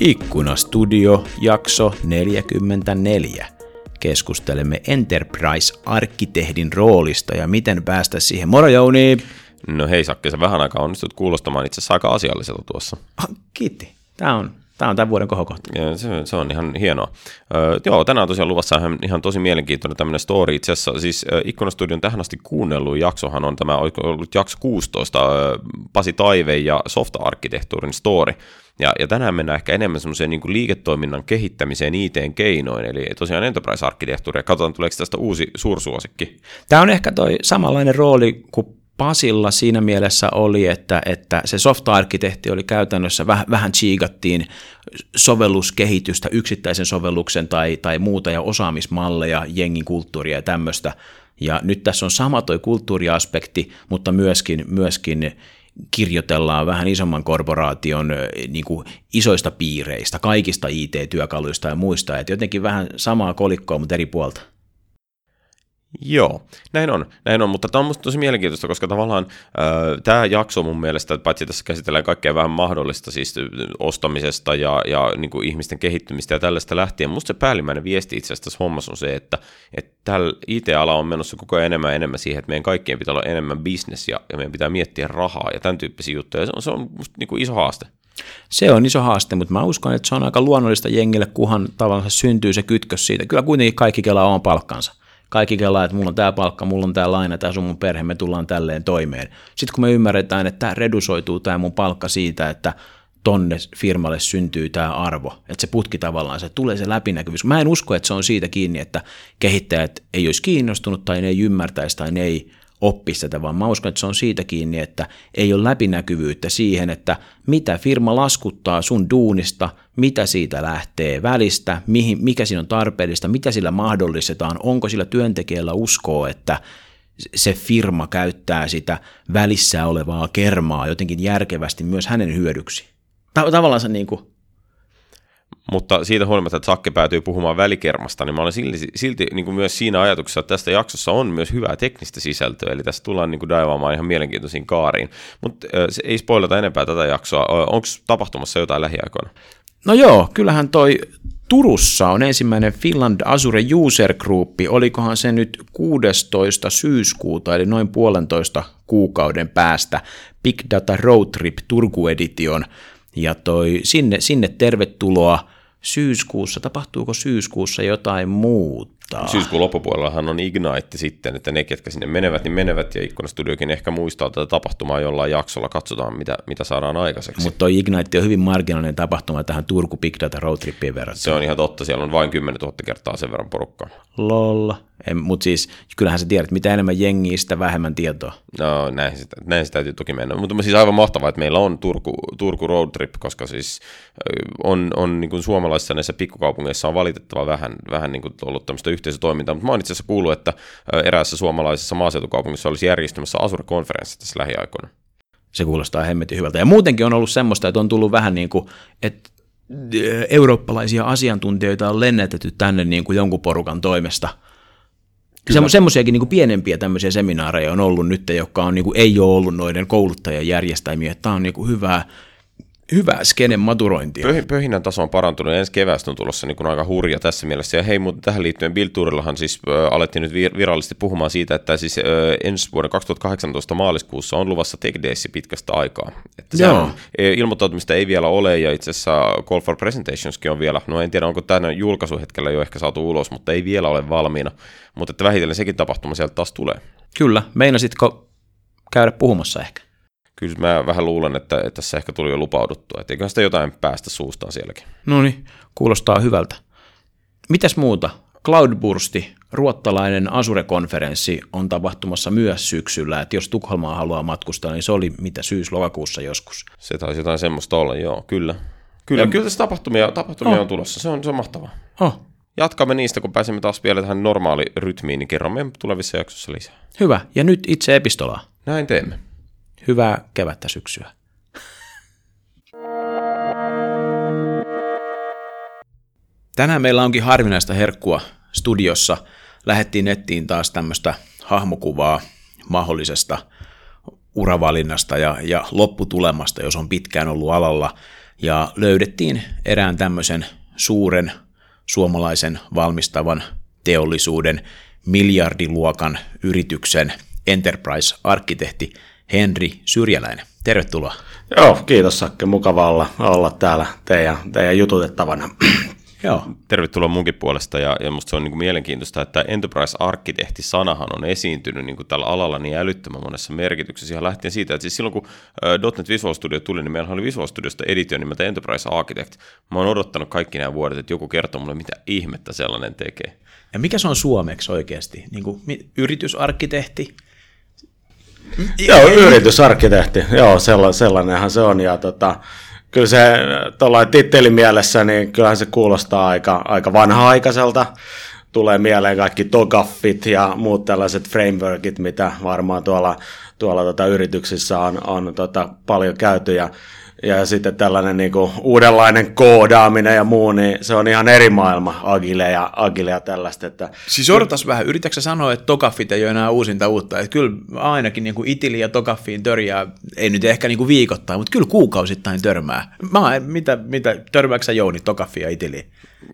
Ikkunastudio, jakso 44. Keskustelemme Enterprise-arkkitehdin roolista ja miten päästä siihen. Moro Jouni! No hei Sakke, sä vähän aikaa onnistut kuulostamaan itse asiassa aika asialliselta tuossa. Ah, kiitti. Tämä on, tämä on tämän vuoden kohokohta. Ja se, se, on ihan hienoa. Öö, joo, tänään on tosiaan luvassa ihan, ihan tosi mielenkiintoinen tämmöinen story. Itse asiassa siis äh, Ikkunastudion tähän asti kuunnellut jaksohan on tämä, ollut jakso 16, äh, Pasi Taive ja softa-arkkitehtuurin story. Ja, ja tänään mennään ehkä enemmän semmoiseen niin liiketoiminnan kehittämiseen IT-keinoin, eli tosiaan enterprise-arkkitehtuuri, ja katsotaan tuleeko tästä uusi suursuosikki. Tämä on ehkä toi samanlainen rooli kuin Pasilla siinä mielessä oli, että, että se softa-arkkitehti oli käytännössä, vähän, vähän chiigattiin sovelluskehitystä, yksittäisen sovelluksen tai, tai muuta ja osaamismalleja, jengin kulttuuria ja tämmöistä. Ja nyt tässä on sama toi kulttuuriaspekti, mutta myöskin, myöskin kirjoitellaan vähän isomman korporaation niin kuin isoista piireistä, kaikista IT-työkaluista ja muista, että jotenkin vähän samaa kolikkoa, mutta eri puolta. Joo, näin on, näin on, mutta tämä on minusta tosi mielenkiintoista, koska tavallaan äh, tämä jakso mun mielestä, paitsi tässä käsitellään kaikkea vähän mahdollista, siis ostamisesta ja, ja niin kuin ihmisten kehittymistä ja tällaista lähtien, musta se päällimmäinen viesti itse asiassa tässä hommassa on se, että, että tällä IT-ala on menossa koko ajan enemmän ja enemmän siihen, että meidän kaikkien pitää olla enemmän business ja, ja meidän pitää miettiä rahaa ja tämän tyyppisiä juttuja, se on, se on musta niin kuin iso haaste. Se on iso haaste, mutta mä uskon, että se on aika luonnollista jengille, kunhan tavallaan syntyy se kytkös siitä. Kyllä kuitenkin kaikki kelaa oman palkkansa kaikki kelaa, että mulla on tämä palkka, mulla on tämä laina, tämä sun mun perhe, me tullaan tälleen toimeen. Sitten kun me ymmärretään, että tämä redusoituu tämä mun palkka siitä, että tonne firmalle syntyy tämä arvo, että se putki tavallaan, se tulee se läpinäkyvyys. Mä en usko, että se on siitä kiinni, että kehittäjät ei olisi kiinnostunut tai ne ei ymmärtäisi tai ne ei oppisi tätä, vaan mä uskon, että se on siitä kiinni, että ei ole läpinäkyvyyttä siihen, että mitä firma laskuttaa sun duunista, mitä siitä lähtee välistä, mihin, mikä siinä on tarpeellista, mitä sillä mahdollistetaan, onko sillä työntekijällä uskoa, että se firma käyttää sitä välissä olevaa kermaa jotenkin järkevästi myös hänen hyödyksi. Tavallaan se niin kuin mutta siitä huolimatta, että Sakke päätyy puhumaan välikermasta, niin mä olen silti, silti niin kuin myös siinä ajatuksessa, että tästä jaksossa on myös hyvää teknistä sisältöä, eli tässä tullaan niin kuin daivaamaan ihan mielenkiintoisiin kaariin. Mutta se ei spoilata enempää tätä jaksoa. Onko tapahtumassa jotain lähiaikoina? No joo, kyllähän toi Turussa on ensimmäinen Finland Azure User Group, olikohan se nyt 16. syyskuuta, eli noin puolentoista kuukauden päästä Big Data Road Trip Turku Edition, ja toi, sinne, sinne tervetuloa syyskuussa, tapahtuuko syyskuussa jotain muuta? Syyskuun loppupuolellahan on Ignite sitten, että ne, ketkä sinne menevät, niin menevät, ja Ikkunastudiokin ehkä muistaa tätä tapahtumaa jollain jaksolla, katsotaan mitä, mitä saadaan aikaiseksi. Mutta toi Ignite on hyvin marginaalinen tapahtuma tähän Turku Big Data Road Trippiin verrattuna. Se on ihan totta, siellä on vain 10 000 kertaa sen verran porukkaa. Lolla. Mutta siis kyllähän sä tiedät, mitä enemmän jengiä, sitä vähemmän tietoa. No näin sitä, näin sitä täytyy toki mennä. Mutta siis aivan mahtavaa, että meillä on Turku, Turku road trip, koska siis on, on niin kuin suomalaisissa näissä pikkukaupungeissa on valitettava vähän, vähän niin kuin ollut tämmöistä yhteisötoimintaa. Mutta mä oon itse asiassa kuullut, että eräässä suomalaisessa maaseutukaupungissa olisi järjestämässä Asure-konferenssi tässä lähiaikoina. Se kuulostaa hemmetin hyvältä. Ja muutenkin on ollut semmoista, että on tullut vähän niin kuin, että eurooppalaisia asiantuntijoita on lennetetty tänne niin kuin jonkun porukan toimesta – Kyllä. Semmoisiakin niin pienempiä tämmöisiä seminaareja on ollut nyt, jotka on, niin kuin, ei ole ollut noiden kouluttajien järjestämiä. Tämä on niin kuin hyvää, hyvää skenen maturointia. Pöh, pöhinän taso on parantunut ensi keväästä on tulossa niin kuin aika hurja tässä mielessä. Ja hei, mutta tähän liittyen Bill Tourillahan siis äh, alettiin nyt virallisesti puhumaan siitä, että siis äh, ensi vuoden 2018 maaliskuussa on luvassa Tech Days pitkästä aikaa. Että se on, ilmoittautumista ei vielä ole ja itse asiassa Call for Presentationskin on vielä, no en tiedä onko tänä julkaisuhetkellä jo ehkä saatu ulos, mutta ei vielä ole valmiina. Mutta että vähitellen sekin tapahtuma sieltä taas tulee. Kyllä, meinasitko käydä puhumassa ehkä? Kyllä mä vähän luulen, että, että tässä ehkä tuli jo lupauduttua, että eiköhän sitä jotain päästä suustaan sielläkin. No niin, kuulostaa hyvältä. Mitäs muuta? Cloudbursti, ruottalainen Azure-konferenssi, on tapahtumassa myös syksyllä, että jos Tukholmaa haluaa matkustaa, niin se oli mitä syys-lokakuussa joskus. Se taisi jotain semmoista olla, joo, kyllä. Kyllä, ja, kyllä tässä tapahtumia, tapahtumia oh. on tulossa, se on, se on mahtavaa. Oh. Jatkamme niistä, kun pääsemme taas vielä tähän normaali rytmiin, niin kerromme tulevissa jaksossa lisää. Hyvä, ja nyt itse epistolaa. Näin teemme. Hyvää kevättä syksyä. Tänään meillä onkin harvinaista herkkua studiossa. Lähettiin nettiin taas tämmöistä hahmokuvaa mahdollisesta uravalinnasta ja, ja lopputulemasta, jos on pitkään ollut alalla. ja löydettiin erään tämmöisen suuren suomalaisen valmistavan teollisuuden miljardiluokan yrityksen enterprise-arkkitehti Henri Syrjäläinen. Tervetuloa. Joo, kiitos Sakke. Mukava olla, olla täällä teidän, teidän jututettavana. Joo. Tervetuloa munkin puolesta ja, ja musta se on niin kuin mielenkiintoista, että enterprise-arkkitehti-sanahan on esiintynyt niin kuin tällä alalla niin älyttömän monessa merkityksessä ihan lähtien siitä, että siis silloin kun uh, .NET Visual Studio tuli, niin meillä oli Visual Studiosta editio nimeltä Enterprise Architect. Mä oon odottanut kaikki nämä vuodet, että joku kertoo mulle, mitä ihmettä sellainen tekee. Ja mikä se on suomeksi oikeasti? Niin kuin yritysarkkitehti? Joo, yritysarkkitehti. Joo, sellainenhan se on. Ja tota, kyllä se tuollainen tittelin mielessä, niin kyllähän se kuulostaa aika, aika vanha-aikaiselta. Tulee mieleen kaikki togaffit ja muut tällaiset frameworkit, mitä varmaan tuolla, tuolla tota yrityksissä on, on tota paljon käyty. Ja ja sitten tällainen niin kuin uudenlainen koodaaminen ja muu, niin se on ihan eri maailma, agile ja, agile ja tällaista. Että... Siis odotas vähän, yritätkö sanoa, että Tokaffit ei ole enää uusinta uutta? Että kyllä ainakin niin kuin Itili ja Tokaffiin törjää, ei nyt ehkä niin kuin viikoittain, mutta kyllä kuukausittain törmää. Mä, mitä, mitä törmääkö sä Jouni Tokaffia ja Itiliin?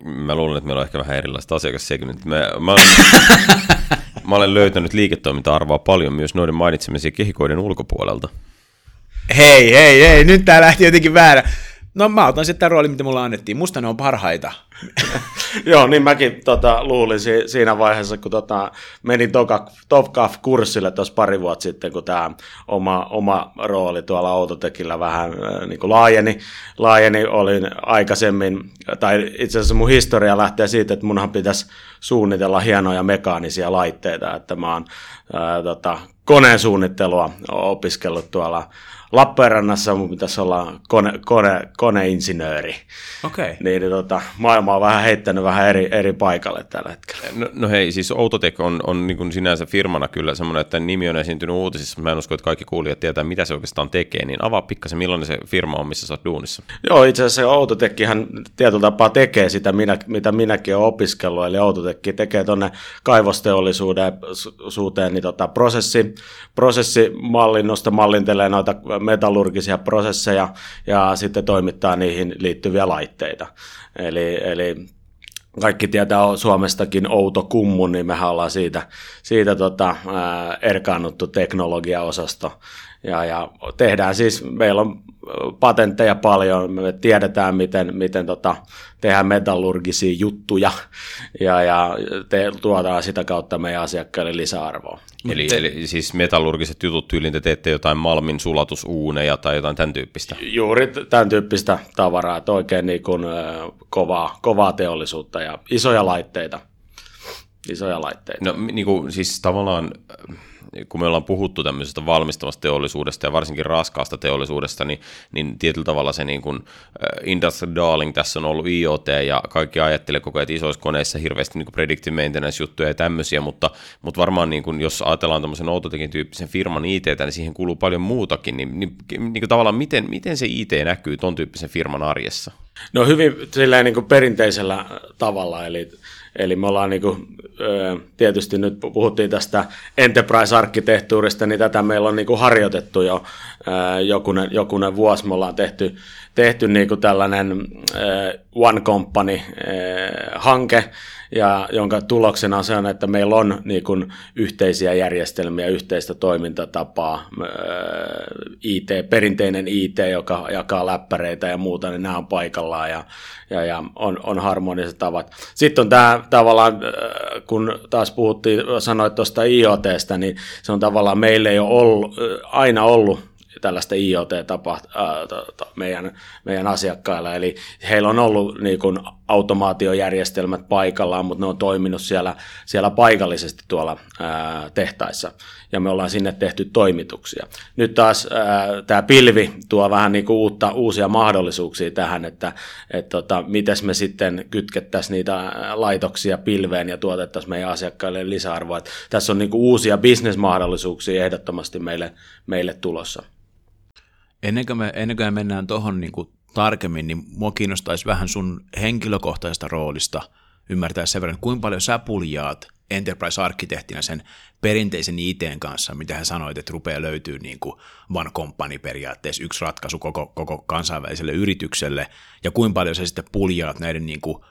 Mä luulen, että meillä on ehkä vähän erilaista asiakassegmentit. Mä, mä, olen, mä olen löytänyt liiketoiminta-arvoa paljon myös noiden mainitsemisia kehikoiden ulkopuolelta hei, hei, hei, nyt tää lähti jotenkin väärä. No mä otan sitten tämän roolin, mitä mulla annettiin. Musta ne on parhaita. Joo, niin mäkin tota, luulin si- siinä vaiheessa, kun tota, menin Topcaf-kurssille tuossa pari vuotta sitten, kun tämä oma, oma rooli tuolla Autotekillä vähän äh, niin kuin laajeni. laajeni. Olin aikaisemmin, tai itse asiassa mun historia lähtee siitä, että munhan pitäisi suunnitella hienoja mekaanisia laitteita, että mä oon ää, tota, koneen suunnittelua opiskellut tuolla Lappeenrannassa mun pitäisi olla kone, kone, koneinsinööri. Okay. Niin, niin tota, maailma on vähän heittänyt vähän eri, eri paikalle tällä hetkellä. No, no hei, siis Autotek on, on niin kuin sinänsä firmana kyllä semmoinen, että nimi on esiintynyt uutisissa. Mä en usko, että kaikki kuulijat tietää, mitä se oikeastaan tekee. Niin avaa pikkasen, millainen se firma on, missä sä oot duunissa. Joo, itse asiassa Autotekkihan tietyllä tapaa tekee sitä, minä, mitä minäkin olen opiskellut. Eli Autotekki tekee tuonne kaivosteollisuuteen niin tota, prosessi, prosessimallinnosta mallintelee noita metallurgisia prosesseja ja sitten toimittaa niihin liittyviä laitteita. Eli, eli kaikki tietää Suomestakin Outo Kummun, niin mehän ollaan siitä, siitä tota, erkaannuttu teknologiaosasto. Ja, ja tehdään siis, meillä on patentteja paljon, me tiedetään, miten, miten tota, tehdään metallurgisia juttuja ja, ja te, tuodaan sitä kautta meidän asiakkaille lisäarvoa. Eli, eli siis metallurgiset jutut tyyliin te teette jotain malmin sulatusuuneja tai jotain tämän tyyppistä? Juuri tämän tyyppistä tavaraa, että oikein niin kuin, kovaa, kovaa teollisuutta ja isoja laitteita. Isoja laitteita. No niin kuin, siis tavallaan kun me ollaan puhuttu tämmöisestä valmistavasta teollisuudesta ja varsinkin raskaasta teollisuudesta, niin, niin tietyllä tavalla se niin kuin industrial darling tässä on ollut IoT ja kaikki ajattelee koko ajan, että isoissa koneissa hirveästi niin predictive maintenance-juttuja ja tämmöisiä, mutta, mutta varmaan niin kuin, jos ajatellaan tämmöisen Outotekin tyyppisen firman IT, niin siihen kuuluu paljon muutakin, niin, niin, niin kuin tavallaan miten, miten se IT näkyy ton tyyppisen firman arjessa? No hyvin niin kuin perinteisellä tavalla, eli Eli me ollaan niin kuin, tietysti nyt puhuttiin tästä enterprise-arkkitehtuurista, niin tätä meillä on niin kuin harjoitettu jo jokunen, jokunen vuosi. Me ollaan tehty, tehty niin kuin tällainen One Company-hanke, ja jonka tuloksena on se, että meillä on niin kuin yhteisiä järjestelmiä, yhteistä toimintatapaa, IT, perinteinen IT, joka jakaa läppäreitä ja muuta, niin nämä on paikallaan ja, ja, ja on, on harmoniset tavat. Sitten on tämä tavallaan, kun taas puhuttiin, sanoit tuosta IoTstä, niin se on tavallaan meille ei ole ollut, aina ollut tällaista IoT-tapaa meidän, meidän asiakkailla. Eli heillä on ollut niin kuin automaatiojärjestelmät paikallaan, mutta ne on toiminut siellä, siellä paikallisesti tuolla tehtaissa. Ja me ollaan sinne tehty toimituksia. Nyt taas tämä pilvi tuo vähän niin kuin uutta, uusia mahdollisuuksia tähän, että et tota, miten me sitten kytkettäisiin niitä laitoksia pilveen ja tuotettaisiin meidän asiakkaille lisäarvoa. Et tässä on niin kuin uusia bisnesmahdollisuuksia ehdottomasti meille, meille tulossa. Ennen kuin me, ennen kuin me mennään tuohon niin tarkemmin, niin mua kiinnostaisi vähän sun henkilökohtaisesta roolista ymmärtää sen verran, kuinka paljon sä puljaat enterprise-arkkitehtinä sen perinteisen ITn kanssa, mitä hän sanoi, että rupeaa löytyy niin kuin one company periaatteessa yksi ratkaisu koko, koko kansainväliselle yritykselle, ja kuinka paljon sä sitten puljaat näiden niin kuin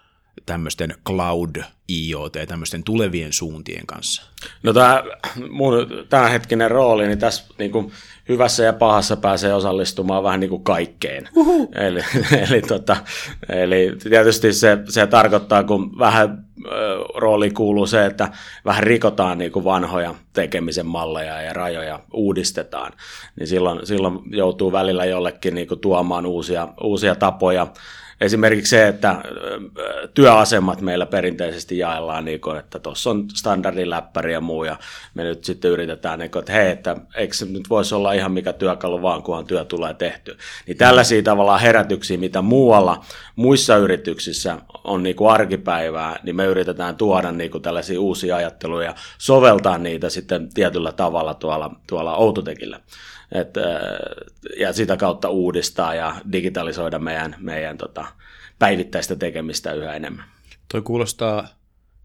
tämmöisten cloud IoT, tämmöisten tulevien suuntien kanssa? No tämä mun tämänhetkinen rooli, niin tässä niin kuin hyvässä ja pahassa pääsee osallistumaan vähän niin kuin kaikkeen. Eli, eli, tota, eli tietysti se, se tarkoittaa, kun vähän rooli kuuluu se, että vähän rikotaan niin kuin vanhoja tekemisen malleja ja rajoja uudistetaan, niin silloin, silloin joutuu välillä jollekin niin kuin tuomaan uusia, uusia tapoja esimerkiksi se, että työasemat meillä perinteisesti jaellaan, niin kuin, että tuossa on standardiläppäri ja muu, ja me nyt sitten yritetään, niin kuin, että hei, että eikö se nyt voisi olla ihan mikä työkalu vaan, kunhan työ tulee tehty. Niin tällaisia tavallaan herätyksiä, mitä muualla, muissa yrityksissä on niin kuin arkipäivää, niin me yritetään tuoda niin kuin tällaisia uusia ajatteluja ja soveltaa niitä sitten tietyllä tavalla tuolla, tuolla Outotekillä. Et, ja sitä kautta uudistaa ja digitalisoida meidän, meidän tota, päivittäistä tekemistä yhä enemmän. Toi kuulostaa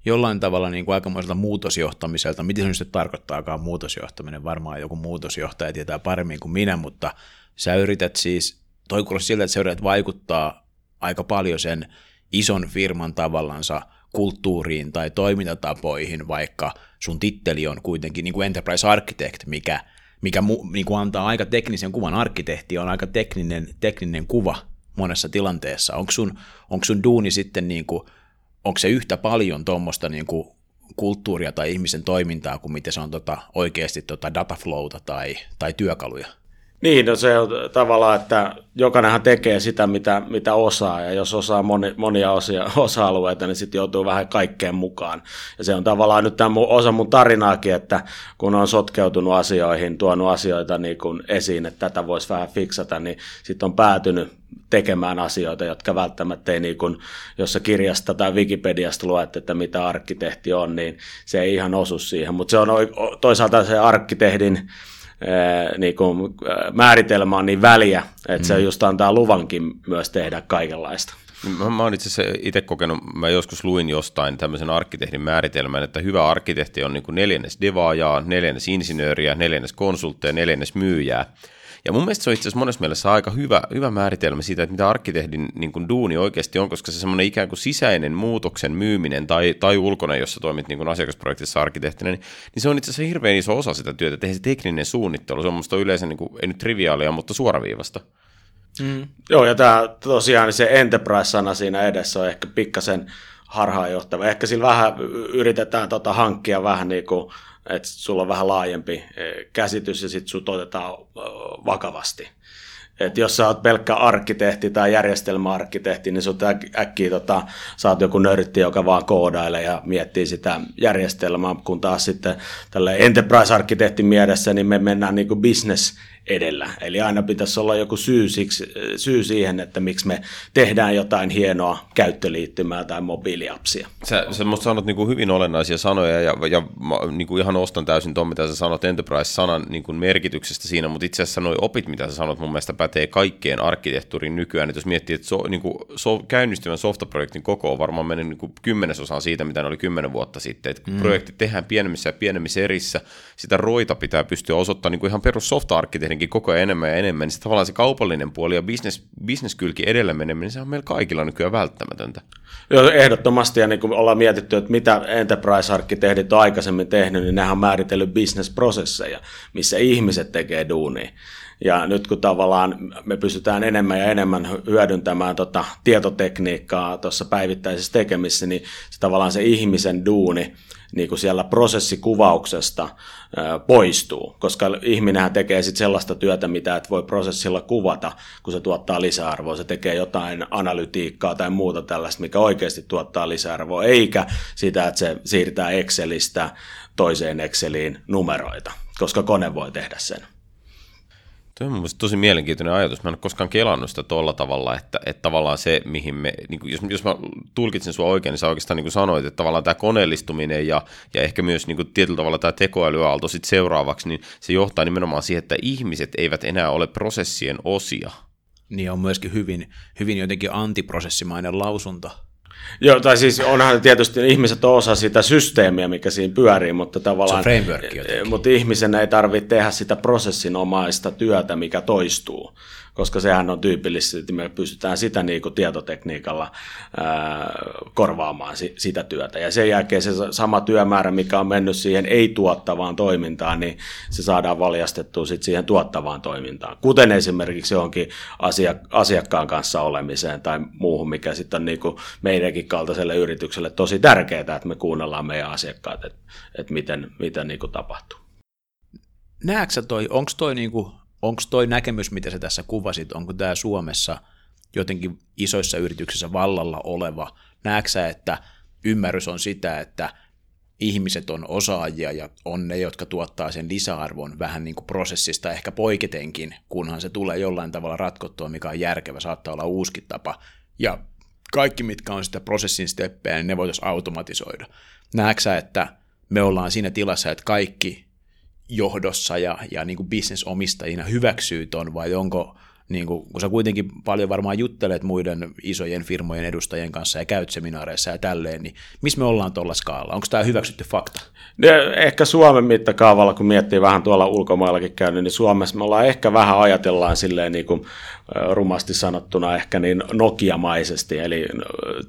jollain tavalla niin kuin aikamoiselta muutosjohtamiselta. Mitä se nyt tarkoittaakaan muutosjohtaminen? Varmaan joku muutosjohtaja tietää paremmin kuin minä, mutta sä yrität siis, toi kuulostaa siltä, että sä yrität vaikuttaa aika paljon sen ison firman tavallansa kulttuuriin tai toimintatapoihin, vaikka sun titteli on kuitenkin niin kuin Enterprise Architect, mikä – mikä mu, niin kuin antaa aika teknisen kuvan. Arkkitehti on aika tekninen, tekninen kuva monessa tilanteessa. Onko sun, onko sun duuni sitten, niin kuin, onko se yhtä paljon tuommoista niin kulttuuria tai ihmisen toimintaa kuin mitä se on tota, oikeasti tota dataflowta tai, tai työkaluja? Niin, no se on tavallaan, että jokainenhan tekee sitä, mitä, mitä osaa, ja jos osaa moni, monia osia, osa-alueita, niin sitten joutuu vähän kaikkeen mukaan. Ja se on tavallaan nyt tämä osa mun tarinaakin, että kun on sotkeutunut asioihin, tuonut asioita niin kuin esiin, että tätä voisi vähän fiksata, niin sitten on päätynyt tekemään asioita, jotka välttämättä ei niin kuin, jos sä kirjasta tai Wikipediasta luet, että mitä arkkitehti on, niin se ei ihan osu siihen. Mutta se on toisaalta se arkkitehdin niin kuin, määritelmä on niin väliä, että mm. se just antaa luvankin myös tehdä kaikenlaista. Mä, mä oon itse asiassa itse kokenut, mä joskus luin jostain tämmöisen arkkitehdin määritelmän, että hyvä arkkitehti on niin kuin neljännes devaajaa, neljännes insinööriä, neljännes konsultteja, neljännes myyjää. Ja mun mielestä se on itse asiassa monessa mielessä aika hyvä, hyvä määritelmä siitä, että mitä arkkitehdin niin kuin duuni oikeasti on, koska se semmoinen ikään kuin sisäinen muutoksen myyminen tai, tai ulkona, jossa toimit niin kuin asiakasprojektissa arkkitehtinä, niin, niin se on itse asiassa hirveän iso osa sitä työtä, että se tekninen suunnittelu, se on musta yleensä, niin kuin, ei nyt triviaalia, mutta suoraviivasta. Mm. Joo, ja tämä tosiaan se enterprise-sana siinä edessä on ehkä pikkasen harhaanjohtava. Ehkä sillä vähän yritetään tota hankkia vähän niin kuin että sulla on vähän laajempi eh, käsitys ja sitten sut otetaan vakavasti. Et jos sä oot pelkkä arkkitehti tai järjestelmäarkkitehti, niin sut äk- äkkiä tota, sä oot joku nörtti, joka vaan koodailee ja miettii sitä järjestelmää, kun taas sitten tälle enterprise-arkkitehtin mielessä, niin me mennään niin business edellä. Eli aina pitäisi olla joku syy, siksi, syy siihen, että miksi me tehdään jotain hienoa käyttöliittymää tai mobiiliapsia. Sä, sä musta sanot niin kuin hyvin olennaisia sanoja ja, ja mä niin kuin ihan ostan täysin tuon, mitä sä sanot Enterprise-sanan niin kuin merkityksestä siinä, mutta itse asiassa noi opit, mitä sä sanot, mun mielestä pätee kaikkeen arkkitehtuurin nykyään. Et jos miettii, että so, niin kuin so, käynnistyvän softaprojektin koko on varmaan mennyt niin kuin kymmenesosaan siitä, mitä ne oli kymmenen vuotta sitten. Et mm. projektit tehdään pienemmissä ja pienemmissä erissä, sitä roita pitää pystyä osoittamaan niin kuin ihan perus softa tietenkin koko ajan enemmän ja enemmän, niin se tavallaan se kaupallinen puoli ja business, businesskylki edellä meneminen, niin se on meillä kaikilla nykyään välttämätöntä. Joo, ehdottomasti, ja niin kuin ollaan mietitty, että mitä enterprise-arkkitehdit on aikaisemmin tehnyt, niin nehän on määritellyt business-prosesseja, missä ihmiset tekee duunia. Ja nyt kun tavallaan me pystytään enemmän ja enemmän hyödyntämään tota tietotekniikkaa tuossa päivittäisessä tekemisessä, niin se tavallaan se ihmisen duuni niin kuin siellä prosessikuvauksesta poistuu, koska ihminenhän tekee sitten sellaista työtä, mitä et voi prosessilla kuvata, kun se tuottaa lisäarvoa. Se tekee jotain analytiikkaa tai muuta tällaista, mikä oikeasti tuottaa lisäarvoa, eikä sitä, että se siirtää Excelistä toiseen Exceliin numeroita, koska kone voi tehdä sen. Tuo on mielestäni tosi mielenkiintoinen ajatus. Mä en ole koskaan kelannut sitä tuolla tavalla, että, että tavallaan se, mihin me, niin kuin, jos, jos mä tulkitsen sua oikein, niin sä oikeastaan niin kuin sanoit, että tavallaan tämä koneellistuminen ja, ja ehkä myös niin kuin tietyllä tavalla tämä tekoälyaalto sitten seuraavaksi, niin se johtaa nimenomaan siihen, että ihmiset eivät enää ole prosessien osia. Niin on myöskin hyvin, hyvin jotenkin antiprosessimainen lausunto. Joo, tai siis onhan tietysti ihmiset on osa sitä systeemiä, mikä siinä pyörii, mutta tavallaan... Se on framework jotenkin. Mutta ihmisen ei tarvitse tehdä sitä prosessinomaista työtä, mikä toistuu koska sehän on tyypillistä, että me pystytään sitä niin kuin tietotekniikalla ää, korvaamaan si, sitä työtä. Ja sen jälkeen se sama työmäärä, mikä on mennyt siihen ei-tuottavaan toimintaan, niin se saadaan valjastettua sit siihen tuottavaan toimintaan. Kuten esimerkiksi johonkin asia, asiakkaan kanssa olemiseen tai muuhun, mikä sitten on niin kuin meidänkin kaltaiselle yritykselle tosi tärkeää, että me kuunnellaan meidän asiakkaat, että, että miten, miten niin kuin tapahtuu. Näetkö toi, onko toi niinku onko toi näkemys, mitä sä tässä kuvasit, onko tämä Suomessa jotenkin isoissa yrityksissä vallalla oleva? Näetkö että ymmärrys on sitä, että ihmiset on osaajia ja on ne, jotka tuottaa sen lisäarvon vähän niin kuin prosessista ehkä poiketenkin, kunhan se tulee jollain tavalla ratkottua, mikä on järkevä, saattaa olla uusikin tapa. Ja kaikki, mitkä on sitä prosessin steppejä, niin ne voitaisiin automatisoida. Näetkö että me ollaan siinä tilassa, että kaikki johdossa ja, ja niin kuin bisnesomistajina hyväksyy ton, vai onko, niin kuin, kun sä kuitenkin paljon varmaan juttelet muiden isojen firmojen edustajien kanssa ja käyt seminaareissa ja tälleen, niin missä me ollaan tuolla skaalla? Onko tämä hyväksytty fakta? Ehkä Suomen mittakaavalla, kun miettii vähän tuolla ulkomaillakin käynyt, niin Suomessa me ollaan ehkä vähän ajatellaan silleen niin kuin rumasti sanottuna ehkä niin Nokia-maisesti. Eli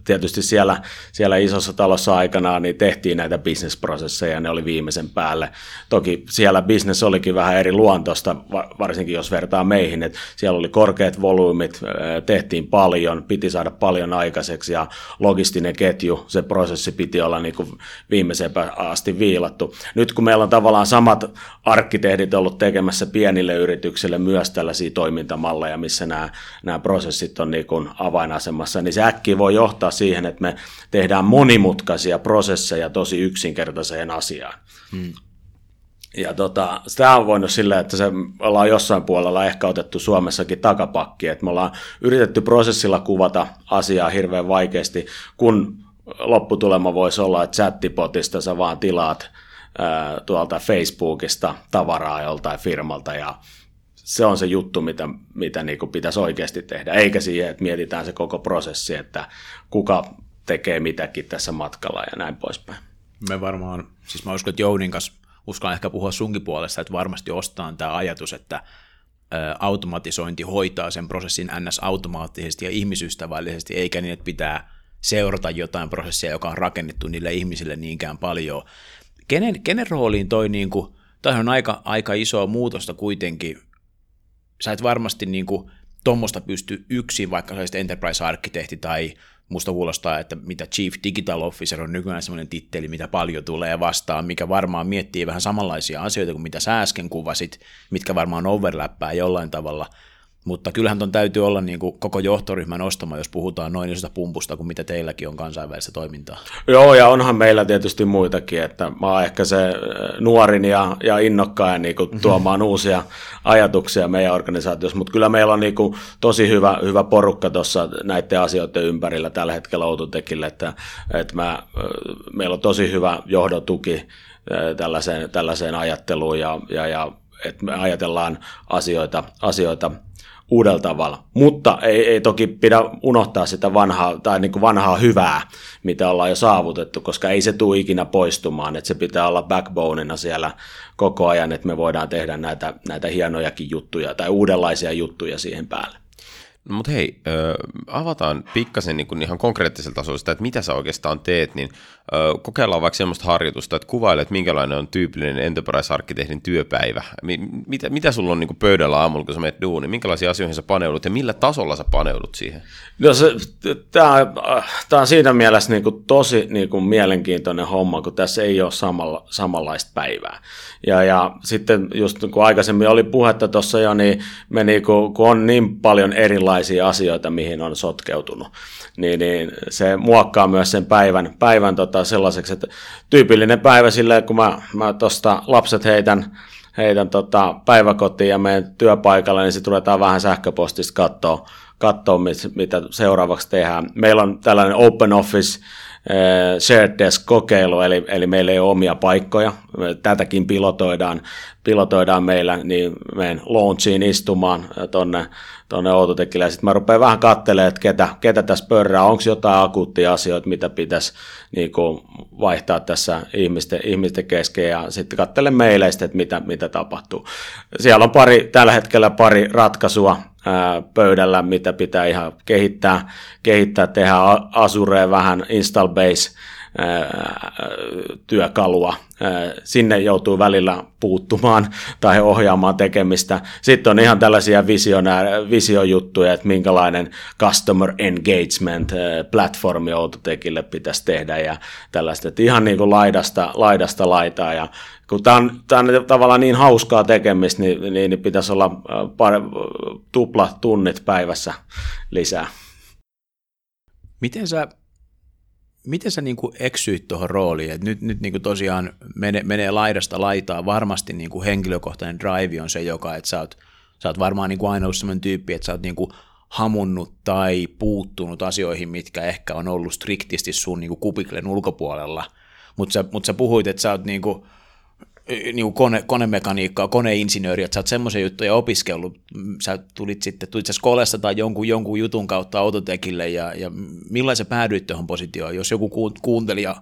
tietysti siellä, siellä isossa talossa aikanaan niin tehtiin näitä bisnesprosesseja, ne oli viimeisen päälle. Toki siellä bisnes olikin vähän eri luontosta, varsinkin jos vertaa meihin, että siellä oli korkeat volyymit, tehtiin paljon, piti saada paljon aikaiseksi ja logistinen ketju, se prosessi piti olla niin kuin viimeiseen asti viilattu. Nyt kun meillä on tavallaan samat arkkitehdit ollut tekemässä pienille yrityksille myös tällaisia toimintamalleja, missä nämä, nämä prosessit on niin kuin avainasemassa, niin se äkkiä voi johtaa siihen, että me tehdään monimutkaisia prosesseja tosi yksinkertaiseen asiaan. Hmm. Ja tota, sitä on voinut sillä, että se ollaan jossain puolella ehkä otettu Suomessakin takapakki, että me ollaan yritetty prosessilla kuvata asiaa hirveän vaikeasti, kun lopputulema voisi olla, että chattipotista sä vaan tilaat ää, tuolta Facebookista tavaraa joltain firmalta ja se on se juttu, mitä, mitä niin kuin pitäisi oikeasti tehdä, eikä siihen, että mietitään se koko prosessi, että kuka tekee mitäkin tässä matkalla ja näin poispäin. Me varmaan, siis mä uskon, että Jounin kanssa uskallan ehkä puhua sunkin puolesta, että varmasti ostaa tämä ajatus, että automatisointi hoitaa sen prosessin ns. automaattisesti ja ihmisystävällisesti, eikä niin, että pitää seurata jotain prosessia, joka on rakennettu niille ihmisille niinkään paljon. Kenen, kenen rooliin toi, niin kuin, toi on aika, aika iso muutosta kuitenkin sä et varmasti niin kuin, tuommoista pysty yksin, vaikka sä enterprise-arkkitehti tai musta kuulostaa, että mitä Chief Digital Officer on nykyään semmoinen titteli, mitä paljon tulee vastaan, mikä varmaan miettii vähän samanlaisia asioita kuin mitä sä äsken kuvasit, mitkä varmaan overlappää jollain tavalla – mutta kyllähän ton täytyy olla niin kuin koko johtoryhmän ostama, jos puhutaan noin isosta pumpusta kuin mitä teilläkin on kansainvälistä toimintaa. Joo, ja onhan meillä tietysti muitakin, että mä oon ehkä se äh, nuorin ja, ja innokkain niin kuin mhm. tuomaan uusia ajatuksia meidän organisaatiossa, mutta kyllä meillä on niin kuin tosi hyvä, hyvä porukka tuossa näiden asioiden ympärillä tällä hetkellä Oututekille, että, että mä, äh, meillä on tosi hyvä johdotuki äh, tällaiseen, tällaiseen ajatteluun ja, ja, ja että me ajatellaan asioita, asioita uudella tavalla. Mutta ei, ei toki pidä unohtaa sitä vanhaa, tai niin kuin vanhaa hyvää, mitä ollaan jo saavutettu, koska ei se tule ikinä poistumaan, että se pitää olla backboneina siellä koko ajan, että me voidaan tehdä näitä, näitä hienojakin juttuja tai uudenlaisia juttuja siihen päälle. No, mutta hei, ö, avataan pikkasen niin ihan konkreettisella tasolla sitä, että mitä sä oikeastaan teet, niin ö, kokeillaan vaikka sellaista harjoitusta, että kuvailet, minkälainen on tyypillinen enterprise-arkkitehdin työpäivä. M- mitä, mitä sulla on niin pöydällä aamulla, kun sä menet duuni, minkälaisia asioihin sä paneudut ja millä tasolla sä paneudut siihen? No tämä on siinä mielessä niin kuin tosi niin kuin mielenkiintoinen homma, kun tässä ei ole samalla, samanlaista päivää. Ja, ja sitten just kun aikaisemmin oli puhetta tuossa jo, niin me niin kuin, kun on niin paljon erilaisia asioita, mihin on sotkeutunut, niin, niin se muokkaa myös sen päivän, päivän tota sellaiseksi, että tyypillinen päivä silleen, kun mä, mä tuosta lapset heitän, heitän tota päiväkotiin ja menen työpaikalle, niin sitten ruvetaan vähän sähköpostista katsoa, katsoa, mit, mitä seuraavaksi tehdään. Meillä on tällainen open office shared desk-kokeilu, eli, eli meillä ei ole omia paikkoja. Tätäkin pilotoidaan, pilotoidaan meillä, niin meidän launchiin istumaan tuonne tonne Outotekille. Sitten mä rupean vähän katselemaan, että ketä, ketä tässä pörrää, onko jotain akuuttia asioita, mitä pitäisi niin kuin, vaihtaa tässä ihmisten, ihmisten kesken, ja sitten katselen meileistä, että mitä, mitä tapahtuu. Siellä on pari, tällä hetkellä pari ratkaisua, pöydällä, mitä pitää ihan kehittää, kehittää tehdä Azureen vähän install base työkalua. Sinne joutuu välillä puuttumaan tai ohjaamaan tekemistä. Sitten on ihan tällaisia visiojuttuja, että minkälainen customer engagement platformi Outotekille pitäisi tehdä ja tällaista. Että ihan niin kuin laidasta, laidasta laitaa ja kun tämä on, tämä on tavallaan niin hauskaa tekemistä, niin, niin, niin pitäisi olla par, tupla tunnit päivässä lisää. Miten sä miten sä niin kuin eksyit tuohon rooliin? Et nyt nyt niin kuin tosiaan menee, menee laidasta laitaa. Varmasti niin kuin henkilökohtainen drive on se, joka, että sä oot, sä oot varmaan niin kuin aina ollut sellainen tyyppi, että sä oot niin kuin hamunnut tai puuttunut asioihin, mitkä ehkä on ollut striktisti sun niin kuin kupiklen ulkopuolella. Mutta sä, mut sä puhuit, että sä oot niin kuin, niin kone, konemekaniikkaa, koneinsinööriä, että sä oot semmoisen juttuja opiskellut, sä tulit sitten, tulit sä skolesta tai jonkun, jonkun jutun kautta autotekille ja, ja millaisen päädyit tuohon positioon, jos joku kuuntelija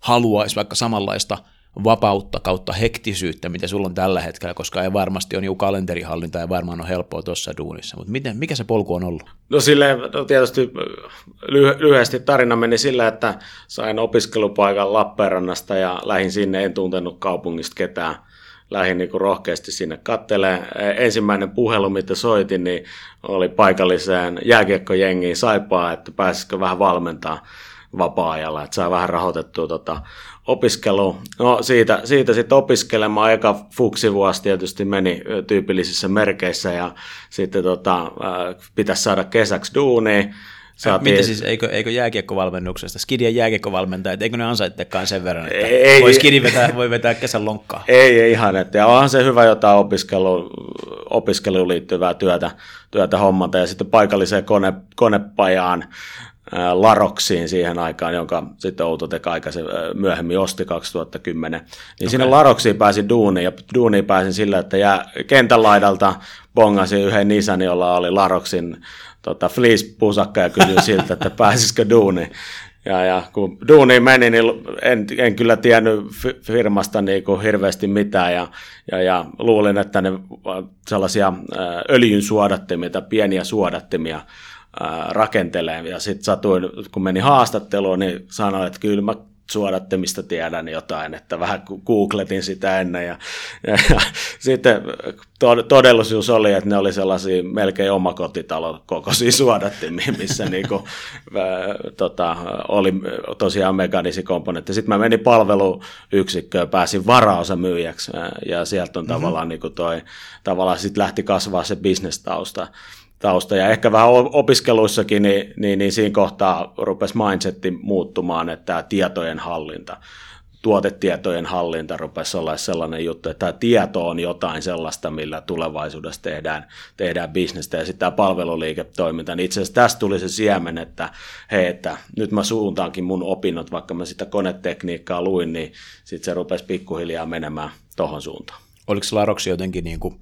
haluaisi vaikka samanlaista vapautta kautta hektisyyttä, mitä sulla on tällä hetkellä, koska ei varmasti ole niin kalenterihallinta ja varmaan on helppoa tuossa duunissa. Mutta miten, mikä se polku on ollut? No sille no tietysti lyhy- lyhyesti tarina meni sillä, että sain opiskelupaikan Lappeenrannasta ja lähin sinne, en tuntenut kaupungista ketään. Lähin niin kuin rohkeasti sinne kattelee. Ensimmäinen puhelu, mitä soitin, niin oli paikalliseen jääkiekkojengiin Saipaa, että pääsisikö vähän valmentaa vapaa-ajalla, että saa vähän rahoitettua tota opiskelu. No siitä, siitä sitten opiskelemaan. Eka fuksivuosi tietysti meni tyypillisissä merkeissä ja sitten tota, pitäisi saada kesäksi duunia. Saatiin... Mitä siis, eikö, eikö jääkiekkovalmennuksesta, Skidien jääkiekkovalmentajat, eikö ne ansaittekaan sen verran, että ei, voi Skidi vetää, voi vetää kesän lonkkaa? Ei, ei ihan, että ja onhan se hyvä jotain opiskelu, opiskeluun liittyvää työtä, työtä hommata ja sitten paikalliseen kone, konepajaan Laroksiin siihen aikaan, jonka sitten Outotek aikaisen myöhemmin osti 2010. Niin okay. sinne Laroksiin pääsin duuniin ja duuniin pääsin sillä, että jää kentän laidalta bongasin yhden isän, jolla oli Laroksin tota, fleece-pusakka ja kysyin siltä, että pääsisikö duuniin. Ja, ja kun duuni meni, niin en, en kyllä tiennyt firmasta niin kuin hirveästi mitään ja, ja, ja luulin, että ne sellaisia öljyn suodattimia tai pieniä suodattimia rakentelee. Ja sitten satuin, kun meni haastatteluun, niin sanoin, että kyllä mä suodattimista tiedän jotain, että vähän googletin sitä ennen ja, ja, ja sitten todellisuus oli, että ne oli sellaisia melkein omakotitalon kokoisia suodattimia, missä niinku, ää, tota, oli tosiaan mekanisi komponentti. Sitten mä menin palveluyksikköön, pääsin varaosamyyjäksi ja sieltä on mm-hmm. tavallaan niinku toi, tavallaan sitten lähti kasvaa se bisnestausta tausta. Ja ehkä vähän opiskeluissakin, niin, niin, niin siinä kohtaa rupesi mindsetti muuttumaan, että tämä tietojen hallinta, tuotetietojen hallinta rupesi olla sellainen juttu, että tämä tieto on jotain sellaista, millä tulevaisuudessa tehdään, tehdään bisnestä ja sitten tämä palveluliiketoiminta, niin itse asiassa tästä tuli se siemen, että hei, että nyt mä suuntaankin mun opinnot, vaikka mä sitä konetekniikkaa luin, niin sitten se rupesi pikkuhiljaa menemään tohon suuntaan. Oliko Laroksi jotenkin niin kuin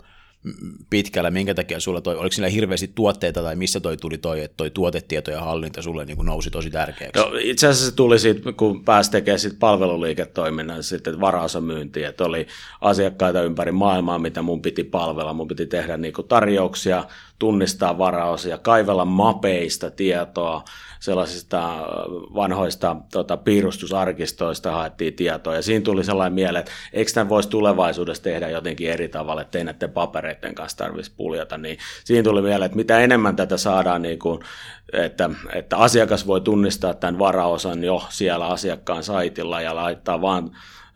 pitkällä, minkä takia sulla toi, oliko sillä hirveästi tuotteita tai missä toi tuli toi, että toi tuotetieto ja hallinta sulle niin nousi tosi tärkeäksi? No, itse asiassa se tuli siitä, kun pääsi tekemään sit palveluliiketoiminnan, sitten varaosamyynti, että oli asiakkaita ympäri maailmaa, mitä mun piti palvella, mun piti tehdä niin tarjouksia, tunnistaa varaosia, kaivella mapeista tietoa, sellaisista vanhoista tota, piirustusarkistoista haettiin tietoa, ja siinä tuli sellainen mieleen, että eikö tämän voisi tulevaisuudessa tehdä jotenkin eri tavalla, että ei näiden papereiden kanssa tarvitsisi puljata, niin siinä tuli mieleen, että mitä enemmän tätä saadaan, niin kuin, että, että asiakas voi tunnistaa tämän varaosan jo siellä asiakkaan saitilla ja laittaa vaan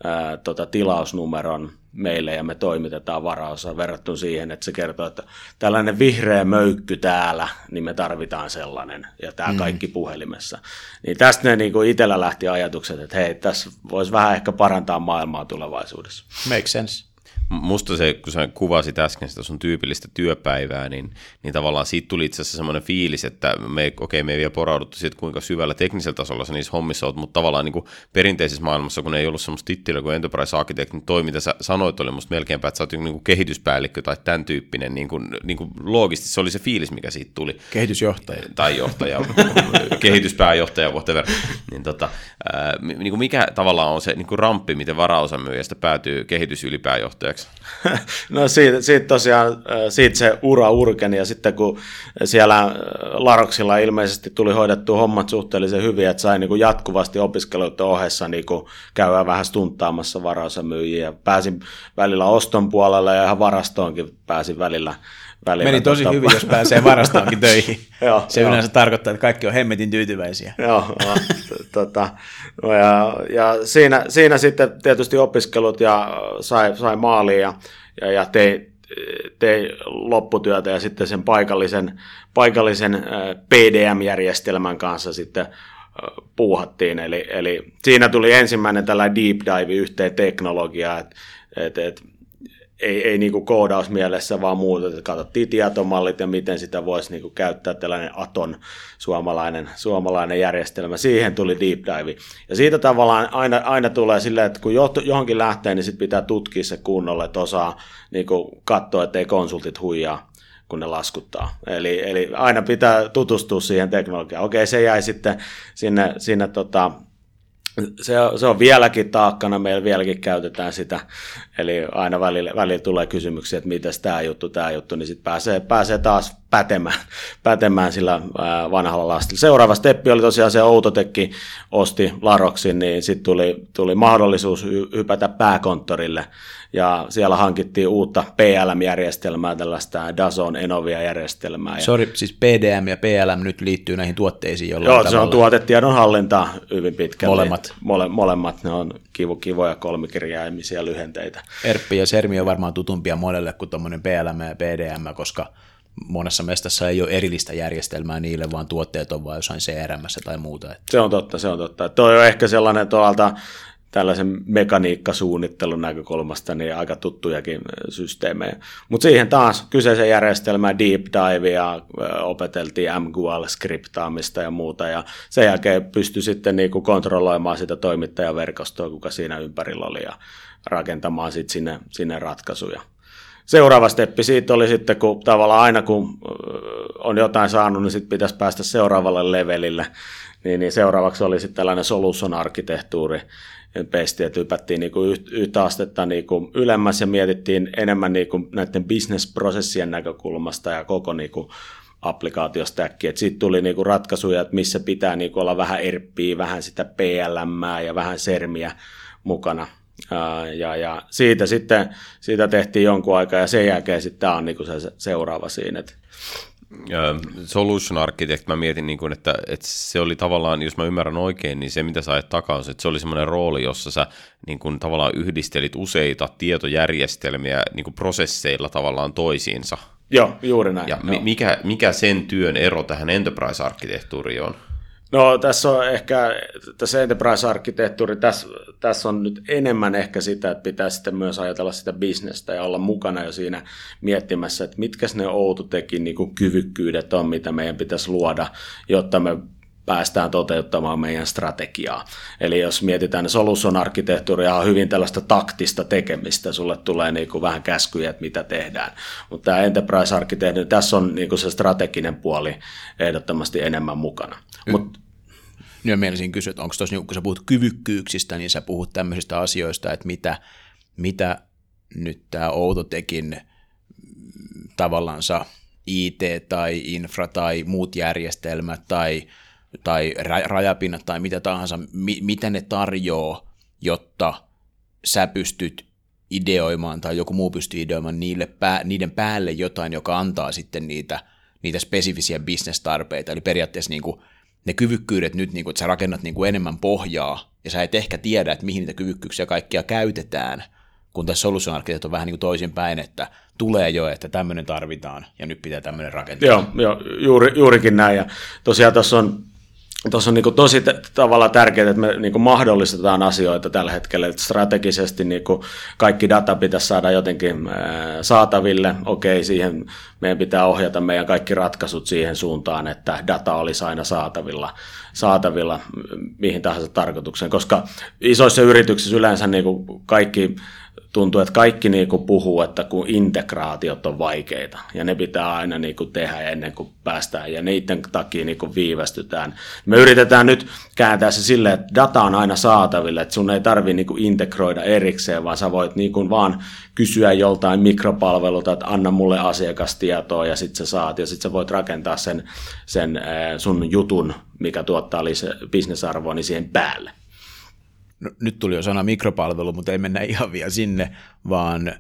ää, tota, tilausnumeron meille ja me toimitetaan varaosa verrattuna siihen, että se kertoo, että tällainen vihreä möykky täällä, niin me tarvitaan sellainen ja tämä mm. kaikki puhelimessa. Niin tästä ne niin kuin itsellä lähti ajatukset, että hei, tässä voisi vähän ehkä parantaa maailmaa tulevaisuudessa. Make sense. Musta se, kun sä kuvasit äsken sitä sun tyypillistä työpäivää, niin, niin tavallaan siitä tuli itse asiassa semmoinen fiilis, että me, okei, okay, me ei vielä porauduttu siitä, kuinka syvällä teknisellä tasolla sä niissä hommissa oot, mutta tavallaan niin kuin perinteisessä maailmassa, kun ei ollut semmoista tittelyä kuin Enterprise Architect, niin toi, mitä sä sanoit, oli musta melkeinpä, että sä oot niin kuin kehityspäällikkö tai tämän tyyppinen, niin kuin, niin kuin loogisesti se oli se fiilis, mikä siitä tuli. Kehitysjohtaja. Tai johtaja, kehityspääjohtaja, whatever. Niin tota, ää, niin kuin mikä tavallaan on se niin kuin ramppi, miten varaosamyyjästä päätyy No siitä, siitä tosiaan, siitä se ura urkeni ja sitten kun siellä Laroksilla ilmeisesti tuli hoidettu hommat suhteellisen hyvin, että sai niin jatkuvasti opiskeluiden ohessa niin käydä vähän stuntaamassa varaosamyyjiä. Pääsin välillä oston puolelle ja ihan varastoonkin pääsin välillä välillä. Meni tosi tota... hyvin, jos pääsee varastoonkin töihin. Joo, se jo. yleensä tarkoittaa, että kaikki on hemmetin tyytyväisiä. Joo, no, tota, no ja, ja siinä, siinä, sitten tietysti opiskelut ja sai, sai maaliin ja, ja, ja tein, tein lopputyötä ja sitten sen paikallisen, paikallisen PDM-järjestelmän kanssa sitten puuhattiin. Eli, eli siinä tuli ensimmäinen tällainen deep dive yhteen teknologiaan, että et, et ei, ei niin kuin koodausmielessä, vaan muuta, että katsottiin tietomallit ja miten sitä voisi niin kuin käyttää tällainen Aton suomalainen, suomalainen järjestelmä. Siihen tuli deep dive. Ja siitä tavallaan aina, aina tulee silleen, että kun johonkin lähtee, niin sit pitää tutkia se kunnolla, että osaa niin kuin katsoa, ettei konsultit huijaa kun ne laskuttaa. Eli, eli aina pitää tutustua siihen teknologiaan. Okei, se jäi sitten sinne, sinne tota, se on, se on vieläkin taakkana, meillä vieläkin käytetään sitä, eli aina välillä, välillä tulee kysymyksiä, että miten tämä juttu, tämä juttu, niin sitten pääsee, pääsee taas pätemään, pätemään sillä vanhalla lastilla. Seuraava steppi oli tosiaan se Outotekki osti Laroksin, niin sitten tuli, tuli mahdollisuus hypätä pääkonttorille, ja siellä hankittiin uutta PLM-järjestelmää, tällaista Dazon Enovia-järjestelmää. Sori, siis PDM ja PLM nyt liittyy näihin tuotteisiin jollain Joo, tavalla. se on tuotetiedon hallinta hyvin pitkälle. Molemmat. Mole, molemmat, ne on kivu, kivoja kolmikirjaimisia lyhenteitä. ERP ja SERMI on varmaan tutumpia monelle kuin tuommoinen PLM ja PDM, koska monessa mestassa ei ole erillistä järjestelmää niille, vaan tuotteet on vain jossain CRM tai muuta. Se on totta, se on totta. Tuo on ehkä sellainen tuolta tällaisen mekaniikkasuunnittelun näkökulmasta niin aika tuttujakin systeemejä. Mutta siihen taas kyseisen järjestelmään deep dive ja opeteltiin MQL-skriptaamista ja muuta, ja sen jälkeen pystyi sitten niinku kontrolloimaan sitä toimittajaverkostoa, kuka siinä ympärillä oli, ja rakentamaan sitten sinne, sinne ratkaisuja. Seuraava steppi siitä oli sitten, kun tavallaan aina kun on jotain saanut, niin sitten pitäisi päästä seuraavalle levelille, niin, niin seuraavaksi oli sitten tällainen solution-arkkitehtuuri, pesti, että hypättiin niin kuin yhtä astetta niin kuin ylemmäs ja mietittiin enemmän niin kuin näiden bisnesprosessien näkökulmasta ja koko niin kuin applikaatiostäkki. Sitten tuli niin kuin ratkaisuja, että missä pitää niin kuin olla vähän erppiä, vähän sitä PLM ja vähän sermiä mukana. Ja, ja siitä sitten siitä tehtiin jonkun aikaa ja sen jälkeen sitten tämä on niin kuin se seuraava siinä. Että solution architect, mä mietin, niin kuin, että, että se oli tavallaan, jos mä ymmärrän oikein, niin se mitä sä ajat takaa, että se oli semmoinen rooli, jossa sä niin kuin, tavallaan yhdistelit useita tietojärjestelmiä niin kuin prosesseilla tavallaan toisiinsa. Joo, juuri näin. Ja mikä, mikä sen työn ero tähän enterprise-arkkitehtuuriin on? No tässä on ehkä, tässä enterprise-arkkitehtuuri, tässä, tässä on nyt enemmän ehkä sitä, että pitää sitten myös ajatella sitä bisnestä ja olla mukana jo siinä miettimässä, että mitkä ne Outotekin niin kyvykkyydet on, mitä meidän pitäisi luoda, jotta me päästään toteuttamaan meidän strategiaa. Eli jos mietitään solution arkkitehtuuria, on hyvin tällaista taktista tekemistä, sulle tulee niin kuin vähän käskyjä, että mitä tehdään. Mutta tämä enterprise arkkitehtuuri, tässä on niin kuin se strateginen puoli ehdottomasti enemmän mukana. Mut, nyt mielisin kysyä, että onko tuossa, kun sä puhut kyvykkyyksistä, niin sä puhut tämmöisistä asioista, että mitä, mitä nyt tämä Outotekin tavallansa IT tai infra tai muut järjestelmät tai, tai rajapinnat tai mitä tahansa, mi, mitä ne tarjoaa, jotta sä pystyt ideoimaan tai joku muu pystyy ideoimaan niille pää, niiden päälle jotain, joka antaa sitten niitä, niitä spesifisiä bisnestarpeita. Eli periaatteessa niin kuin ne kyvykkyydet nyt, niin kuin, että sä rakennat niin kuin enemmän pohjaa, ja sä et ehkä tiedä, että mihin niitä kyvykkyyksiä kaikkia käytetään, kun tässä solution on vähän niin kuin toisinpäin, että tulee jo, että tämmöinen tarvitaan, ja nyt pitää tämmöinen rakentaa. Joo, joo juuri, juurikin näin, ja tosiaan tuossa on tuossa on niin tosi tavalla tärkeää, että me niin mahdollistetaan asioita tällä hetkellä, että strategisesti niin kaikki data pitäisi saada jotenkin saataville. Okei, siihen meidän pitää ohjata meidän kaikki ratkaisut siihen suuntaan, että data olisi aina saatavilla, saatavilla mihin tahansa tarkoitukseen, koska isoissa yrityksissä yleensä niin kaikki tuntuu, että kaikki niin kuin puhuu, että kun integraatiot on vaikeita ja ne pitää aina niin kuin tehdä ennen kuin päästään ja niiden takia niin kuin viivästytään. Me yritetään nyt kääntää se silleen, että data on aina saatavilla, että sun ei tarvitse niin kuin integroida erikseen, vaan sä voit niin kuin vaan kysyä joltain mikropalvelulta, että anna mulle asiakastietoa ja sitten sä saat ja sitten sä voit rakentaa sen, sen sun jutun, mikä tuottaa bisnesarvoa, niin siihen päälle no, nyt tuli jo sana mikropalvelu, mutta ei mennä ihan vielä sinne, vaan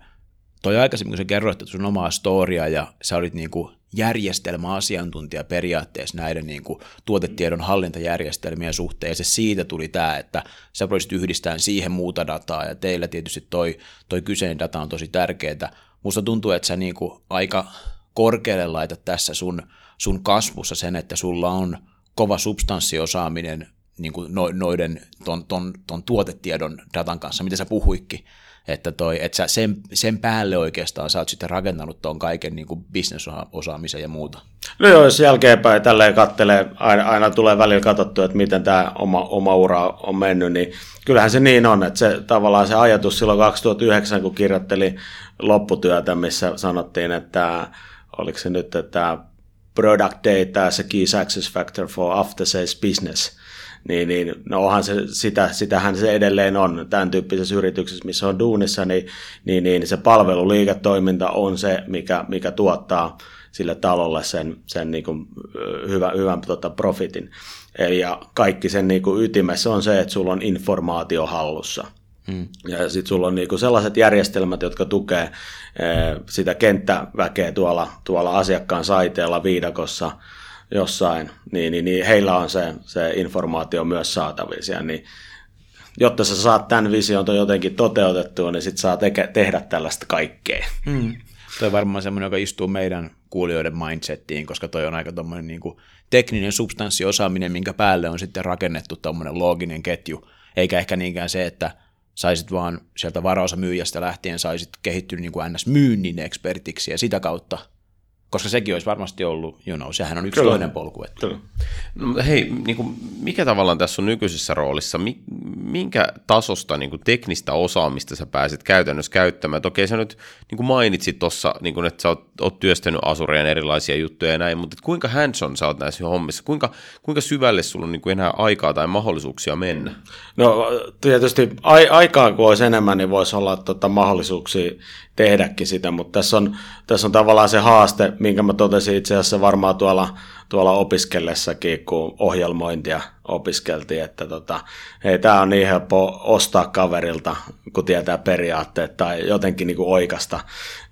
toi aikaisemmin, kun sä kerroit sun omaa storia ja sä olit niin kuin järjestelmäasiantuntija periaatteessa näiden niin kuin tuotetiedon hallintajärjestelmien suhteen, ja se siitä tuli tämä, että sä voisit yhdistää siihen muuta dataa, ja teillä tietysti toi, toi kyseinen data on tosi tärkeää. Musta tuntuu, että sä niin kuin aika korkealle laitat tässä sun, sun kasvussa sen, että sulla on kova substanssiosaaminen niin kuin noiden ton, ton, ton tuotetiedon datan kanssa, mitä sä puhuikki, että, toi, että sä sen, sen päälle oikeastaan sä oot sitten rakentanut tuon kaiken niin bisnesosaamisen ja muuta. No joo, jos jälkeenpäin tälleen kattelee, aina, aina tulee välillä katsottu, että miten tämä oma, oma ura on mennyt, niin kyllähän se niin on, että se tavallaan se ajatus silloin 2009, kun kirjoitteli lopputyötä, missä sanottiin, että oliko se nyt, että product data as a key success factor for after sales business – niin, niin no onhan se, sitä, sitähän se edelleen on tämän tyyppisessä yrityksessä, missä on duunissa, niin, niin, niin se palveluliiketoiminta on se, mikä, mikä tuottaa sille talolle sen, sen niin kuin hyvä, hyvän tota, profitin. Ja kaikki sen niin kuin ytimessä on se, että sulla on informaatio hallussa. Hmm. Ja sitten sulla on niinku sellaiset järjestelmät, jotka tukee sitä kenttäväkeä tuolla, tuolla asiakkaan saiteella viidakossa, jossain, niin, niin, niin heillä on se, se informaatio myös saatavissa. Niin, jotta sä saat tämän vision jotenkin toteutettua, niin sit saa teke, tehdä tällaista kaikkea. Hmm. Toi on varmaan semmoinen, joka istuu meidän kuulijoiden mindsettiin, koska toi on aika tommoinen niin kuin tekninen substanssiosaaminen, minkä päälle on sitten rakennettu tuommoinen looginen ketju, eikä ehkä niinkään se, että saisit vaan sieltä varaosa myyjästä lähtien saisit kehittynyt niin kuin NS-myynnin ekspertiksi ja sitä kautta koska sekin olisi varmasti ollut, you know, sehän on yksi Kyllä. toinen polku. Että. Kyllä. No, hei, niin kuin, mikä tavallaan tässä on nykyisessä roolissa, minkä tasosta niin kuin teknistä osaamista sä pääsit käytännössä käyttämään? Okei, sä nyt niin kuin mainitsit tuossa, niin että sä oot, oot työstänyt Asureen erilaisia juttuja ja näin, mutta kuinka hands-on sä oot näissä hommissa? Kuinka, kuinka syvälle sulla on niin kuin enää aikaa tai mahdollisuuksia mennä? No tietysti ai- aikaa kun olisi enemmän, niin voisi olla tota, mahdollisuuksia tehdäkin sitä, mutta tässä on, tässä on tavallaan se haaste, minkä mä totesin itse asiassa varmaan tuolla, tuolla opiskellessakin, kun ohjelmointia opiskeltiin, että tota, hei, tämä on niin helppo ostaa kaverilta, kun tietää periaatteet tai jotenkin niin oikasta.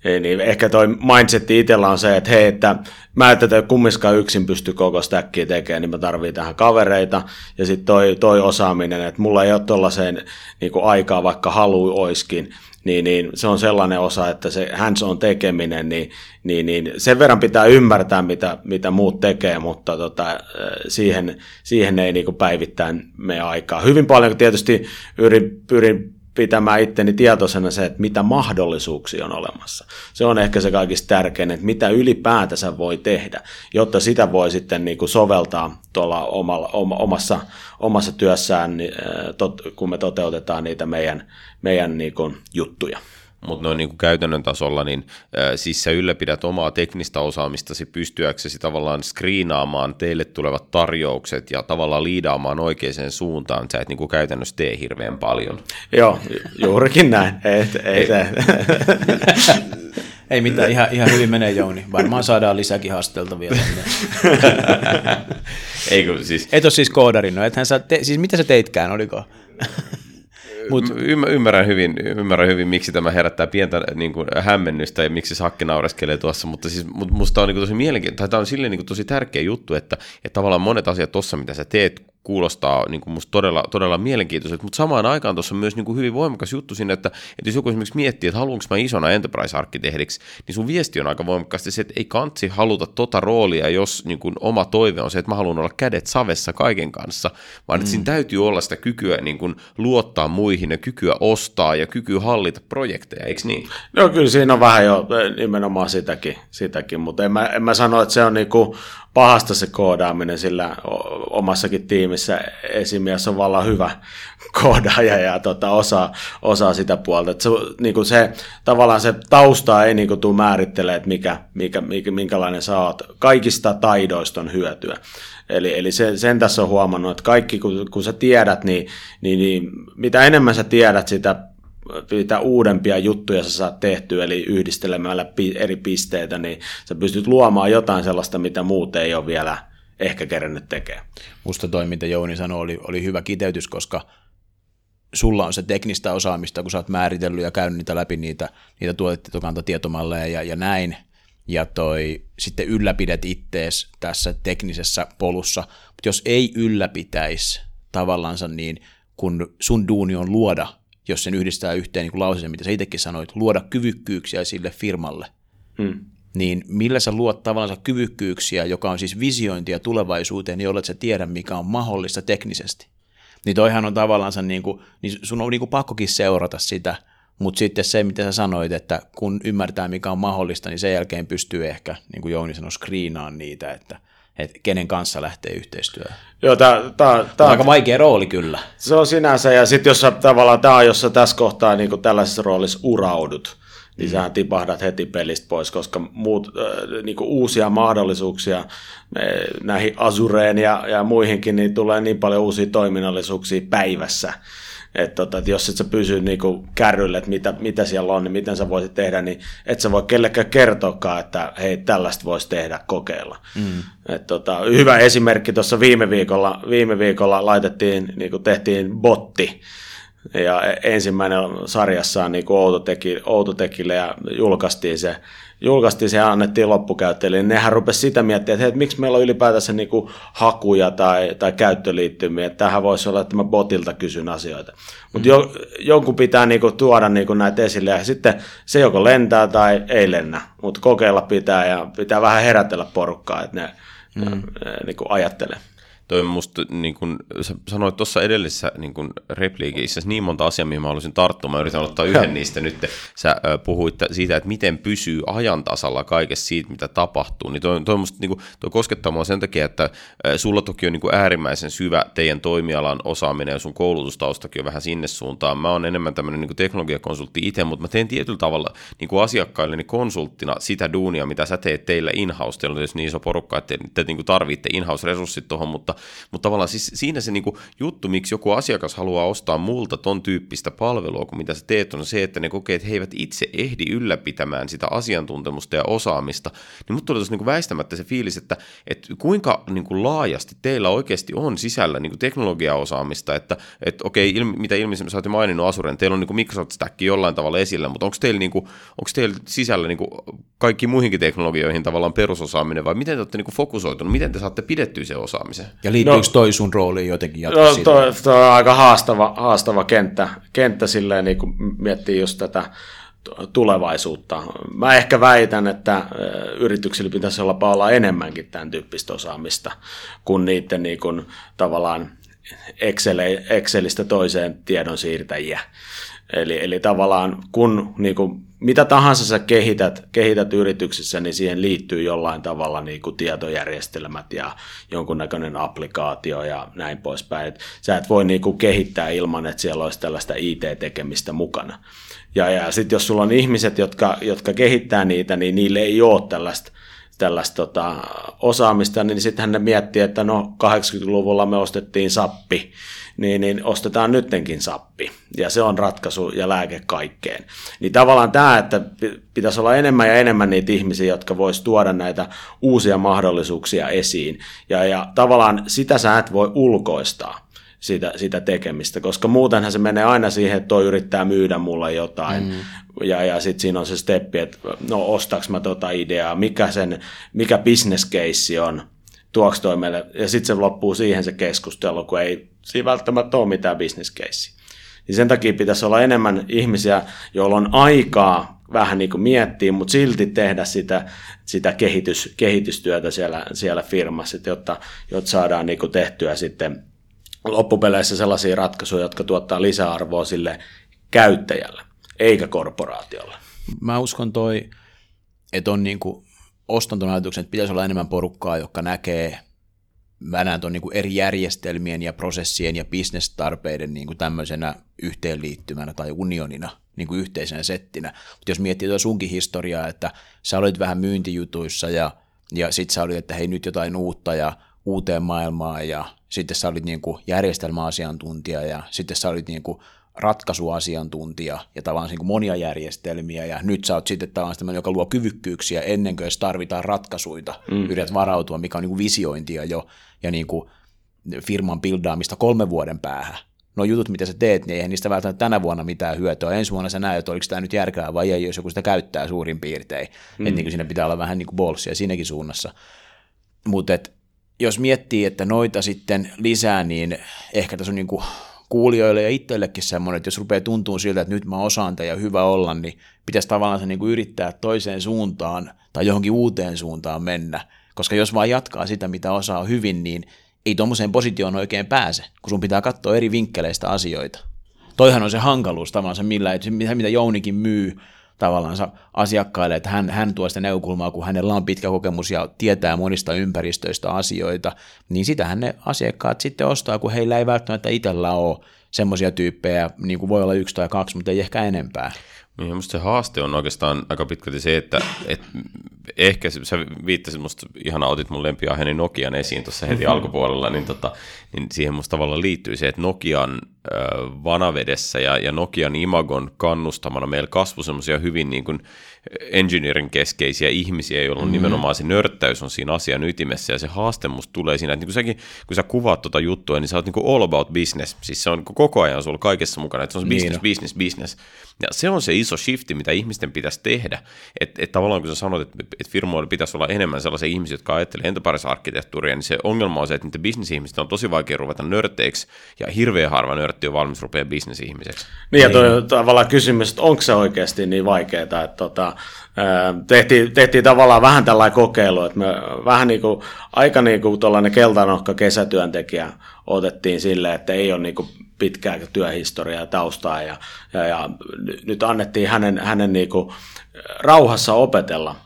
Ei, niin ehkä toi mindset itsellä on se, että hei, että mä et tätä kummiskaan yksin pysty koko stackia tekemään, niin mä tarviin tähän kavereita. Ja sitten toi, toi osaaminen, että mulla ei ole tuollaiseen niin aikaa, vaikka halu oiskin, niin, niin se on sellainen osa, että se hands-on tekeminen, niin, niin, niin sen verran pitää ymmärtää, mitä, mitä muut tekee, mutta tota, siihen, siihen ei niin päivittäin mene aikaa. Hyvin paljon tietysti pyrin, pyrin pitämään itteni tietoisena se, että mitä mahdollisuuksia on olemassa. Se on ehkä se kaikista tärkein, että mitä ylipäätänsä voi tehdä, jotta sitä voi sitten niin kuin soveltaa tuolla omalla, omassa, omassa työssään, niin, kun me toteutetaan niitä meidän, meidän niin kuin juttuja. Mutta noin niin käytännön tasolla, niin äh, siis sä ylläpidät omaa teknistä osaamistasi pystyäksesi tavallaan screenaamaan teille tulevat tarjoukset ja tavallaan liidaamaan oikeaan suuntaan. Sä et niin kuin käytännössä tee hirveän paljon. Joo, juurikin näin. Ei, ei, ei. ei mitään, ihan, ihan hyvin menee Jouni. Varmaan saadaan lisäkin haastelta vielä. Eikö siis... Et ole siis koodarin, no ethän sä te, siis mitä sä teitkään, oliko? Mut... Ymmärrän, hyvin, ymmärrän hyvin, miksi tämä herättää pientä niin kuin, hämmennystä ja miksi Sakki naureskelee tuossa, mutta siis, musta on niin kuin, tosi mielenkiintoista, tämä on silleen niin kuin, tosi tärkeä juttu, että, että tavallaan monet asiat tuossa, mitä sä teet, kuulostaa niin kuin musta todella, todella mielenkiintoiselta, mutta samaan aikaan tuossa on myös niin kuin hyvin voimakas juttu siinä, että, että jos joku esimerkiksi miettii, että haluanko mä isona enterprise-arkkitehdiksi, niin sun viesti on aika voimakkaasti se, että ei kantsi haluta tota roolia, jos niin kuin oma toive on se, että mä haluan olla kädet savessa kaiken kanssa, vaan mm. että siinä täytyy olla sitä kykyä niin kuin luottaa muihin ja kykyä ostaa ja kykyä hallita projekteja, eikö niin? No kyllä siinä on vähän jo nimenomaan sitäkin, sitäkin mutta en mä, en mä sano, että se on niin kuin pahasta se koodaaminen, sillä omassakin tiimissä esimies on vallan hyvä koodaaja ja tota, osaa, osaa sitä puolta. Et se, niin kuin se, tavallaan se tausta ei niin kuin, tule määrittelee, että mikä, mikä, mikä, minkälainen sä oot. Kaikista taidoista on hyötyä. Eli, eli se, sen tässä on huomannut, että kaikki kun, kun sä tiedät, niin, niin, niin mitä enemmän sä tiedät, sitä mitä uudempia juttuja sä saat tehtyä, eli yhdistelemällä eri pisteitä, niin sä pystyt luomaan jotain sellaista, mitä muut ei ole vielä ehkä kerännyt tekemään. Musta toi, mitä Jouni sanoi, oli, oli hyvä kiteytys, koska sulla on se teknistä osaamista, kun sä oot määritellyt ja käynyt niitä läpi niitä, niitä tuotetietokantotietomalleja ja, ja näin, ja toi, sitten ylläpidet ittees tässä teknisessä polussa, mutta jos ei ylläpitäisi tavallansa, niin kun sun duuni on luoda jos sen yhdistää yhteen niin kuin lauseeseen, mitä sä itsekin sanoit, luoda kyvykkyyksiä sille firmalle, hmm. Niin millä sä luot tavallaan kyvykkyyksiä, joka on siis visiointia tulevaisuuteen, niin jollet sä tiedä, mikä on mahdollista teknisesti. Niin toihan on tavallaan, niin, kuin, niin sun on niin kuin pakkokin seurata sitä, mutta sitten se, mitä sä sanoit, että kun ymmärtää, mikä on mahdollista, niin sen jälkeen pystyy ehkä, niin kuin Jouni sanoi, screenaan niitä, että että kenen kanssa lähtee yhteistyöhön. Joo, tää, tää, tää on aika vaikea rooli kyllä. Se on sinänsä, ja sitten jos sä, tavallaan tämä on, jos sä tässä kohtaa niin kuin tällaisessa roolissa uraudut, niin mm. sähän tipahdat heti pelistä pois, koska muut, äh, niin uusia mahdollisuuksia näihin Azureen ja, ja muihinkin, niin tulee niin paljon uusia toiminnallisuuksia päivässä, että tota, et jos et sä pysy niinku kärrylle, että mitä, mitä siellä on, niin miten sä voisit tehdä, niin et sä voi kellekään kertoakaan, että hei, tällaista voisi tehdä, kokeilla. Mm. Et tota, hyvä esimerkki tuossa viime viikolla, viime viikolla laitettiin, niinku tehtiin botti, ja ensimmäinen sarjassaan niin Outotekille ja julkaistiin se julkaistiin se ja annettiin loppukäyttäjille, niin nehän rupesi sitä miettimään, että, hei, että miksi meillä on ylipäätänsä niin kuin hakuja tai, tai käyttöliittymiä, että tähän voisi olla, että mä botilta kysyn asioita. Mutta mm. jo, jonkun pitää niin kuin, tuoda niin kuin näitä esille ja sitten se joko lentää tai ei lennä, mutta kokeilla pitää ja pitää vähän herätellä porukkaa, että ne, mm. niin kuin ajattelee toi musta, niin kun, sä sanoit tuossa edellisessä niin kun repliikissä niin monta asiaa, mihin mä haluaisin tarttua. Mä yritän ottaa yhden niistä nyt. Sä puhuit siitä, että miten pysyy ajan tasalla kaikessa siitä, mitä tapahtuu. Niin toi, toi, musta, niin kun, toi koskettaa mua sen takia, että sulla toki on niin kun äärimmäisen syvä teidän toimialan osaaminen ja sun koulutustaustakin on vähän sinne suuntaan. Mä oon enemmän tämmöinen niin teknologiakonsultti itse, mutta mä teen tietyllä tavalla niin asiakkaille niin konsulttina sitä duunia, mitä sä teet teille in-house. Teillä on tietysti niin iso porukka, että te, te niin tarvitte in-house-resurssit tuohon, mutta mutta tavallaan siis siinä se niinku juttu, miksi joku asiakas haluaa ostaa multa ton tyyppistä palvelua kuin mitä sä teet, on se, että ne kokee, että he eivät itse ehdi ylläpitämään sitä asiantuntemusta ja osaamista. Niin mutta tuli niinku väistämättä se fiilis, että, että kuinka niinku laajasti teillä oikeasti on sisällä niinku teknologiaosaamista, että, että okei, ilmi, mitä ilmeisemmin sä oot maininnut Asuren, teillä on niinku Microsoft Stack jollain tavalla esillä, mutta onko teillä, niinku, onko teillä sisällä niinku kaikki muihinkin teknologioihin tavallaan perusosaaminen vai miten te olette niinku fokusoitunut, miten te saatte pidettyä sen osaamisen? Ja liittyykö no, toi sun rooliin jotenkin jatkossa? No, toi, toi on aika haastava, haastava kenttä, kenttä silleen, niin kun miettii just tätä tulevaisuutta. Mä ehkä väitän, että yrityksillä pitäisi olla olla enemmänkin tämän tyyppistä osaamista kuin niiden niin kuin, tavallaan Excel, Excelistä toiseen tiedon siirtäjiä. Eli, eli tavallaan kun niin kuin, mitä tahansa sä kehität, kehität yrityksessä, niin siihen liittyy jollain tavalla niin kuin tietojärjestelmät ja jonkunnäköinen applikaatio ja näin poispäin. Et sä et voi niin kuin kehittää ilman, että siellä olisi tällaista IT-tekemistä mukana. Ja, ja sitten jos sulla on ihmiset, jotka, jotka kehittää niitä, niin niille ei ole tällaista tällaista tota, osaamista, niin sitten hän miettii, että no 80-luvulla me ostettiin sappi, niin, niin ostetaan nyttenkin sappi. Ja se on ratkaisu ja lääke kaikkeen. Niin tavallaan tämä, että pitäisi olla enemmän ja enemmän niitä ihmisiä, jotka vois tuoda näitä uusia mahdollisuuksia esiin. Ja, ja tavallaan sitä sä et voi ulkoistaa sitä, sitä tekemistä, koska muutenhan se menee aina siihen, että toi yrittää myydä mulle jotain, mm. ja, ja sitten siinä on se steppi, että no ostaks mä tota ideaa, mikä sen, mikä business case on, tuoks toi meille, ja sitten se loppuu siihen se keskustelu, kun ei siinä välttämättä ole mitään case. Niin sen takia pitäisi olla enemmän ihmisiä, joilla on aikaa vähän niin kuin miettiä, mutta silti tehdä sitä, sitä kehitys, kehitystyötä siellä, siellä firmassa, jotta, jotta saadaan niin kuin tehtyä sitten loppupeleissä sellaisia ratkaisuja, jotka tuottaa lisäarvoa sille käyttäjälle, eikä korporaatiolle. Mä uskon toi, että on niin kuin, ostan tuon ajatuksen, että pitäisi olla enemmän porukkaa, joka näkee mä näen tuon niin eri järjestelmien ja prosessien ja bisnestarpeiden niin kuin tämmöisenä yhteenliittymänä tai unionina niin kuin yhteisenä settinä. Mutta jos miettii tuota sunkin historiaa, että sä olit vähän myyntijutuissa ja, ja sitten sä olit, että hei nyt jotain uutta ja uuteen maailmaan ja sitten sä olit niin kuin järjestelmäasiantuntija ja sitten sä olit niin kuin ratkaisuasiantuntija ja tavallaan niin kuin monia järjestelmiä, ja nyt sä oot sitten tavallaan sellainen, joka luo kyvykkyyksiä ennen kuin edes tarvitaan ratkaisuja, mm. yrität varautua, mikä on niin visiointia jo, ja niin kuin firman buildaamista kolmen vuoden päähän. No jutut, mitä sä teet, niin eihän niistä välttämättä tänä vuonna mitään hyötyä. Ensi vuonna sä näet, että oliko tämä nyt järkevää vai ei, jos joku sitä käyttää suurin piirtein. Mm. Että niin kuin siinä pitää olla vähän niin kuin bolsia siinäkin suunnassa. Mutta jos miettii, että noita sitten lisää, niin ehkä tässä on niin kuin kuulijoille ja itsellekin semmoinen, että jos rupeaa tuntuu siltä, että nyt mä osaan ja hyvä olla, niin pitäisi tavallaan se niin kuin yrittää toiseen suuntaan tai johonkin uuteen suuntaan mennä. Koska jos vaan jatkaa sitä, mitä osaa hyvin, niin ei tuommoiseen positioon oikein pääse, kun sun pitää katsoa eri vinkkeleistä asioita. Toihan on se hankaluus tavallaan se, millä, että mitä Jounikin myy tavallaan asiakkaille, että hän, hän tuo sitä näkökulmaa, kun hänellä on pitkä kokemus ja tietää monista ympäristöistä asioita, niin sitähän ne asiakkaat sitten ostaa, kun heillä ei välttämättä itsellä ole semmoisia tyyppejä, niin kuin voi olla yksi tai kaksi, mutta ei ehkä enempää. Niin, musta se haaste on oikeastaan aika pitkälti se, että, että ehkä sä viittasit musta, ihan otit mun lempiaiheeni Nokian esiin tuossa heti mm-hmm. alkupuolella, niin, tota, niin siihen musta tavallaan liittyy se, että Nokian vanavedessä ja, ja Nokian imagon kannustamana meillä kasvoi semmoisia hyvin niin kuin engineerin keskeisiä ihmisiä, joilla on mm-hmm. nimenomaan se nörttäys on siinä asian ytimessä ja se haaste musta tulee siinä, että niin kun, säkin, kun sä kuvaat tuota juttua, niin sä oot niin all about business, siis se on koko ajan sulla kaikessa mukana, että se on niin business, niin. business, business. Ja se on se iso shifti, mitä ihmisten pitäisi tehdä, että et tavallaan kun sä sanot, että et firmoilla pitäisi olla enemmän sellaisia ihmisiä, jotka ajattelee enterprise-arkkitehtuuria, niin se ongelma on se, että niiden bisnesihmiset on tosi vaikea ruveta nörtteiksi, ja hirveän harva nörtti on valmis rupeaa bisnesihmiseksi. Niin, ja toi tavallaan kysymys, että onko se oikeasti niin vaikeaa, että tota, tehtiin, tehtiin tavallaan vähän tällainen kokeilu, että me vähän niin kuin, aika niin kuin tuollainen keltanohka kesätyöntekijä otettiin sille, että ei ole niin kuin pitkää työhistoriaa ja taustaa ja, ja, ja nyt annettiin hänen, hänen niin kuin rauhassa opetella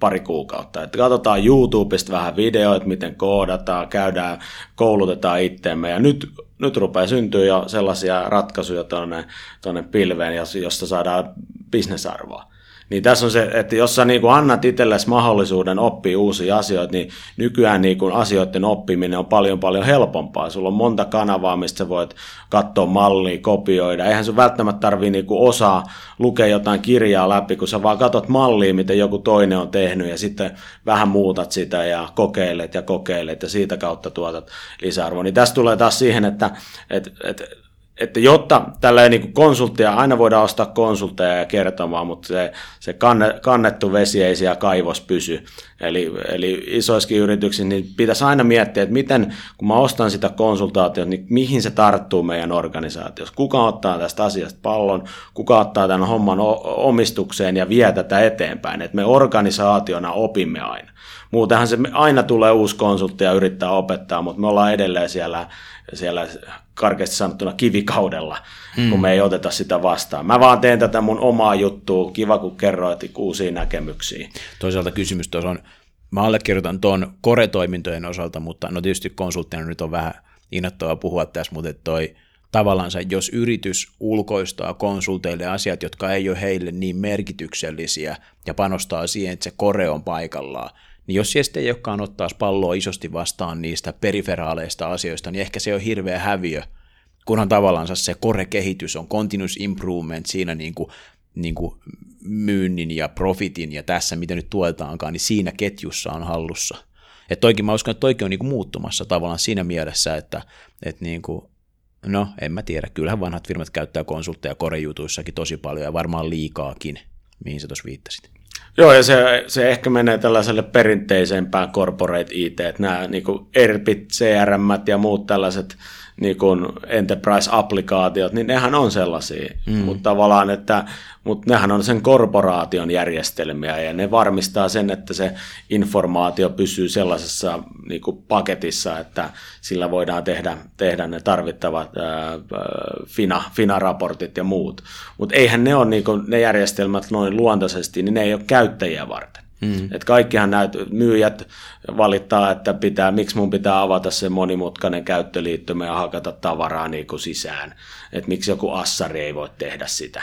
pari kuukautta. Että katsotaan YouTubesta vähän videoita, miten koodataan, käydään, koulutetaan itteemme ja nyt, nyt rupeaa syntyä jo sellaisia ratkaisuja tuonne, tuonne pilveen, josta saadaan bisnesarvoa. Niin tässä on se, että jos sä niin kuin annat itsellesi mahdollisuuden oppia uusia asioita, niin nykyään niin kuin asioiden oppiminen on paljon paljon helpompaa. Sulla on monta kanavaa, mistä sä voit katsoa mallia, kopioida. Eihän sun välttämättä tarvii niin kuin osaa lukea jotain kirjaa läpi, kun sä vaan katsot mallia, miten joku toinen on tehnyt ja sitten vähän muutat sitä ja kokeilet ja kokeilet ja siitä kautta tuotat lisäarvoa. Niin tässä tulee taas siihen, että, että, että että jotta tällä niin konsulttia, aina voidaan ostaa konsultteja ja kertomaan, mutta se, se kanne, kannettu vesi ei siellä kaivos pysy. Eli, eli isoissakin yrityksissä niin pitäisi aina miettiä, että miten, kun mä ostan sitä konsultaatiota, niin mihin se tarttuu meidän organisaatiossa. Kuka ottaa tästä asiasta pallon, kuka ottaa tämän homman omistukseen ja vie tätä eteenpäin. Että me organisaationa opimme aina. Muutenhan se aina tulee uusi konsultti ja yrittää opettaa, mutta me ollaan edelleen siellä, siellä karkeasti sanottuna kivikaudella, hmm. kun me ei oteta sitä vastaan. Mä vaan teen tätä mun omaa juttua, kiva kun kerroit uusia näkemyksiä. Toisaalta kysymys tuossa on, mä allekirjoitan tuon koretoimintojen osalta, mutta no tietysti konsulttina nyt on vähän innoittavaa puhua tässä, mutta toi tavallaan jos yritys ulkoistaa konsulteille asiat, jotka ei ole heille niin merkityksellisiä ja panostaa siihen, että se kore on paikallaan, niin jos siellä ei olekaan ottaa palloa isosti vastaan niistä periferaaleista asioista, niin ehkä se on hirveä häviö, kunhan tavallaan se kore-kehitys on continuous improvement siinä niin kuin, niin kuin myynnin ja profitin ja tässä, mitä nyt tuetaankaan, niin siinä ketjussa on hallussa. Et toikin, mä uskon, että toikin on niin kuin muuttumassa tavallaan siinä mielessä, että, että niin kuin, no en mä tiedä, kyllähän vanhat firmat käyttää konsultteja korejutuissakin tosi paljon ja varmaan liikaakin, mihin sä tuossa viittasit. Joo, ja se, se ehkä menee tällaiselle perinteisempään corporate IT, että nämä niin ERPit, CRM ja muut tällaiset niin kuin enterprise-applikaatiot, niin nehän on sellaisia, mm. mutta tavallaan, että mutta nehän on sen korporaation järjestelmiä ja ne varmistaa sen, että se informaatio pysyy sellaisessa niin kuin paketissa, että sillä voidaan tehdä, tehdä ne tarvittavat ää, FINA, FINA-raportit ja muut. Mutta eihän ne ole niin kuin, ne järjestelmät noin luontaisesti, niin ne ei ole käyttäjiä varten. Mm. Et kaikkihan näitä myyjät valittaa, että pitää, miksi mun pitää avata se monimutkainen käyttöliittymä ja hakata tavaraa niin kuin sisään. Että miksi joku assari ei voi tehdä sitä.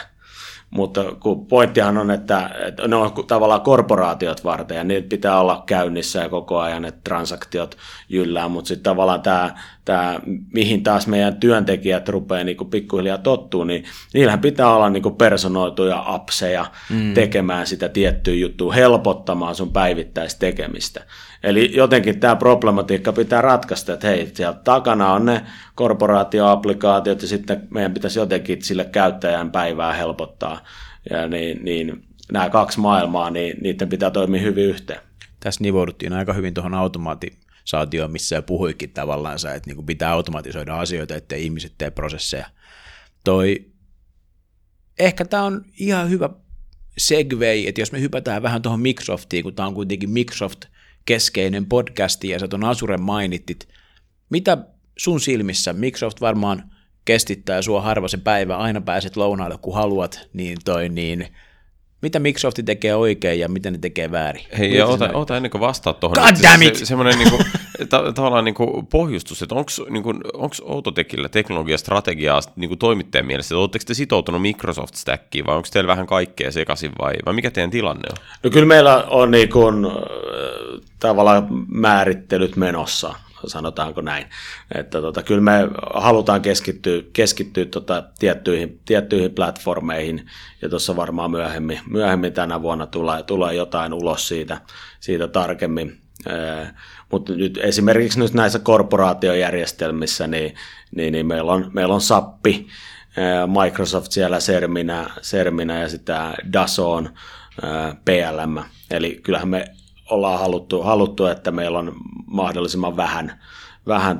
Mutta kun pointtihan on, että, että ne on tavallaan korporaatiot varten ja niitä pitää olla käynnissä ja koko ajan, että transaktiot jyllää, mutta sitten tavallaan tämä, tämä, mihin taas meidän työntekijät rupeaa niin pikkuhiljaa tottuu, niin niillähän pitää olla niin personoituja apseja mm. tekemään sitä tiettyä juttua, helpottamaan sun päivittäistä tekemistä. Eli jotenkin tämä problematiikka pitää ratkaista, että hei, siellä takana on ne korporaatioapplikaatiot ja sitten meidän pitäisi jotenkin sille käyttäjän päivää helpottaa. Ja niin, niin nämä kaksi maailmaa, niin niiden pitää toimia hyvin yhteen. Tässä nivouduttiin aika hyvin tuohon automaatisaatioon, missä jo puhuikin tavallaan, että niin pitää automatisoida asioita, ettei ihmiset tee prosesseja. Toi, ehkä tämä on ihan hyvä segway, että jos me hypätään vähän tuohon Microsoftiin, kun tämä on kuitenkin Microsoft – keskeinen podcasti ja sä ton Azure mainittit. Mitä sun silmissä, Microsoft varmaan kestittää sua harva se päivä, aina pääset lounaalle kun haluat, niin toi niin – mitä Microsoft tekee oikein ja mitä ne tekee väärin. Hei, ja ota, ota ennen kuin vastaat tuohon. God damn it! Se, semmoinen niinku, ta, tavallaan niinku pohjustus, että onko niinku, Outotekillä teknologiastrategiaa niinku toimittajan mielessä, että oletteko te sitoutunut Microsoft Stackiin vai onko teillä vähän kaikkea sekaisin vai, vai mikä teidän tilanne on? No kyllä meillä on niinku, tavallaan määrittelyt menossa sanotaanko näin. Että tota, kyllä me halutaan keskittyä, keskittyä tota tiettyihin, tiettyihin platformeihin, ja tuossa varmaan myöhemmin, myöhemmin tänä vuonna tulee, tulee jotain ulos siitä, siitä tarkemmin. Mutta nyt esimerkiksi nyt näissä korporaatiojärjestelmissä, niin, niin, niin meillä, on, meillä on SAPPI, Microsoft siellä serminä, serminä ja sitä Dason PLM. Eli kyllähän me ollaan haluttu, haluttu, että meillä on mahdollisimman vähän, vähän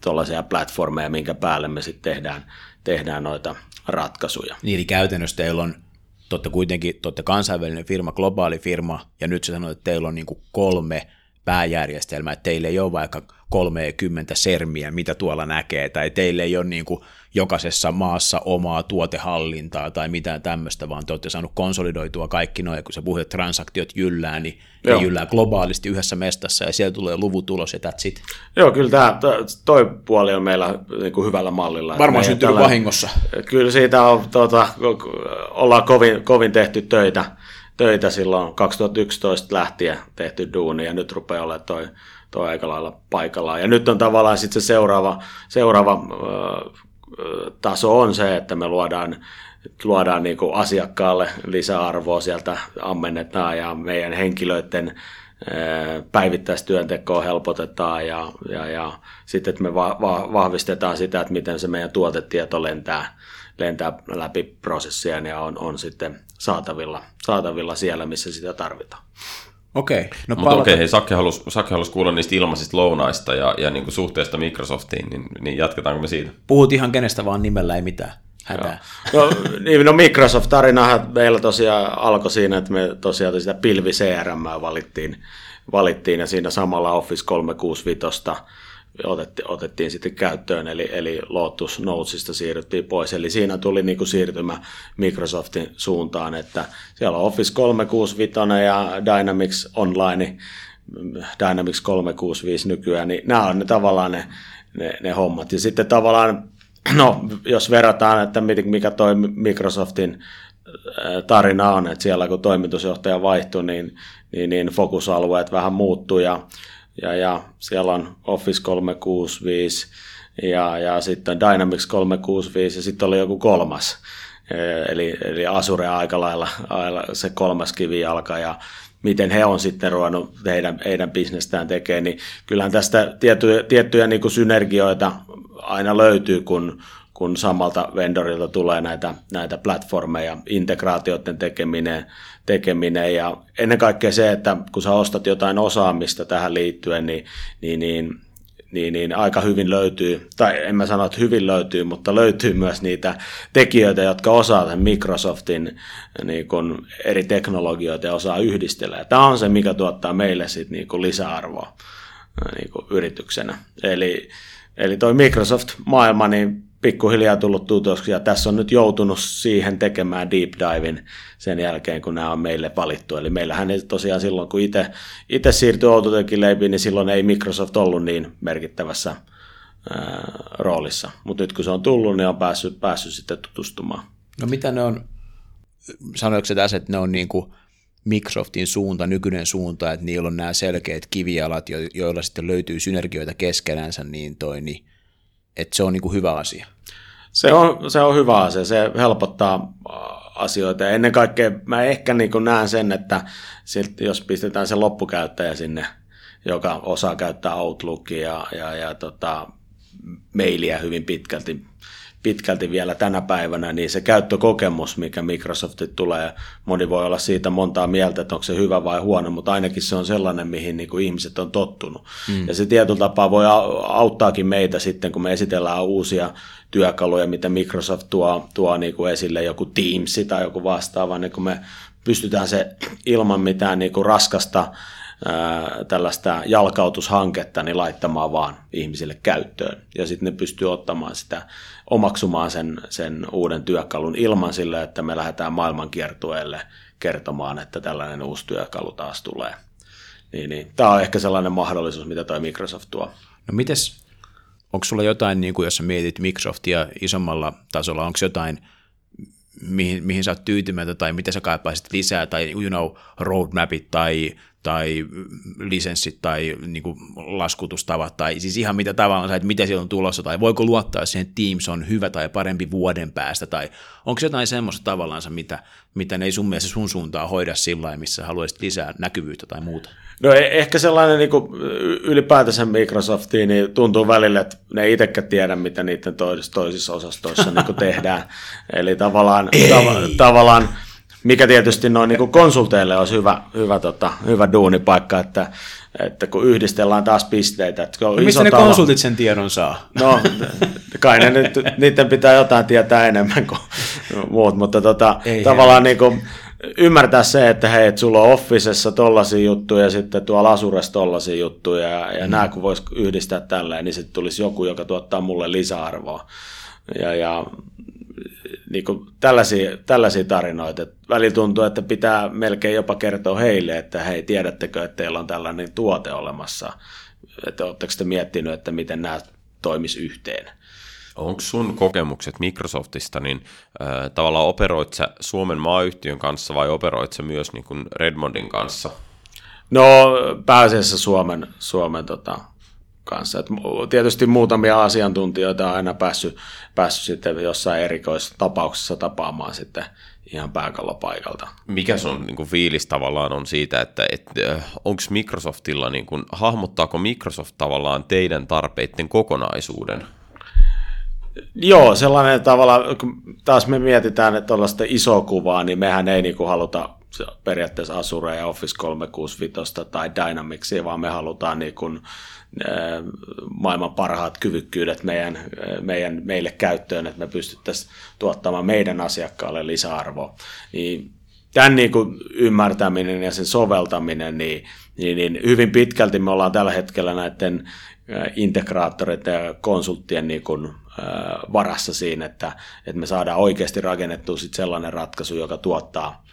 tuollaisia platformeja, minkä päälle me sitten tehdään, tehdään noita ratkaisuja. Niin, eli käytännössä teillä on totta kuitenkin totta kansainvälinen firma, globaali firma, ja nyt sä sanoit, että teillä on niin kolme pääjärjestelmää, että teillä ei ole vaikka 30 sermiä, mitä tuolla näkee, tai teille ei ole niin kuin jokaisessa maassa omaa tuotehallintaa tai mitään tämmöistä, vaan te olette saanut konsolidoitua kaikki noin, kun sä puhuit, että transaktiot jyllää, niin Joo. ne jyllää globaalisti yhdessä mestassa, ja siellä tulee luvut ulos, ja that's it. Joo, kyllä tämä, toi puoli on meillä niin kuin hyvällä mallilla. Varmaan syntynyt tällä, vahingossa. Kyllä siitä on, tuota, ollaan kovin, kovin tehty töitä, töitä silloin 2011 lähtien tehty duuni, ja nyt rupeaa olemaan toi toi aika lailla paikallaan. Ja nyt on tavallaan sitten se seuraava, seuraava taso on se, että me luodaan, luodaan niin kuin asiakkaalle lisäarvoa sieltä ammennetaan ja meidän henkilöiden päivittäistyöntekoa helpotetaan ja, ja, ja sitten, että me va, va, vahvistetaan sitä, että miten se meidän tuotetieto lentää, lentää läpi prosessia ja on, on sitten saatavilla, saatavilla siellä, missä sitä tarvitaan. Okei. No Mutta okei, hei, Sakke halusi, Sakke halusi kuulla niistä ilmaisista lounaista ja, ja niin kuin suhteesta Microsoftiin, niin, niin jatketaanko me siitä? Puhut ihan kenestä vaan nimellä, ei mitään hätää. No, niin, no Microsoft-tarinahan meillä tosiaan alkoi siinä, että me tosiaan sitä pilvi CRM valittiin, valittiin ja siinä samalla Office 365 otettiin, otettiin sitten käyttöön, eli, eli Lotus Notesista siirryttiin pois. Eli siinä tuli niin kuin siirtymä Microsoftin suuntaan, että siellä on Office 365 ja Dynamics Online, Dynamics 365 nykyään, niin nämä on ne tavallaan ne, ne, ne hommat. Ja sitten tavallaan, no jos verrataan, että mikä toi Microsoftin tarina on, että siellä kun toimitusjohtaja vaihtui, niin, niin, niin fokusalueet vähän muuttuu ja ja, ja siellä on Office 365 ja, ja sitten Dynamics 365 ja sitten oli joku kolmas. Eli, eli Azure aika lailla, se kolmas kivi alkaa ja miten he on sitten ruvennut heidän, heidän bisnestään tekemään, niin kyllähän tästä tiettyjä, tiettyjä niin kuin synergioita aina löytyy, kun, kun samalta vendorilta tulee näitä, näitä platformeja, integraatioiden tekeminen, tekeminen ja ennen kaikkea se, että kun sä ostat jotain osaamista tähän liittyen, niin, niin, niin niin, niin aika hyvin löytyy, tai en mä sano, että hyvin löytyy, mutta löytyy myös niitä tekijöitä, jotka osaa tämän Microsoftin niin kun eri teknologioita ja osaa yhdistellä. Ja tämä on se, mikä tuottaa meille sit niin kun lisäarvoa niin kun yrityksenä. Eli, eli toi Microsoft-maailma, niin pikkuhiljaa tullut tutuksi ja tässä on nyt joutunut siihen tekemään deep divin sen jälkeen, kun nämä on meille valittu. Eli meillähän ei tosiaan silloin, kun itse siirtyi Outotekin leipiin, niin silloin ei Microsoft ollut niin merkittävässä ää, roolissa. Mutta nyt kun se on tullut, niin on päässyt, päässyt sitten tutustumaan. No mitä ne on, sanoiko se tässä, että ne on niin kuin Microsoftin suunta, nykyinen suunta, että niillä on nämä selkeät kivialat, joilla sitten löytyy synergioita keskenänsä, niin toi, niin että se on niin kuin hyvä asia. Se on, se on hyvä asia, se helpottaa äh, asioita ennen kaikkea mä ehkä niin kuin näen sen, että jos pistetään se loppukäyttäjä sinne, joka osaa käyttää Outlookia ja, ja, ja tota, mailia hyvin pitkälti, pitkälti vielä tänä päivänä, niin se käyttökokemus, mikä Microsoftit tulee, moni voi olla siitä montaa mieltä, että onko se hyvä vai huono, mutta ainakin se on sellainen, mihin niin kuin ihmiset on tottunut. Mm. Ja se tietyllä tapaa voi auttaakin meitä sitten, kun me esitellään uusia työkaluja, mitä Microsoft tuo, tuo niin kuin esille, joku Teams tai joku vastaava, niin kun me pystytään se ilman mitään niin kuin raskasta tällaista jalkautushanketta niin laittamaan vaan ihmisille käyttöön. Ja sitten ne pystyy ottamaan sitä, omaksumaan sen, sen uuden työkalun ilman sille, että me lähdetään maailmankiertueelle kertomaan, että tällainen uusi työkalu taas tulee. Niin, niin. Tämä on ehkä sellainen mahdollisuus, mitä tuo Microsoft tuo. No mites, onko sulla jotain, niin kuin jos sä mietit Microsoftia isommalla tasolla, onko jotain, mihin, mihin sä oot tyytymätön tai mitä sä kaipaisit lisää, tai you know, roadmapit tai tai lisenssit tai niin kuin laskutustavat tai siis ihan mitä tavallaan, että mitä siellä on tulossa tai voiko luottaa siihen, että Teams on hyvä tai parempi vuoden päästä tai onko jotain semmoista tavallaan, mitä, mitä ne ei sun mielestä sun suuntaan hoida sillä missä haluaisit lisää näkyvyyttä tai muuta? No e- ehkä sellainen niin kuin ylipäätänsä Microsoftiin niin tuntuu välillä, että ne ei itsekään tiedä, mitä niiden toisissa osastoissa niin tehdään. Eli tavallaan, tav- tavallaan mikä tietysti noin niin konsulteille olisi hyvä, hyvä, tota, hyvä duunipaikka, että, että kun yhdistellään taas pisteitä. Että no, mistä ne talo, konsultit sen tiedon saa? No, kai ne nyt, niiden pitää jotain tietää enemmän kuin muut, mutta tota, tavallaan niin kuin, ymmärtää se, että hei, että sulla on Officessa tollaisia juttuja ja sitten tuolla Asuressa tollaisia juttuja ja, ja mm. nämä kun voisi yhdistää tälleen, niin sitten tulisi joku, joka tuottaa mulle lisäarvoa. Ja, ja niin kuin tällaisia, tällaisia tarinoita. Välillä tuntuu, että pitää melkein jopa kertoa heille, että hei, tiedättekö, että teillä on tällainen tuote olemassa. Että oletteko te miettinyt, että miten nämä toimis yhteen? Onko sun kokemukset Microsoftista, niin äh, tavallaan operoit sä Suomen maayhtiön kanssa vai operoit sä myös niin kuin Redmondin kanssa? No pääasiassa Suomen, Suomen tota, kanssa. Et tietysti muutamia asiantuntijoita on aina päässyt, päässyt sitten jossain erikoistapauksessa tapaamaan sitten ihan pääkallopaikalta. Mikä sun niin kuin, fiilis tavallaan on siitä, että et, onko Microsoftilla, niin kuin, hahmottaako Microsoft tavallaan teidän tarpeiden kokonaisuuden? Joo, sellainen tavalla, kun taas me mietitään, että tuollaista isoa kuvaa, niin mehän ei niin kuin haluta periaatteessa Azure ja Office 365 tai Dynamicsia, vaan me halutaan niin kuin maailman parhaat kyvykkyydet meidän, meidän, meille käyttöön, että me pystyttäisiin tuottamaan meidän asiakkaalle lisäarvoa. Niin tämän niin kuin ymmärtäminen ja sen soveltaminen, niin, niin, niin hyvin pitkälti me ollaan tällä hetkellä näiden integraattoreiden ja konsulttien niin kuin, varassa siinä, että, että me saadaan oikeasti rakennettua sit sellainen ratkaisu, joka tuottaa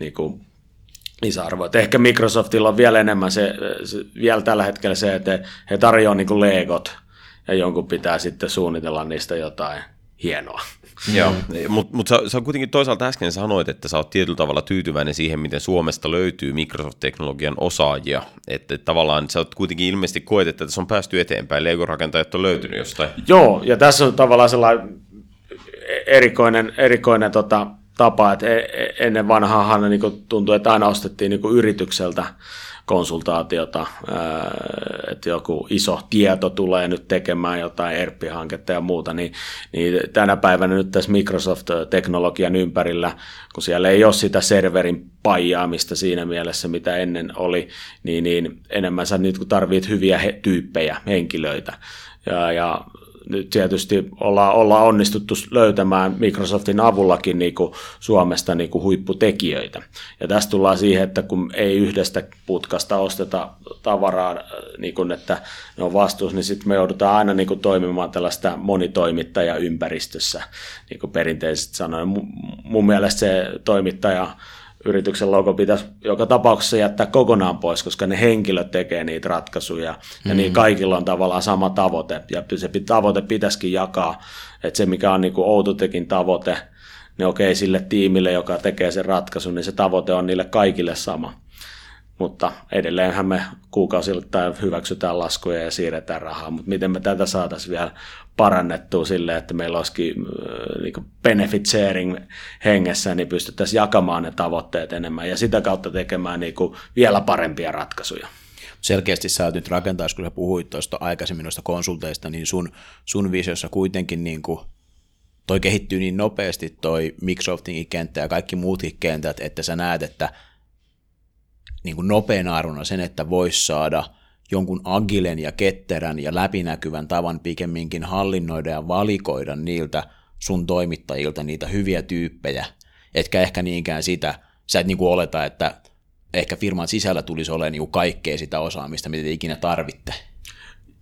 niin kuin, lisäarvoa. Et ehkä Microsoftilla on vielä enemmän se, se vielä tällä hetkellä se, että he tarjoavat niin legot ja jonkun pitää sitten suunnitella niistä jotain hienoa. Joo, mutta mut sä, sä kuitenkin toisaalta äsken sanoit, että sä oot tietyllä tavalla tyytyväinen siihen, miten Suomesta löytyy Microsoft-teknologian osaajia. Että et tavallaan sä oot kuitenkin ilmeisesti koet, että tässä on päästy eteenpäin, Lego-rakentajat on löytynyt jostain. Joo, ja tässä on tavallaan sellainen erikoinen, erikoinen tota, tapa, että e, e, ennen vanhaahan niin tuntui, että aina ostettiin niin yritykseltä, konsultaatiota, että joku iso tieto tulee nyt tekemään jotain ERP-hanketta ja muuta, niin, niin tänä päivänä nyt tässä Microsoft-teknologian ympärillä, kun siellä ei ole sitä serverin paijaamista siinä mielessä, mitä ennen oli, niin, niin enemmän sä nyt tarvit hyviä he, tyyppejä, henkilöitä, ja, ja nyt tietysti ollaan, ollaan onnistuttu löytämään Microsoftin avullakin niin kuin Suomesta niin kuin huipputekijöitä. Ja tästä tullaan siihen, että kun ei yhdestä putkasta osteta tavaraa, niin kuin, että ne on vastuus, niin sitten me joudutaan aina niin kuin toimimaan tällaista monitoimittajaympäristössä, niin kuin perinteisesti sanoen. Mun mielestä se toimittaja yrityksen logo pitäisi joka tapauksessa jättää kokonaan pois, koska ne henkilöt tekee niitä ratkaisuja mm-hmm. ja niin kaikilla on tavallaan sama tavoite ja se tavoite pitäisikin jakaa, että se mikä on niin kuin Outotekin tavoite, niin okei sille tiimille, joka tekee sen ratkaisun, niin se tavoite on niille kaikille sama. Mutta edelleenhän me kuukausilta hyväksytään laskuja ja siirretään rahaa, mutta miten me tätä saataisiin vielä parannettua silleen, että meillä olisikin niin benefit sharing hengessä, niin pystyttäisiin jakamaan ne tavoitteet enemmän ja sitä kautta tekemään niin kuin vielä parempia ratkaisuja. Selkeästi sä oot nyt rakentaa, kun sä puhuit tuosta aikaisemmin noista konsulteista, niin sun, sun visiossa kuitenkin niin kuin toi kehittyy niin nopeasti toi Microsoftin kenttä ja kaikki muutkin kentät, että sä näet, että niin kuin nopein arvona sen, että vois saada – jonkun agilen ja ketterän ja läpinäkyvän tavan pikemminkin hallinnoida ja valikoida niiltä sun toimittajilta niitä hyviä tyyppejä, etkä ehkä niinkään sitä, sä et niinku oleta, että ehkä firman sisällä tulisi olemaan niinku kaikkea sitä osaamista, mitä te ikinä tarvitte.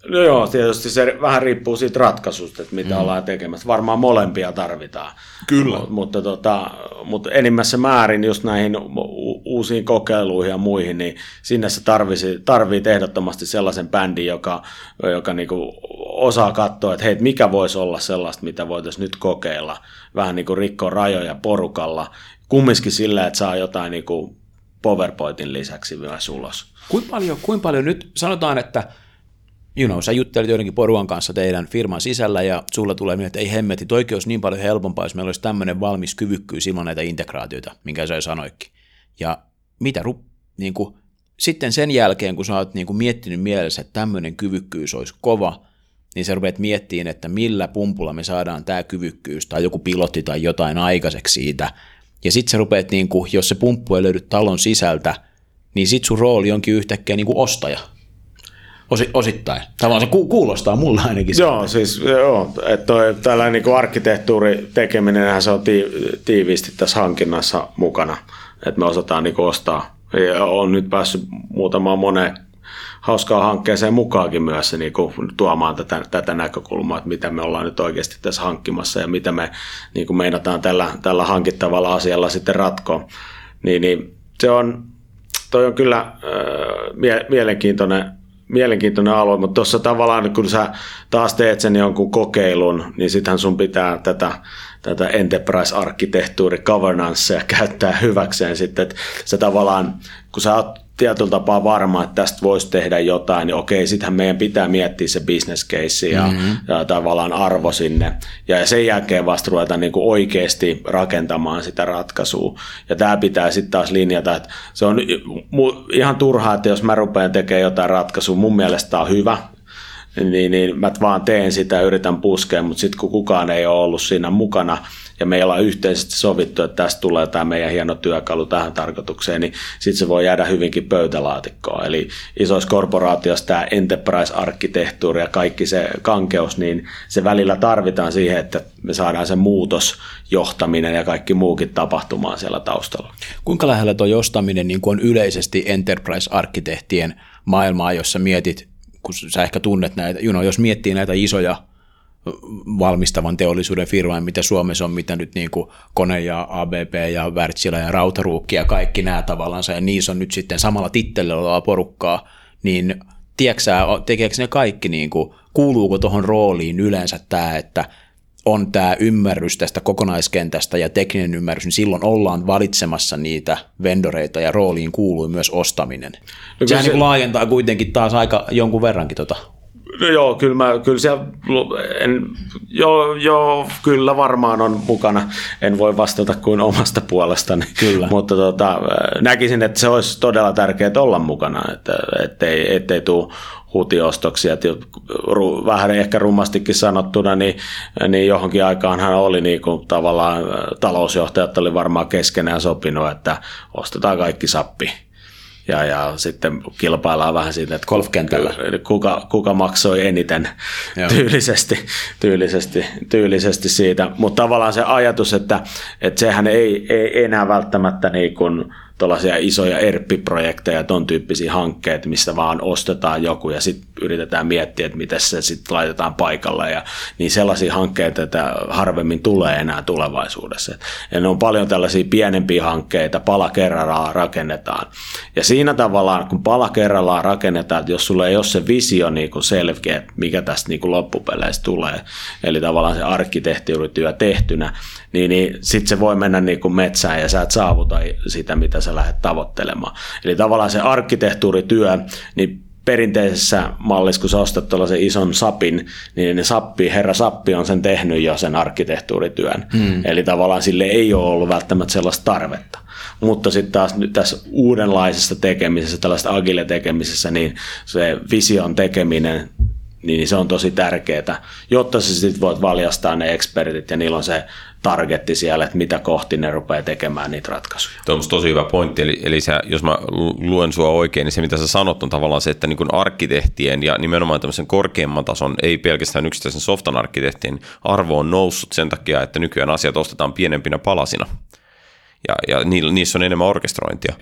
No joo, tietysti se vähän riippuu siitä ratkaisusta, että mitä mm. ollaan tekemässä. Varmaan molempia tarvitaan. Kyllä. Mutta, mutta, tota, mutta enimmässä määrin just näihin uusiin kokeiluihin ja muihin, niin sinne se tarvisi, tarvii ehdottomasti sellaisen bändin, joka, joka niinku osaa katsoa, että hei, mikä voisi olla sellaista, mitä voitaisiin nyt kokeilla. Vähän niin kuin rikkoa rajoja porukalla. Kumminkin sillä, että saa jotain niin kuin PowerPointin lisäksi myös ulos. Kuinka paljon, kuinka paljon nyt, sanotaan, että – you know, sä juttelit joidenkin poruan kanssa teidän firman sisällä ja sulla tulee mieleen, että ei hemmetti, toikin olisi niin paljon helpompaa, jos meillä olisi tämmöinen valmis kyvykkyys ilman näitä integraatioita, minkä sä sanoikin. Ja mitä ru, niin kuin, sitten sen jälkeen, kun sä oot niin kuin miettinyt mielessä, että tämmöinen kyvykkyys olisi kova, niin sä rupeat miettimään, että millä pumpulla me saadaan tämä kyvykkyys tai joku pilotti tai jotain aikaiseksi siitä. Ja sitten sä rupeat, niin kuin, jos se pumppu ei löydy talon sisältä, niin sit sun rooli onkin yhtäkkiä niin kuin ostaja – Osi, osittain. Tavallaan se ku, kuulostaa mulla ainakin. Joo, siis joo, että toi, tällainen niin arkkitehtuuri tekeminen, se on ti, tiiviisti tässä hankinnassa mukana, että me osataan niin ostaa. Ja on nyt päässyt muutamaan moneen hauskaa hankkeeseen mukaankin myös se, niin kuin, tuomaan tätä, tätä näkökulmaa, että mitä me ollaan nyt oikeasti tässä hankkimassa ja mitä me niin kuin meinataan tällä, tällä hankittavalla asialla sitten ratkoa. Niin, niin se on, toi on kyllä äh, mie- mielenkiintoinen mielenkiintoinen alue, mutta tuossa tavallaan kun sä taas teet sen jonkun kokeilun, niin sittenhän sun pitää tätä, tätä enterprise-arkkitehtuuri governancea käyttää hyväkseen sitten, että sä tavallaan, kun sä oot tietyllä tapaa varma, että tästä voisi tehdä jotain, niin okei, sittenhän meidän pitää miettiä se business case ja, mm-hmm. ja tavallaan arvo sinne. Ja sen jälkeen vasta ruveta niin kuin oikeasti rakentamaan sitä ratkaisua. Ja tämä pitää sitten taas linjata, että se on ihan turhaa, että jos mä rupean tekemään jotain ratkaisua, mun mielestä on hyvä, niin, niin mä vaan teen sitä ja yritän puskea, mutta sitten kun kukaan ei ole ollut siinä mukana, ja me ollaan yhteisesti sovittu, että tästä tulee tämä meidän hieno työkalu tähän tarkoitukseen, niin sitten se voi jäädä hyvinkin pöytälaatikkoon. Eli isoissa korporaatioissa tämä enterprise-arkkitehtuuri ja kaikki se kankeus, niin se välillä tarvitaan siihen, että me saadaan se muutos, johtaminen ja kaikki muukin tapahtumaan siellä taustalla. Kuinka lähellä tuo johtaminen niin on yleisesti enterprise-arkkitehtien maailmaa, jossa mietit, kun sä ehkä tunnet näitä, you know, jos miettii näitä isoja valmistavan teollisuuden firmoja, mitä Suomessa on, mitä nyt niin kuin Kone ja ABP ja Wärtsilä ja Rautaruukki ja kaikki nämä tavallaan, ja niissä on nyt sitten samalla tittelillä olevaa porukkaa, niin tiedätkö tekeekö ne kaikki, niin kuin, kuuluuko tuohon rooliin yleensä tämä, että on tämä ymmärrys tästä kokonaiskentästä ja tekninen ymmärrys, niin silloin ollaan valitsemassa niitä vendoreita ja rooliin kuuluu myös ostaminen. No, Sehän se... niin laajentaa kuitenkin taas aika jonkun verrankin tota No joo, kyllä, mä, kyllä siellä, en, joo, joo, kyllä varmaan on mukana. En voi vastata kuin omasta puolestani. Kyllä. Mutta tota, näkisin, että se olisi todella tärkeää olla mukana, että, ettei, ettei tule hutiostoksia, että vähän ehkä rummastikin sanottuna, niin, niin johonkin aikaan hän oli niin kuin tavallaan talousjohtajat oli varmaan keskenään sopinut, että ostetaan kaikki sappi ja, ja sitten kilpaillaan vähän siitä, että golfkentällä. Kuka, kuka maksoi eniten tyylisesti, tyylisesti, tyylisesti siitä. Mutta tavallaan se ajatus, että, että sehän ei, ei enää välttämättä niin kuin tuollaisia isoja ERP-projekteja, ton tyyppisiä hankkeita, missä vaan ostetaan joku ja sitten yritetään miettiä, että miten se sitten laitetaan paikalle. Ja, niin sellaisia hankkeita, että harvemmin tulee enää tulevaisuudessa. Ja ne on paljon tällaisia pienempiä hankkeita, pala kerrallaan rakennetaan. Ja siinä tavallaan, kun pala kerrallaan rakennetaan, että jos sulla ei ole se visio niin selkeä, että mikä tästä niin kuin loppupeleissä tulee, eli tavallaan se arkkitehtuurityö tehtynä, niin, niin sitten se voi mennä niin metsään ja sä et saavuta sitä, mitä sä lähdet tavoittelemaan. Eli tavallaan se arkkitehtuurityö, niin perinteisessä mallissa, kun sä ostat tuollaisen ison sapin, niin ne sappi, herra sappi on sen tehnyt jo sen arkkitehtuurityön. Hmm. Eli tavallaan sille ei ole ollut välttämättä sellaista tarvetta. Mutta sitten taas nyt tässä uudenlaisessa tekemisessä, tällaista agile tekemisessä, niin se vision tekeminen niin se on tosi tärkeää, jotta sä sitten voit valjastaa ne ekspertit ja niillä on se targetti siellä, että mitä kohti ne rupeaa tekemään niitä ratkaisuja. Tuo on tosi hyvä pointti, eli, eli sä, jos mä luen sua oikein, niin se mitä sä sanot on tavallaan se, että niin arkkitehtien ja nimenomaan tämmöisen korkeamman tason, ei pelkästään yksittäisen softan arkkitehtien arvo on noussut sen takia, että nykyään asiat ostetaan pienempinä palasina ja, ja niissä on enemmän orkestrointia.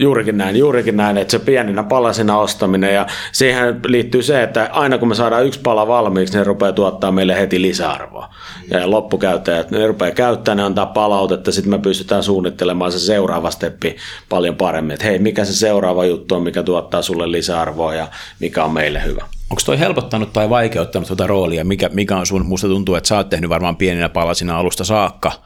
Juurikin näin, juurikin näin, että se pieninä palasina ostaminen ja siihen liittyy se, että aina kun me saadaan yksi pala valmiiksi, ne rupeaa tuottaa meille heti lisäarvoa. Ja loppukäyttäjät, ne rupeaa käyttämään, ne antaa palautetta, sitten me pystytään suunnittelemaan se seuraava steppi paljon paremmin, että hei, mikä se seuraava juttu on, mikä tuottaa sulle lisäarvoa ja mikä on meille hyvä. Onko toi helpottanut tai vaikeuttanut tuota roolia? Mikä, mikä on sun, musta tuntuu, että sä oot tehnyt varmaan pieninä palasina alusta saakka –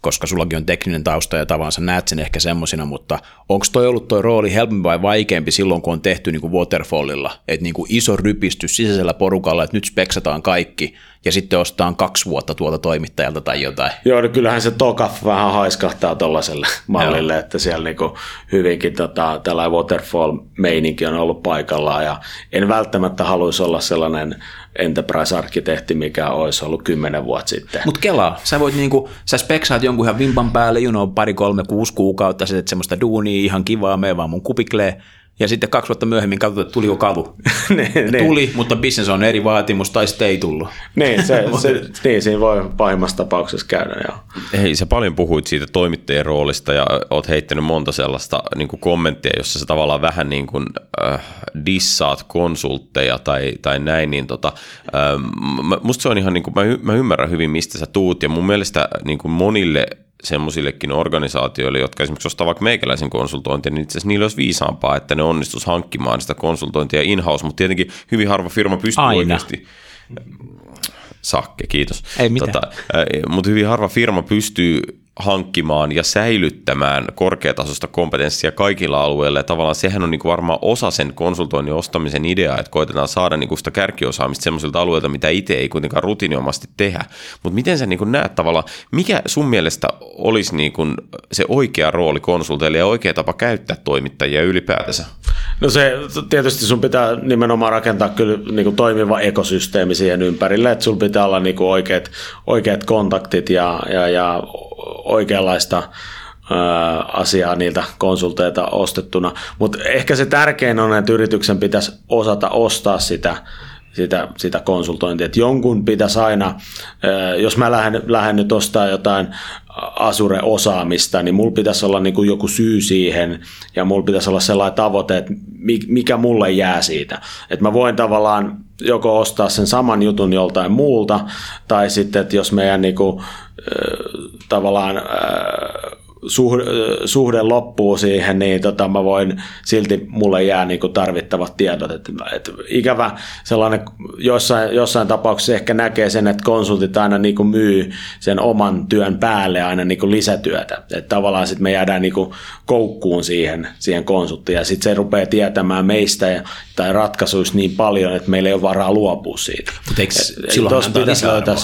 koska sullakin on tekninen tausta ja tavansa näet sen ehkä semmoisina, mutta onko toi ollut toi rooli helpompi vai vaikeampi silloin, kun on tehty niin kuin waterfallilla, että niin kuin iso rypistys sisäisellä porukalla, että nyt speksataan kaikki ja sitten ostetaan kaksi vuotta tuolta toimittajalta tai jotain. Joo, no kyllähän se tokaf vähän haiskahtaa tuollaiselle mallille, Joo. että siellä niinku hyvinkin tota, tällainen waterfall-meininki on ollut paikallaan ja en välttämättä haluaisi olla sellainen enterprise-arkkitehti, mikä olisi ollut kymmenen vuotta sitten. Mutta kelaa, sä voit niinku, sä speksaat jonkun ihan vimpan päälle, you know, pari, kolme, kuusi kuukautta, sä semmoista duunia, ihan kivaa, me vaan mun kupiklee, ja sitten kaksi vuotta myöhemmin katsotaan, että tuliko kavu. ne, ne. Tuli, mutta business on eri vaatimus, tai sitten ei tullut. niin, se, se, niin, siinä voi pahimmassa tapauksessa käydä. Joo. Hei, sä paljon puhuit siitä toimittajien roolista ja oot heittänyt monta sellaista niin kuin kommenttia, jossa sä tavallaan vähän niin kuin, äh, dissaat konsultteja tai, tai näin, niin tota, äh, musta se on ihan, niin kuin, mä, y- mä ymmärrän hyvin, mistä sä tuut, ja mun mielestä niin kuin monille semmoisillekin organisaatioille, jotka esimerkiksi ostaa vaikka meikäläisen konsultointia, niin itse asiassa niillä olisi viisaampaa, että ne onnistus hankkimaan sitä konsultointia in-house, mutta tietenkin hyvin harva firma pystyy Aina. oikeasti Sakke, kiitos. Ei mitään. Tota, mutta hyvin harva firma pystyy hankkimaan ja säilyttämään korkeatasosta kompetenssia kaikilla alueilla. Ja tavallaan sehän on niin kuin varmaan osa sen konsultoinnin ostamisen idea, että koitetaan saada niin kuin sitä kärkiosaamista sellaisilta alueilta, mitä itse ei kuitenkaan rutiiniomasti tehdä. Mutta miten sä niin kuin näet tavallaan, mikä sun mielestä olisi niin kuin se oikea rooli konsulteille ja oikea tapa käyttää toimittajia ylipäätänsä? No se tietysti sun pitää nimenomaan rakentaa kyllä niin kuin toimiva ekosysteemi siihen ympärille, että sun pitää olla niin kuin oikeat, oikeat kontaktit ja, ja, ja oikeanlaista asiaa niiltä konsulteilta ostettuna. Mutta ehkä se tärkein on, että yrityksen pitäisi osata ostaa sitä sitä, sitä konsultointia. Että jonkun pitäisi aina, jos mä lähden, lähden nyt ostaa jotain Asure-osaamista, niin mulla pitäisi olla niin kuin joku syy siihen ja mulla pitäisi olla sellainen tavoite, että mikä mulle jää siitä. Että mä voin tavallaan joko ostaa sen saman jutun joltain muulta tai sitten, että jos meidän niin kuin, tavallaan suhde, suhde loppuu siihen, niin tota, mä voin, silti mulle jää niin kuin tarvittavat tiedot. Et, et ikävä sellainen, jossain, jossain tapauksessa ehkä näkee sen, että konsultit aina niin kuin myy sen oman työn päälle aina niin kuin lisätyötä. Että tavallaan sitten me jäädään niin kuin koukkuun siihen, siihen konsulttiin ja sitten se rupeaa tietämään meistä ja, tai ratkaisuista niin paljon, että meillä ei ole varaa luopua siitä. Mutta eikö silloin löytää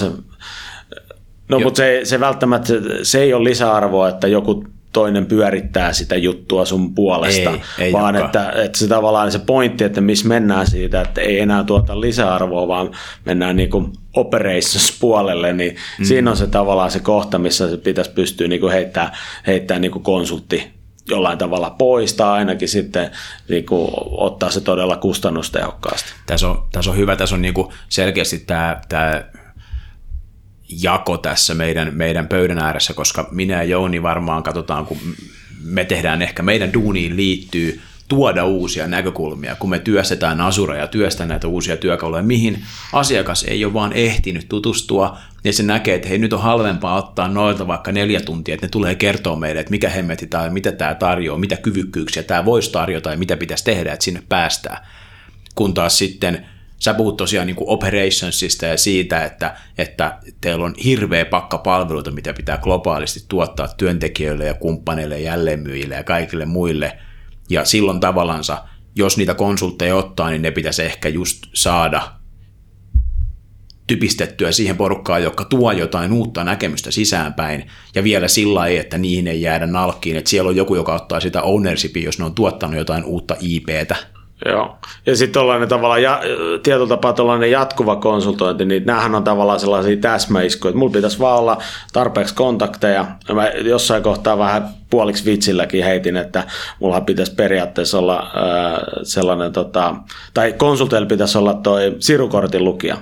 No, mutta se, se välttämättä se ei ole lisäarvoa, että joku toinen pyörittää sitä juttua sun puolesta, ei, ei vaan että, että se tavallaan se pointti, että missä mennään siitä, että ei enää tuota lisäarvoa, vaan mennään niin kuin operations-puolelle, niin mm. siinä on se tavallaan se kohta, missä se pitäisi pystyä niin kuin heittää, heittää niin kuin konsultti jollain tavalla pois tai ainakin sitten niin kuin, ottaa se todella kustannustehokkaasti. Tässä on, tässä on hyvä, tässä on niin kuin selkeästi tämä, tämä jako tässä meidän, meidän pöydän ääressä, koska minä ja Jouni varmaan katsotaan, kun me tehdään ehkä meidän duuniin liittyy tuoda uusia näkökulmia, kun me työstetään Asura ja työstää näitä uusia työkaluja, mihin asiakas ei ole vaan ehtinyt tutustua, ja se näkee, että hei, nyt on halvempaa ottaa noilta vaikka neljä tuntia, että ne tulee kertoa meille, että mikä hemmetti tai mitä tämä tarjoaa, mitä kyvykkyyksiä tämä voisi tarjota ja mitä pitäisi tehdä, että sinne päästään. Kun taas sitten Sä puhut tosiaan niin operationsista ja siitä, että, että teillä on hirveä pakka palveluita, mitä pitää globaalisti tuottaa työntekijöille ja kumppaneille, jälleenmyyjille ja kaikille muille. Ja silloin tavallansa, jos niitä konsultteja ottaa, niin ne pitäisi ehkä just saada typistettyä siihen porukkaan, joka tuo jotain uutta näkemystä sisäänpäin, ja vielä sillä lailla, että niihin ei jäädä nalkkiin, että siellä on joku, joka ottaa sitä ownershipia, jos ne on tuottanut jotain uutta IPtä, Joo. Ja sitten tuollainen tavallaan, ja, tietyllä tapaa tuollainen jatkuva konsultointi, niin näähän on tavallaan sellaisia täsmäiskuja, että mulla pitäisi vaan olla tarpeeksi kontakteja. Mä jossain kohtaa vähän puoliksi vitsilläkin heitin, että mulla pitäisi periaatteessa olla äh, sellainen, tota, tai konsulteilla pitäisi olla toi sirukortin lukija.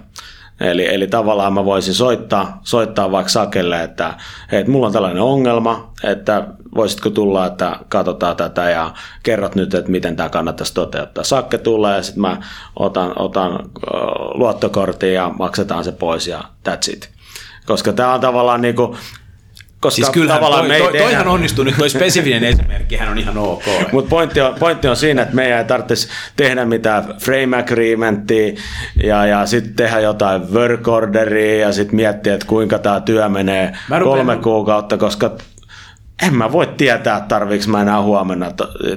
Eli, eli tavallaan mä voisin soittaa, soittaa vaikka Sakelle, että hei, mulla on tällainen ongelma, että voisitko tulla, että katsotaan tätä ja kerrot nyt, että miten tämä kannattaisi toteuttaa. Sakke tulee ja sitten mä otan, otan luottokortin ja maksetaan se pois ja that's it. Koska tämä on tavallaan niin kuin, koska siis kyllähän tavallaan toi, toi, toihan onnistuu nyt, toi spesifinen esimerkki, hän on ihan ok. Mutta pointti on, pointti on siinä, että meidän ei tarvitsisi tehdä mitään frame agreementia ja, ja sitten tehdä jotain work orderia ja sitten miettiä, että kuinka tämä työ menee kolme kuukautta, koska en mä voi tietää, tarviiko mä enää huomenna.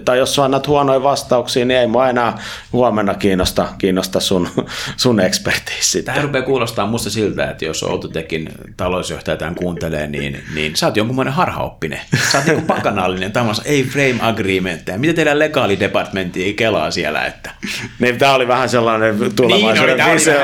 Tai jos sä annat huonoja vastauksia, niin ei mä enää huomenna kiinnosta, kiinnosta sun, sun ekspertiisi. Tämä rupeaa kuulostaa musta siltä, että jos Outotekin talousjohtaja tämän kuuntelee, niin, niin sä oot jonkunlainen harhaoppinen. Sä oot niin pakanallinen, tämmöisen ei frame agreementteja. Mitä teidän legaali departmentti kelaa siellä? Että... Niin, tämä oli vähän sellainen tulevaisuuden niin, visio.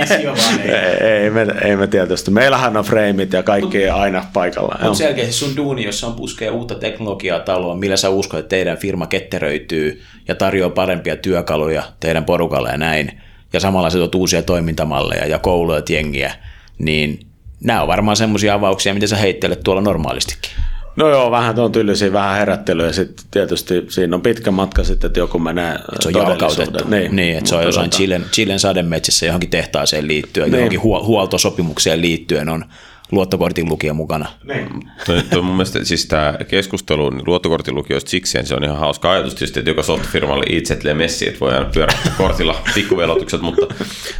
visio vaan, ei. ei, ei, me, ei me tietysti. Meillähän on frameit ja kaikki Mut, aina paikalla. Mutta selkeästi sun duuni, jos on puskee uutta teknologiaa taloon, millä sä uskot, että teidän firma ketteröityy ja tarjoaa parempia työkaluja teidän porukalle ja näin, ja samalla se uusia toimintamalleja ja kouluja jengiä, niin nämä on varmaan semmoisia avauksia, mitä sä heittelet tuolla normaalistikin. No joo, vähän tuon tyylisiä, vähän herättelyä sitten tietysti siinä on pitkä matka sitten, että joku menee että se on jalkautettu. Niin, niin että se on jossain tota... Chilen, Chilen sademetsissä johonkin tehtaaseen liittyen, niin. johonkin huoltosopimukseen liittyen on luottokortin lukija mukana. Niin. Toi, toi mun mielestä siis tämä keskustelu niin luottokortin lukijoista siksi se on ihan hauska ajatus tietysti, että joka softfirmalle itse messi, että voidaan pyörähtää kortilla pikkuvelotukset, mutta,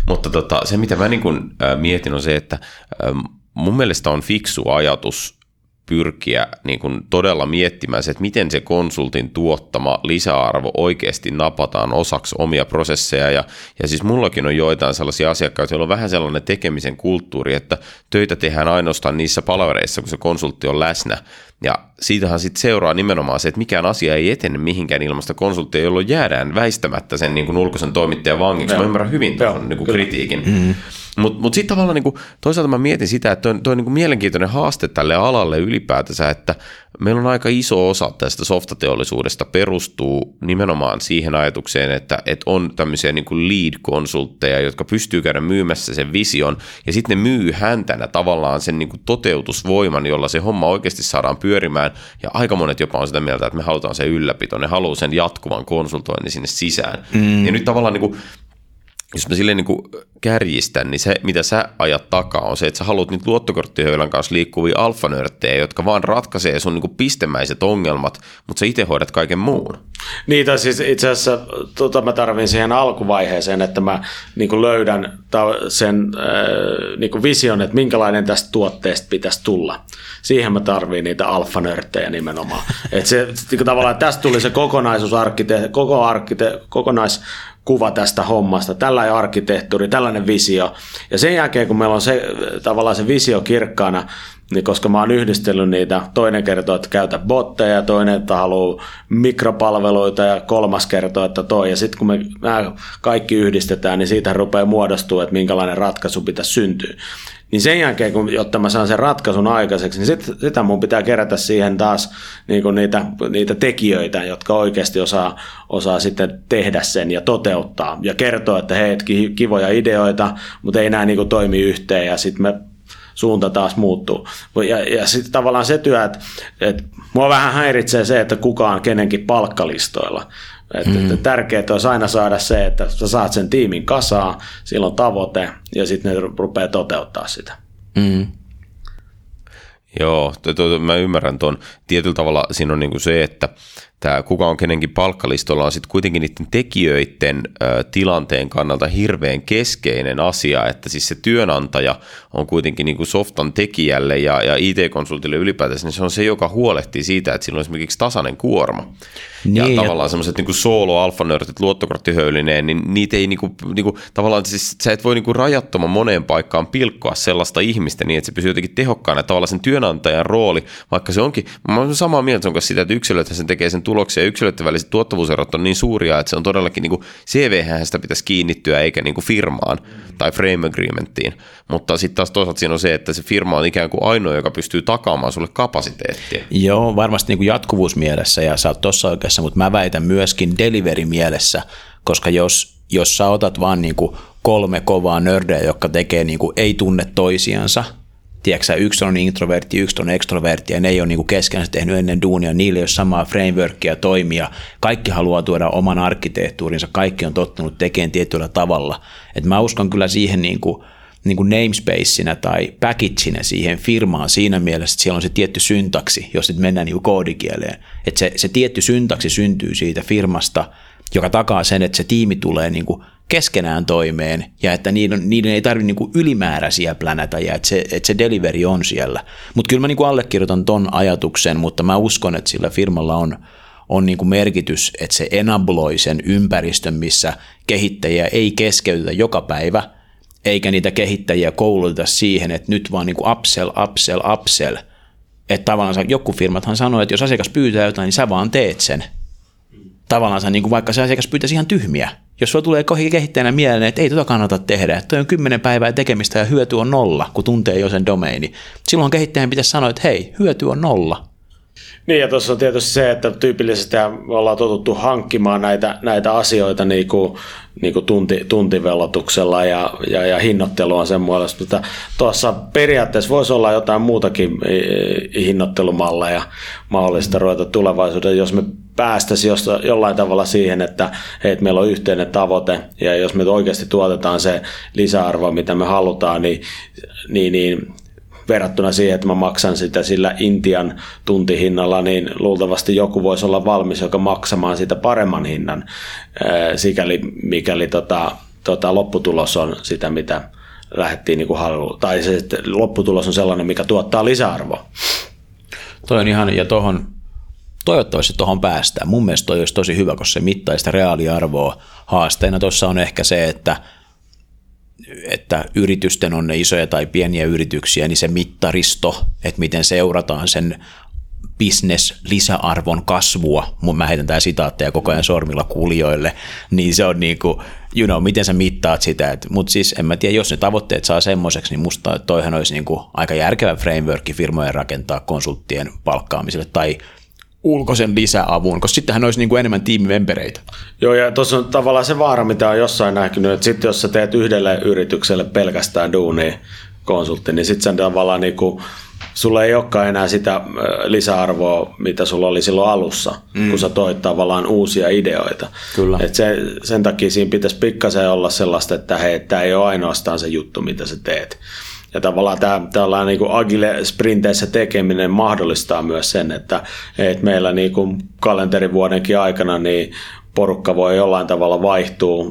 mutta tota, se mitä mä niin kun, äh, mietin on se, että äh, mun mielestä on fiksu ajatus pyrkiä niin kuin todella miettimään se, että miten se konsultin tuottama lisäarvo oikeasti napataan osaksi omia prosesseja. Ja, ja siis mullakin on joitain sellaisia asiakkaita, joilla on vähän sellainen tekemisen kulttuuri, että töitä tehdään ainoastaan niissä palavereissa, kun se konsultti on läsnä. Ja siitähän sitten seuraa nimenomaan se, että mikään asia ei etene mihinkään ilmasta konsulttia, jolloin jäädään väistämättä sen niin kuin ulkoisen toimittajan vangiksi. Mä ymmärrän hyvin tuon niin kritiikin. Mm-hmm. Mutta mut sitten tavallaan niinku, toisaalta mä mietin sitä, että toi, toi niinku mielenkiintoinen haaste tälle alalle ylipäätänsä, että meillä on aika iso osa tästä softateollisuudesta perustuu nimenomaan siihen ajatukseen, että, että on tämmöisiä niinku lead-konsultteja, jotka pystyy käydä myymässä sen vision, ja sitten ne myy häntänä tavallaan sen niinku toteutusvoiman, jolla se homma oikeasti saadaan pyörimään, ja aika monet jopa on sitä mieltä, että me halutaan se ylläpito, ne haluaa sen jatkuvan konsultoinnin sinne sisään. Mm. Ja nyt tavallaan niinku, jos mä silleen niin kuin kärjistän, niin se, mitä sä ajat takaa, on se, että sä haluat niitä luottokorttihöylän kanssa liikkuvia alfanörttejä, jotka vaan ratkaisee sun niin kuin pistemäiset ongelmat, mutta sä itse hoidat kaiken muun. Niitä siis itse asiassa tota mä tarvin siihen alkuvaiheeseen, että mä niin kuin löydän sen äh, niin kuin vision, että minkälainen tästä tuotteesta pitäisi tulla. Siihen mä tarviin niitä alfanörttejä nimenomaan. Et se, niin kuin tavallaan tästä tuli se kokonaisuus, koko arkkite, kokonais kuva tästä hommasta, tällainen arkkitehtuuri, tällainen visio. Ja sen jälkeen, kun meillä on se, tavallaan se visio kirkkaana, niin koska mä oon yhdistellyt niitä, toinen kertoo, että käytä botteja, toinen, että haluaa mikropalveluita ja kolmas kertoo, että toi. Ja sitten kun me nämä kaikki yhdistetään, niin siitä rupeaa muodostua, että minkälainen ratkaisu pitäisi syntyä. Niin sen jälkeen, kun, jotta mä saan sen ratkaisun aikaiseksi, niin sit, sitä mun pitää kerätä siihen taas niin niitä, niitä tekijöitä, jotka oikeasti osaa, osaa sitten tehdä sen ja toteuttaa. Ja kertoa, että hei, kivoja ideoita, mutta ei nämä niin toimi yhteen ja sitten me suunta taas muuttuu. Ja, ja sitten tavallaan se työ, että, että mua vähän häiritsee se, että kukaan kenenkin palkkalistoilla. Että, mm. että tärkeää olisi aina saada se, että sä saat sen tiimin kasaan, silloin tavoite ja sitten ne rupeaa toteuttaa sitä. Mm. Joo, to, to, mä ymmärrän tuon. Tietyllä tavalla siinä on niinku se, että tämä kuka on kenenkin palkkalistolla on sitten kuitenkin niiden tekijöiden ö, tilanteen kannalta hirveän keskeinen asia, että siis se työnantaja on kuitenkin niin kuin softan tekijälle ja, ja IT-konsultille ylipäätänsä, niin se on se, joka huolehtii siitä, että sillä on esimerkiksi tasainen kuorma. Niin, ja, ja tavallaan semmoiset niin solo-alfanörtit luottokorttihöylineen, niin niitä ei niin kuin, niin kuin, tavallaan, siis sä et voi niin kuin rajattoman moneen paikkaan pilkkoa sellaista ihmistä niin, että se pysyy jotenkin tehokkaana. Tavallaan sen työnantajan rooli, vaikka se onkin, mä olen samaa mieltä sen kanssa sitä, että yksilöt sen tekee sen tuloksia, ja yksilöiden väliset tuottavuuserot on niin suuria, että se on todellakin niin kuin cv sitä pitäisi kiinnittyä eikä niin kuin firmaan tai frame agreementtiin. Mutta sitten taas toisaalta siinä on se, että se firma on ikään kuin ainoa, joka pystyy takaamaan sulle kapasiteettia. Joo, varmasti niin kuin jatkuvuusmielessä ja sä oot tuossa oikeassa, mutta mä väitän myöskin delivery mielessä, koska jos, jos sä otat vaan niin kuin kolme kovaa nördejä, jotka tekee niin kuin ei tunne toisiansa, tiedätkö, yksi on introvertti, yksi on extrovertti, ja ne ei ole niin keskenään tehnyt ennen duunia, niillä ei ole samaa frameworkia toimia, kaikki haluaa tuoda oman arkkitehtuurinsa, kaikki on tottunut tekemään tietyllä tavalla. Et mä uskon kyllä siihen niin kuin, niin kuin namespacinä tai packageina siihen firmaan siinä mielessä, että siellä on se tietty syntaksi, jos nyt mennään niin koodikieleen. Että se, se tietty syntaksi syntyy siitä firmasta, joka takaa sen, että se tiimi tulee niin kuin keskenään toimeen ja että niiden, niiden ei tarvitse niin ylimääräisiä plänätä ja että se, että se delivery on siellä. Mutta kyllä mä niin allekirjoitan ton ajatuksen, mutta mä uskon, että sillä firmalla on, on niin kuin merkitys, että se enabloi sen ympäristön, missä kehittäjiä ei keskeytetä joka päivä, eikä niitä kehittäjiä kouluteta siihen, että nyt vaan niin kuin upsell, upsell, upsell. Että tavallaan joku firmathan sanoo, että jos asiakas pyytää jotain, niin sä vaan teet sen. Tavallaan niin kuin vaikka se asiakas pyytäisi ihan tyhmiä jos sulla tulee kehittäjänä mieleen, että ei tota kannata tehdä, että toi on kymmenen päivää tekemistä ja hyöty on nolla, kun tuntee jo sen domeini, silloin kehittäjän pitäisi sanoa, että hei, hyöty on nolla. Niin ja tuossa on tietysti se, että tyypillisesti me ollaan totuttu hankkimaan näitä, näitä asioita niin kuin, niin kuin tunti, tuntivelotuksella ja, ja, ja hinnoittelu on sen muodosta, mutta tuossa periaatteessa voisi olla jotain muutakin e, hinnoittelumalleja mahdollista ruveta tulevaisuudessa, jos me päästäisiin jollain tavalla siihen, että hei, meillä on yhteinen tavoite ja jos me oikeasti tuotetaan se lisäarvo, mitä me halutaan, niin, niin, niin verrattuna siihen, että mä maksan sitä sillä Intian tuntihinnalla, niin luultavasti joku voisi olla valmis, joka maksamaan sitä paremman hinnan, sikäli mikäli tota, tota, lopputulos on sitä, mitä lähdettiin niin kuin halu, tai se lopputulos on sellainen, mikä tuottaa lisäarvoa. Toi on ihan, ja tuohon toivottavasti tuohon päästään. Mun mielestä toi olisi tosi hyvä, koska se mittaista reaaliarvoa. Haasteena tuossa on ehkä se, että että yritysten on ne isoja tai pieniä yrityksiä, niin se mittaristo, että miten seurataan sen business-lisäarvon kasvua, mä heitän tämä sitaatteja koko ajan sormilla kuulijoille, niin se on niin kuin, you know, miten sä mittaat sitä, mutta siis en mä tiedä, jos ne tavoitteet saa semmoiseksi, niin musta toihan olisi niin kuin aika järkevä framework firmojen rakentaa konsulttien palkkaamiselle tai ulkoisen lisäavun, koska sittenhän olisi niin kuin enemmän tiimimempereitä. Joo, ja tuossa on tavallaan se vaara, mitä on jossain näkynyt, että sitten jos sä teet yhdelle yritykselle pelkästään duunia konsultti, niin sitten tavallaan niin kuin, sulla ei olekaan enää sitä lisäarvoa, mitä sulla oli silloin alussa, mm. kun sä toit tavallaan uusia ideoita. Kyllä. Et se, sen takia siinä pitäisi pikkasen olla sellaista, että hei, tämä ei ole ainoastaan se juttu, mitä sä teet. Ja tavallaan tämä tällainen niin kuin agile sprinteissä tekeminen mahdollistaa myös sen, että, että meillä niin kuin kalenterivuodenkin aikana niin porukka voi jollain tavalla vaihtua.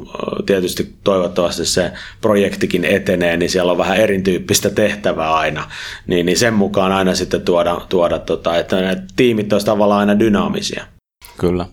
Tietysti toivottavasti se projektikin etenee, niin siellä on vähän erityyppistä tehtävää aina. Niin, niin sen mukaan aina sitten tuoda, tuoda tota, että ne tiimit olisivat tavallaan aina dynaamisia. Kyllä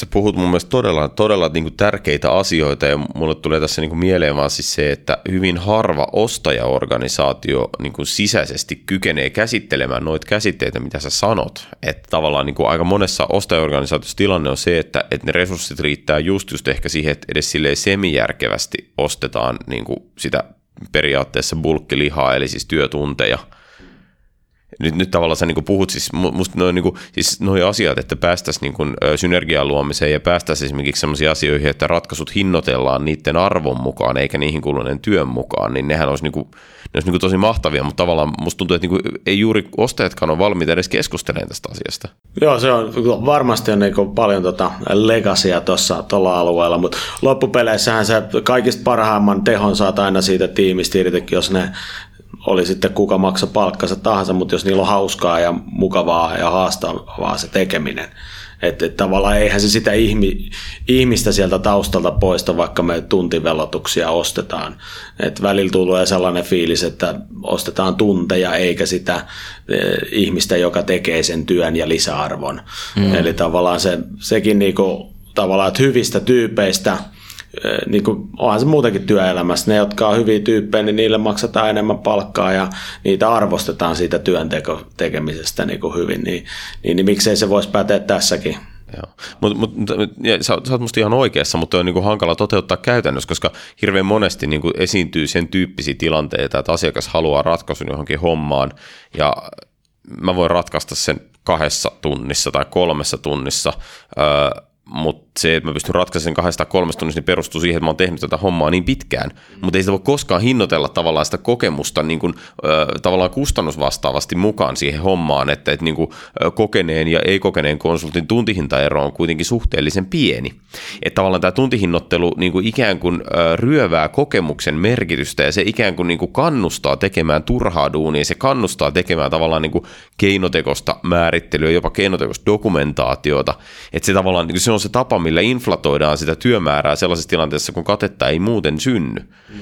sä puhut mun mielestä todella, todella niin kuin tärkeitä asioita ja mulle tulee tässä niin kuin mieleen vaan siis se, että hyvin harva ostajaorganisaatio niin kuin sisäisesti kykenee käsittelemään noita käsitteitä, mitä sä sanot. Että tavallaan niin kuin aika monessa ostajaorganisaatiossa tilanne on se, että, että ne resurssit riittää just just ehkä siihen, että edes silleen semijärkevästi ostetaan niin kuin sitä periaatteessa bulkkilihaa, eli siis työtunteja – nyt, nyt tavallaan sä niin puhut siis, musta noin, niin siis noi asiat, että päästäisiin niin synergian luomiseen ja päästäisiin esimerkiksi sellaisiin asioihin, että ratkaisut hinnoitellaan niiden arvon mukaan eikä niihin kuluneen työn mukaan, niin nehän olisi, niin kuin, ne olisi niin tosi mahtavia, mutta tavallaan musta tuntuu, että niin kuin, ei juuri ostajatkaan ole valmiita edes keskustelemaan tästä asiasta. Joo, se on varmasti on niin paljon tota legasia tuossa tuolla alueella, mutta loppupeleissähän se kaikista parhaimman tehon saat aina siitä tiimistä jos ne oli sitten kuka maksa palkkansa tahansa, mutta jos niillä on hauskaa ja mukavaa ja haastavaa se tekeminen. Että et tavallaan eihän se sitä ihmi, ihmistä sieltä taustalta poista, vaikka me tuntivelotuksia ostetaan. Et välillä tulee sellainen fiilis, että ostetaan tunteja eikä sitä e, ihmistä, joka tekee sen työn ja lisäarvon. Mm. Eli tavallaan se, sekin niinku, tavallaan, että hyvistä tyypeistä – niin kuin, onhan se muutenkin työelämässä, ne jotka on hyviä tyyppejä, niin niille maksetaan enemmän palkkaa ja niitä arvostetaan siitä työnteko tekemisestä niin kuin hyvin, niin, niin, niin miksei se voisi päteä tässäkin. Joo. Mut, mut, ja sä, sä oot musta ihan oikeassa, mutta on niin kuin hankala toteuttaa käytännössä, koska hirveän monesti niin kuin esiintyy sen tyyppisiä tilanteita, että asiakas haluaa ratkaisun johonkin hommaan ja mä voin ratkaista sen kahdessa tunnissa tai kolmessa tunnissa, öö, mutta se, että mä pystyn ratkaisemaan kahdesta kolmesta tunnista, niin perustuu siihen, että mä oon tehnyt tätä hommaa niin pitkään. Mm. Mutta ei sitä voi koskaan hinnoitella tavallaan sitä kokemusta niin kuin, tavallaan kustannusvastaavasti mukaan siihen hommaan, että, että niin kuin, kokeneen ja ei-kokeneen konsultin tuntihintaero on kuitenkin suhteellisen pieni. Että tavallaan tämä tuntihinnoittelu niin kuin ikään kuin ryövää kokemuksen merkitystä ja se ikään kuin, niin kuin kannustaa tekemään turhaa duunia, se kannustaa tekemään tavallaan niin kuin keinotekosta määrittelyä, jopa keinotekosta dokumentaatiota, että se tavallaan niin kuin se on se tapa, millä inflatoidaan sitä työmäärää sellaisessa tilanteessa, kun katetta ei muuten synny. Mm.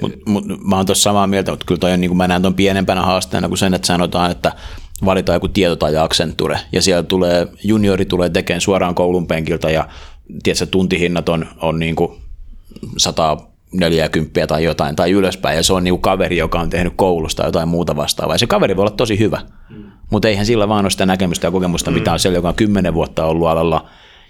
Mut, mut, mä oon tuossa samaa mieltä, mutta kyllä toi on, niin kuin mä näen tuon pienempänä haasteena kuin sen, että sanotaan, että valitaan joku tietotaja-aksenture, ja siellä tulee, juniori tulee tekemään suoraan koulun penkiltä, ja tiedätkö, tuntihinnat on, on niin kuin 140 tai jotain, tai ylöspäin, ja se on niin kaveri, joka on tehnyt koulusta jotain muuta vastaavaa, ja se kaveri voi olla tosi hyvä, mm. mutta eihän sillä vaan ole sitä näkemystä ja kokemusta, mm. mitä on siellä, joka on kymmenen vuotta ollut alalla,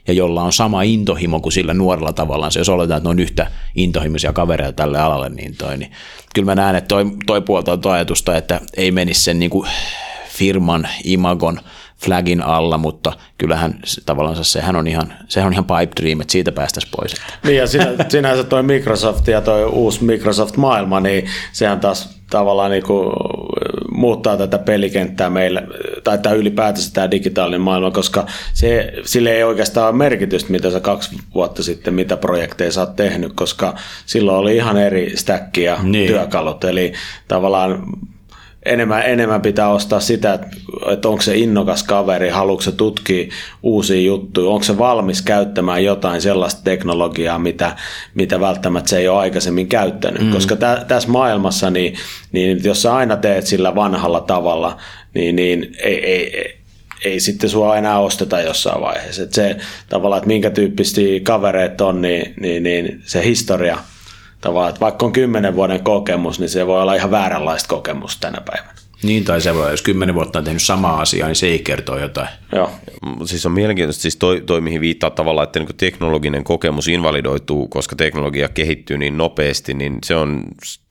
ja jolla on sama intohimo kuin sillä nuorella tavallaan. Se, jos oletetaan, että ne on yhtä intohimoisia kavereita tälle alalle, niin, toi, niin kyllä mä näen, että toi, toi puolta on ajatusta, että ei menisi sen niin kuin firman imagon flagin alla, mutta kyllähän tavallaan sehän on ihan, sehän on ihan pipe dream, että siitä päästäisiin pois. Niin ja sinä, sinänsä toi Microsoft ja toi uusi Microsoft-maailma, niin sehän taas tavallaan niin kuin muuttaa tätä pelikenttää meille, tai tämä ylipäätänsä tämä digitaalinen maailma, koska se, sille ei oikeastaan ole merkitystä, mitä sä kaksi vuotta sitten, mitä projekteja sä oot tehnyt, koska silloin oli ihan eri stäkki ja niin. työkalut, eli tavallaan enemmän, enemmän pitää ostaa sitä, että, että onko se innokas kaveri, haluatko se tutkia uusia juttuja, onko se valmis käyttämään jotain sellaista teknologiaa, mitä, mitä välttämättä se ei ole aikaisemmin käyttänyt. Mm. Koska tä, tässä maailmassa, niin, niin jos sä aina teet sillä vanhalla tavalla, niin, niin ei, ei, ei sitten sua enää osteta jossain vaiheessa. Et se tavallaan, että minkä tyyppisiä kavereita on, niin, niin, niin se historia – tavallaan, että vaikka on kymmenen vuoden kokemus, niin se voi olla ihan vääränlaista kokemusta tänä päivänä. Niin, tai se voi, jos kymmenen vuotta on tehnyt samaa asiaa, niin se ei kertoo jotain. Joo. Siis on mielenkiintoista, siis toi, toi mihin viittaa tavallaan, että niin teknologinen kokemus invalidoituu, koska teknologia kehittyy niin nopeasti, niin se on,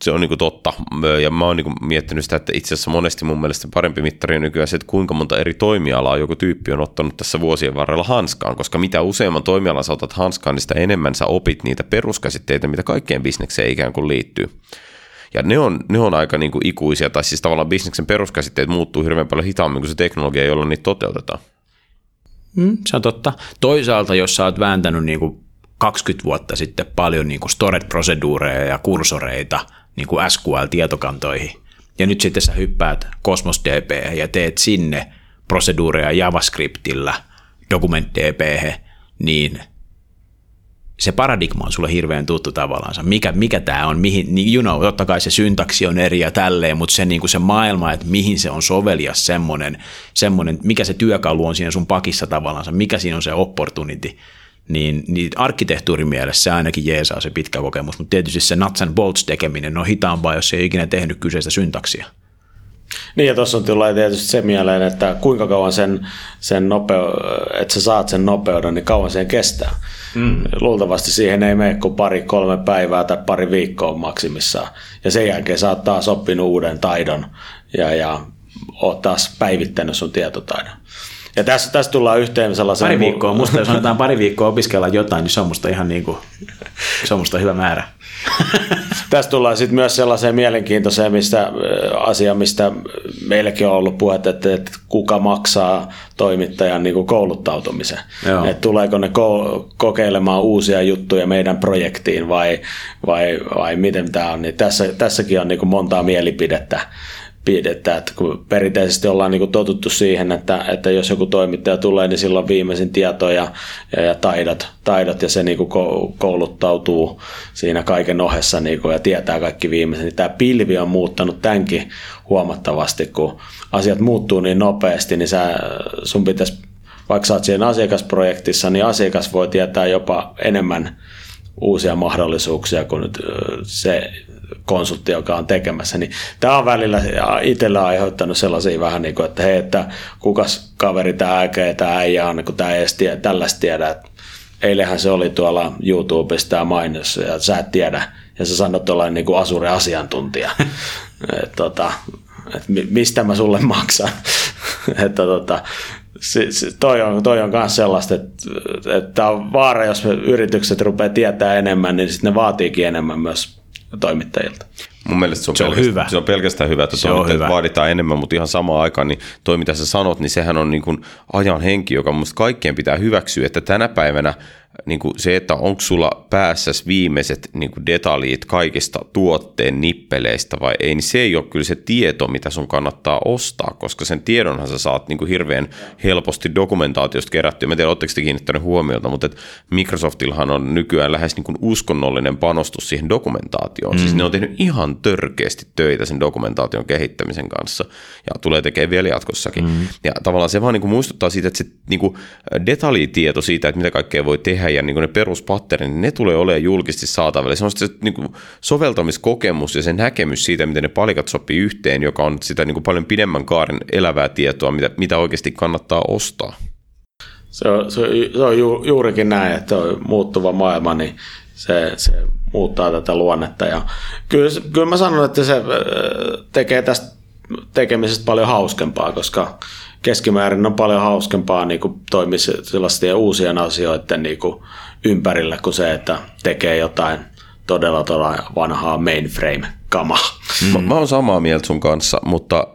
se on niin totta. Ja mä oon niin miettinyt sitä, että itse asiassa monesti mun mielestä parempi mittari on nykyään se, että kuinka monta eri toimialaa joku tyyppi on ottanut tässä vuosien varrella hanskaan, koska mitä useamman toimialan sä otat hanskaan, niin sitä enemmän sä opit niitä peruskäsitteitä, mitä kaikkeen bisnekseen ikään kuin liittyy. Ja ne on, ne on aika niin kuin ikuisia, tai siis tavallaan bisneksen peruskäsitteet muuttuu hirveän paljon hitaammin kuin se teknologia, jolla niitä toteutetaan. Mm, se on totta. Toisaalta, jos sä oot vääntänyt niin kuin 20 vuotta sitten paljon niin kuin storage-proseduureja ja kursoreita niin kuin SQL-tietokantoihin, ja nyt sitten sä hyppäät Cosmos DB ja teet sinne proseduureja JavaScriptillä Document DB, niin se paradigma on sulle hirveän tuttu tavallaan. Mikä, mikä tämä on, mihin, niin you know, totta kai se syntaksi on eri ja tälleen, mutta se, niin kuin se maailma, että mihin se on sovelias semmoinen, semmoinen, mikä se työkalu on siinä sun pakissa tavallaan, mikä siinä on se opportunity, niin, niin arkkitehtuurin mielessä ainakin jeesaa se pitkä kokemus, mutta tietysti se nuts and bolts tekeminen on hitaampaa, jos ei ikinä tehnyt kyseistä syntaksia. Niin ja tuossa tulee tietysti se mieleen, että kuinka kauan sen, sen nopeu, että sä saat sen nopeuden, niin kauan sen kestää. Mm. Luultavasti siihen ei mene kuin pari, kolme päivää tai pari viikkoa maksimissaan. Ja sen jälkeen sä oot taas oppinut uuden taidon ja, ja oot taas päivittänyt sun tietotaidon. Ja tässä, tässä tullaan yhteen sellaisen... Pari viikkoa, musta jos annetaan pari viikkoa opiskella jotain, niin se on musta ihan niin kuin, se on musta hyvä määrä. Tässä tullaan sitten myös sellaiseen mielenkiintoiseen mistä, asia, mistä meilläkin on ollut puhetta, että, että kuka maksaa toimittajan niin kuin kouluttautumisen. Että tuleeko ne ko- kokeilemaan uusia juttuja meidän projektiin vai, vai, vai miten tämä on. Niin tässä, tässäkin on niin kuin montaa mielipidettä pidetään. Että kun perinteisesti ollaan niin kuin totuttu siihen, että, että jos joku toimittaja tulee, niin silloin viimeisin tieto ja, ja, taidot, taidot ja se niin kuin kouluttautuu siinä kaiken ohessa niin kuin, ja tietää kaikki viimeisin. Niin tämä pilvi on muuttanut tämänkin huomattavasti, kun asiat muuttuu niin nopeasti, niin sä, sun pitäisi vaikka sä oot siinä asiakasprojektissa, niin asiakas voi tietää jopa enemmän uusia mahdollisuuksia kuin nyt se konsultti, joka on tekemässä, niin tämä on välillä itsellä aiheuttanut sellaisia vähän niin kuin, että hei, että kukas kaveri tämä äkeä, tämä äijä on, kun tämä ei edes tiedä, tällaista tiedä, että eilähän se oli tuolla YouTubessa tämä mainos, ja sä et tiedä, ja sä sanot olla niin kuin Asure asiantuntija, että tota, et mistä mä sulle maksan, että tota, se, se, toi on, toi on myös sellaista, että, että on vaara, jos yritykset rupeaa tietää enemmän, niin sitten ne vaatiikin enemmän myös toimittajilta. Mun mielestä se on, se on hyvä. Se on pelkästään hyvä, että se toimittajat hyvä. vaaditaan enemmän, mutta ihan samaan aikaan, niin toi mitä sä sanot, niin sehän on niin kuin ajan henki, joka mun kaikkien pitää hyväksyä, että tänä päivänä niin kuin se, että onko sulla päässä viimeiset niin kuin detaljit kaikista tuotteen nippeleistä vai ei, niin se ei ole kyllä se tieto, mitä sun kannattaa ostaa, koska sen tiedonhan sä saat niin kuin hirveän helposti dokumentaatiosta kerättyä. Mä tiedän, oletteko te kiinnittäneet huomiota, mutta Microsoftillahan on nykyään lähes niin kuin uskonnollinen panostus siihen dokumentaatioon. Mm. Siis ne on tehnyt ihan törkeästi töitä sen dokumentaation kehittämisen kanssa ja tulee tekemään vielä jatkossakin. Mm. Ja tavallaan se vaan niin kuin muistuttaa siitä, että se niin kuin detaljitieto siitä, että mitä kaikkea voi tehdä ja niin ne peruspatterit, niin ne tulee olemaan julkisesti saatavilla. Se on se niin kuin soveltamiskokemus ja se näkemys siitä, miten ne palikat sopii yhteen, joka on sitä niin kuin paljon pidemmän kaaren elävää tietoa, mitä, mitä oikeasti kannattaa ostaa. Se on, se on, se on ju, juurikin näin, että on muuttuva maailma, niin se, se muuttaa tätä luonnetta. Ja kyllä, kyllä mä sanon, että se äh, tekee tästä tekemisestä paljon hauskempaa, koska keskimäärin on paljon hauskempaa niin kuin toimia sellaisten uusien asioiden niin kuin ympärillä kuin se, että tekee jotain todella todella vanhaa mainframe-kamaa. Mm. Mä, oon samaa mieltä sun kanssa, mutta,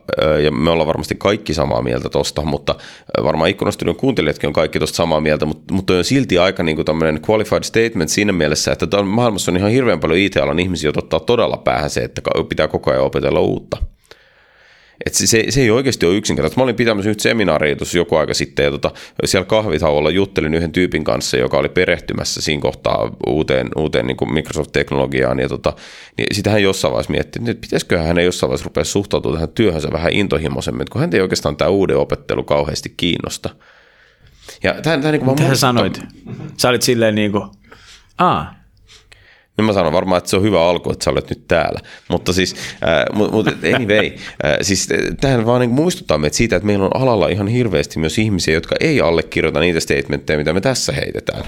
ja me ollaan varmasti kaikki samaa mieltä tosta, mutta varmaan ikkunastudion kuuntelijatkin on kaikki tosta samaa mieltä, mutta, mutta on silti aika niin tämmöinen qualified statement siinä mielessä, että maailmassa on ihan hirveän paljon IT-alan ihmisiä, jotka ottaa todella päähän se, että pitää koko ajan opetella uutta. Et se, se, se ei oikeasti ole yksinkertaista. Mä olin pitämässä nyt seminaaria tuossa joku aika sitten, ja tota, siellä kahvitauolla juttelin yhden tyypin kanssa, joka oli perehtymässä siinä kohtaa uuteen, uuteen niin Microsoft-teknologiaan, ja tota, niin sitä hän jossain vaiheessa mietti, että pitäisikö hän jossain vaiheessa rupea suhtautumaan tähän työhönsä vähän intohimoisemmin, kun hän ei oikeastaan tämä uuden opettelu kauheasti kiinnosta. Ja tämä, tämä niin kuin Mitä sä sanoit? Sä olit silleen niin kuin, aa, niin mä sanon varmaan, että se on hyvä alku, että sä olet nyt täällä. Mutta siis, äh, mutta anyway, äh, siis tähän vaan niin muistuttaa meitä siitä, että meillä on alalla ihan hirveästi myös ihmisiä, jotka ei allekirjoita niitä statementteja, mitä me tässä heitetään.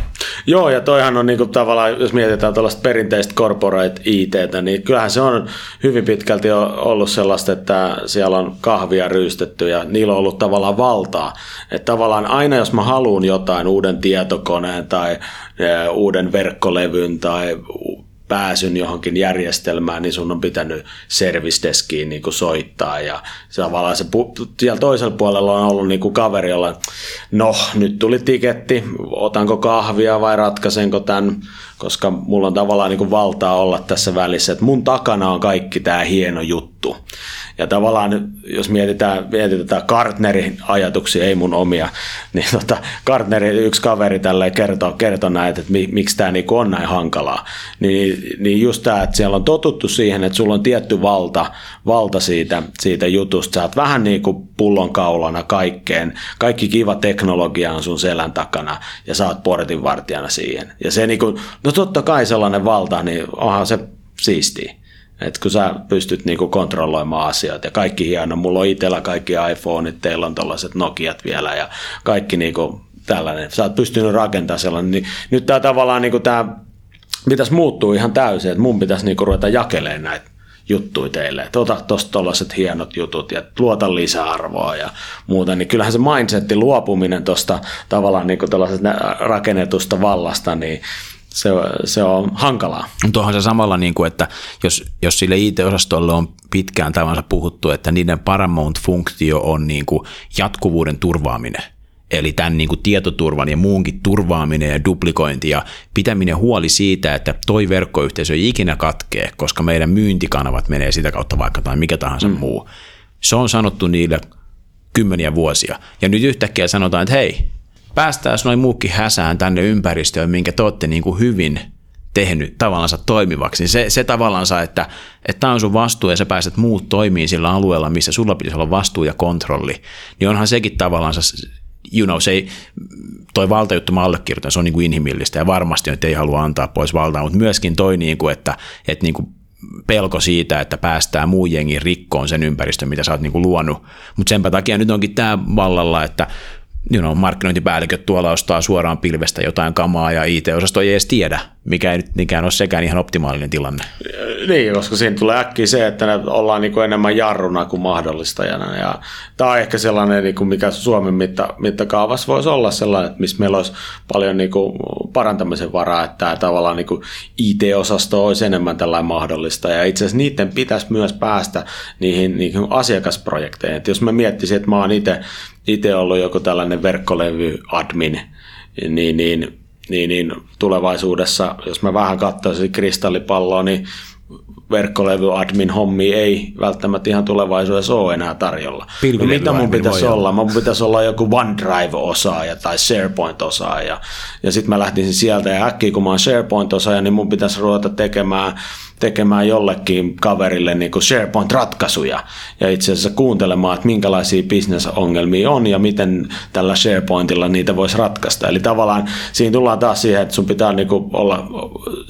Joo, ja toihan on niin kuin tavallaan, jos mietitään tällaista perinteistä corporate ITtä, niin kyllähän se on hyvin pitkälti ollut sellaista, että siellä on kahvia ryystetty ja niillä on ollut tavallaan valtaa. Että tavallaan aina jos mä haluan jotain, uuden tietokoneen tai uuden verkkolevyn tai pääsyn johonkin järjestelmään, niin sun on pitänyt service deskiin niin soittaa. Ja se tavallaan se, siellä toisella puolella on ollut niin kuin kaveri, jolla no nyt tuli tiketti, otanko kahvia vai ratkaisenko tämän, koska mulla on tavallaan niin kuin valtaa olla tässä välissä, että mun takana on kaikki tämä hieno juttu. Ja tavallaan, jos mietitään, mietitään Kartnerin ajatuksia, ei mun omia, niin tota, Kartnerin yksi kaveri tälle kertoo, kertoo näitä, että miksi tämä niinku on näin hankalaa. Niin, niin just tämä, että siellä on totuttu siihen, että sulla on tietty valta, valta siitä, siitä jutusta. Sä oot vähän niin kuin pullonkaulana kaikkeen. Kaikki kiva teknologia on sun selän takana ja sä oot portinvartijana siihen. Ja se niin kuin, no totta kai sellainen valta, niin onhan se siistiä. että kun sä pystyt niinku kontrolloimaan asioita ja kaikki hieno, mulla on itsellä kaikki iPhoneit, teillä on tällaiset Nokiat vielä ja kaikki niinku tällainen, sä oot pystynyt rakentamaan sellainen, niin nyt tämä tavallaan niinku tämä pitäisi muuttua ihan täysin, että mun pitäisi niinku ruveta jakelemaan näitä juttuja teille, että ota tuosta tuollaiset hienot jutut ja luota lisäarvoa ja muuta, niin kyllähän se mindsetti luopuminen tuosta tavallaan niin rakennetusta vallasta, niin se, se on hankalaa. Mutta onhan se samalla, niin kuin, että jos, jos sille IT-osastolle on pitkään tavansa puhuttu, että niiden Paramount-funktio on niin kuin jatkuvuuden turvaaminen, eli tämän niin kuin tietoturvan ja muunkin turvaaminen ja duplikointi ja pitäminen huoli siitä, että toi verkkoyhteisö ei ikinä katkee, koska meidän myyntikanavat menee sitä kautta vaikka tai mikä tahansa mm. muu. Se on sanottu niille kymmeniä vuosia. Ja nyt yhtäkkiä sanotaan, että hei, päästään noin muukin häsään tänne ympäristöön, minkä te olette niin kuin hyvin tehnyt tavallaan toimivaksi, se, se tavallaan, että, tämä on sun vastuu ja sä pääset muut toimiin sillä alueella, missä sulla pitäisi olla vastuu ja kontrolli, niin onhan sekin tavallaan, you know, se ei, toi valtajuttu mä allekirjoitan, se on niin kuin inhimillistä ja varmasti että ei halua antaa pois valtaa, mutta myöskin toi, niin kuin, että, että niin kuin pelko siitä, että päästään muu jengi rikkoon sen ympäristön, mitä sä oot niin kuin luonut. Mutta senpä takia nyt onkin tämä vallalla, että you know, markkinointipäälliköt tuolla ostaa suoraan pilvestä jotain kamaa ja IT-osasto ei edes tiedä, mikä ei nyt niinkään ole sekään ihan optimaalinen tilanne. Niin, koska siinä tulee äkkiä se, että ne ollaan niin kuin enemmän jarruna kuin mahdollistajana. Ja tämä on ehkä sellainen, niin kuin mikä Suomen mitta, mittakaavassa voisi olla sellainen, että missä meillä olisi paljon niin kuin parantamisen varaa, että tämä tavallaan niin kuin IT-osasto olisi enemmän tällainen mahdollista. Ja itse asiassa niiden pitäisi myös päästä niihin, niihin asiakasprojekteihin. Että jos mä miettisin, että mä oon itse itse ollut joku tällainen verkkolevy-admin, niin, niin, niin, niin tulevaisuudessa, jos mä vähän katsoisin kristallipalloa, niin verkkolevy-admin hommi ei välttämättä ihan tulevaisuudessa ole enää tarjolla. No, mitä mun pitäisi olla? Mun pitäisi olla joku OneDrive-osaaja tai SharePoint-osaaja. Ja sitten mä lähtisin sieltä ja äkkiä kun mä oon SharePoint-osaaja, niin mun pitäisi ruveta tekemään tekemään jollekin kaverille niin kuin SharePoint-ratkaisuja ja itse asiassa kuuntelemaan, että minkälaisia bisnesongelmia on ja miten tällä SharePointilla niitä voisi ratkaista. Eli tavallaan siinä tullaan taas siihen, että sun pitää niin kuin olla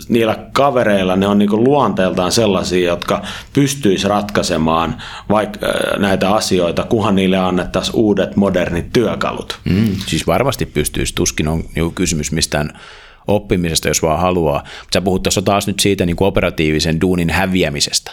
niillä kavereilla, ne on niin kuin luonteeltaan sellaisia, jotka pystyisi ratkaisemaan vaikka äh, näitä asioita, kunhan niille annettaisiin uudet modernit työkalut. Mm, siis varmasti pystyisi, tuskin on niin kysymys mistään oppimisesta, jos vaan haluaa. Mutta sä puhut tuossa taas nyt siitä niin operatiivisen duunin häviämisestä.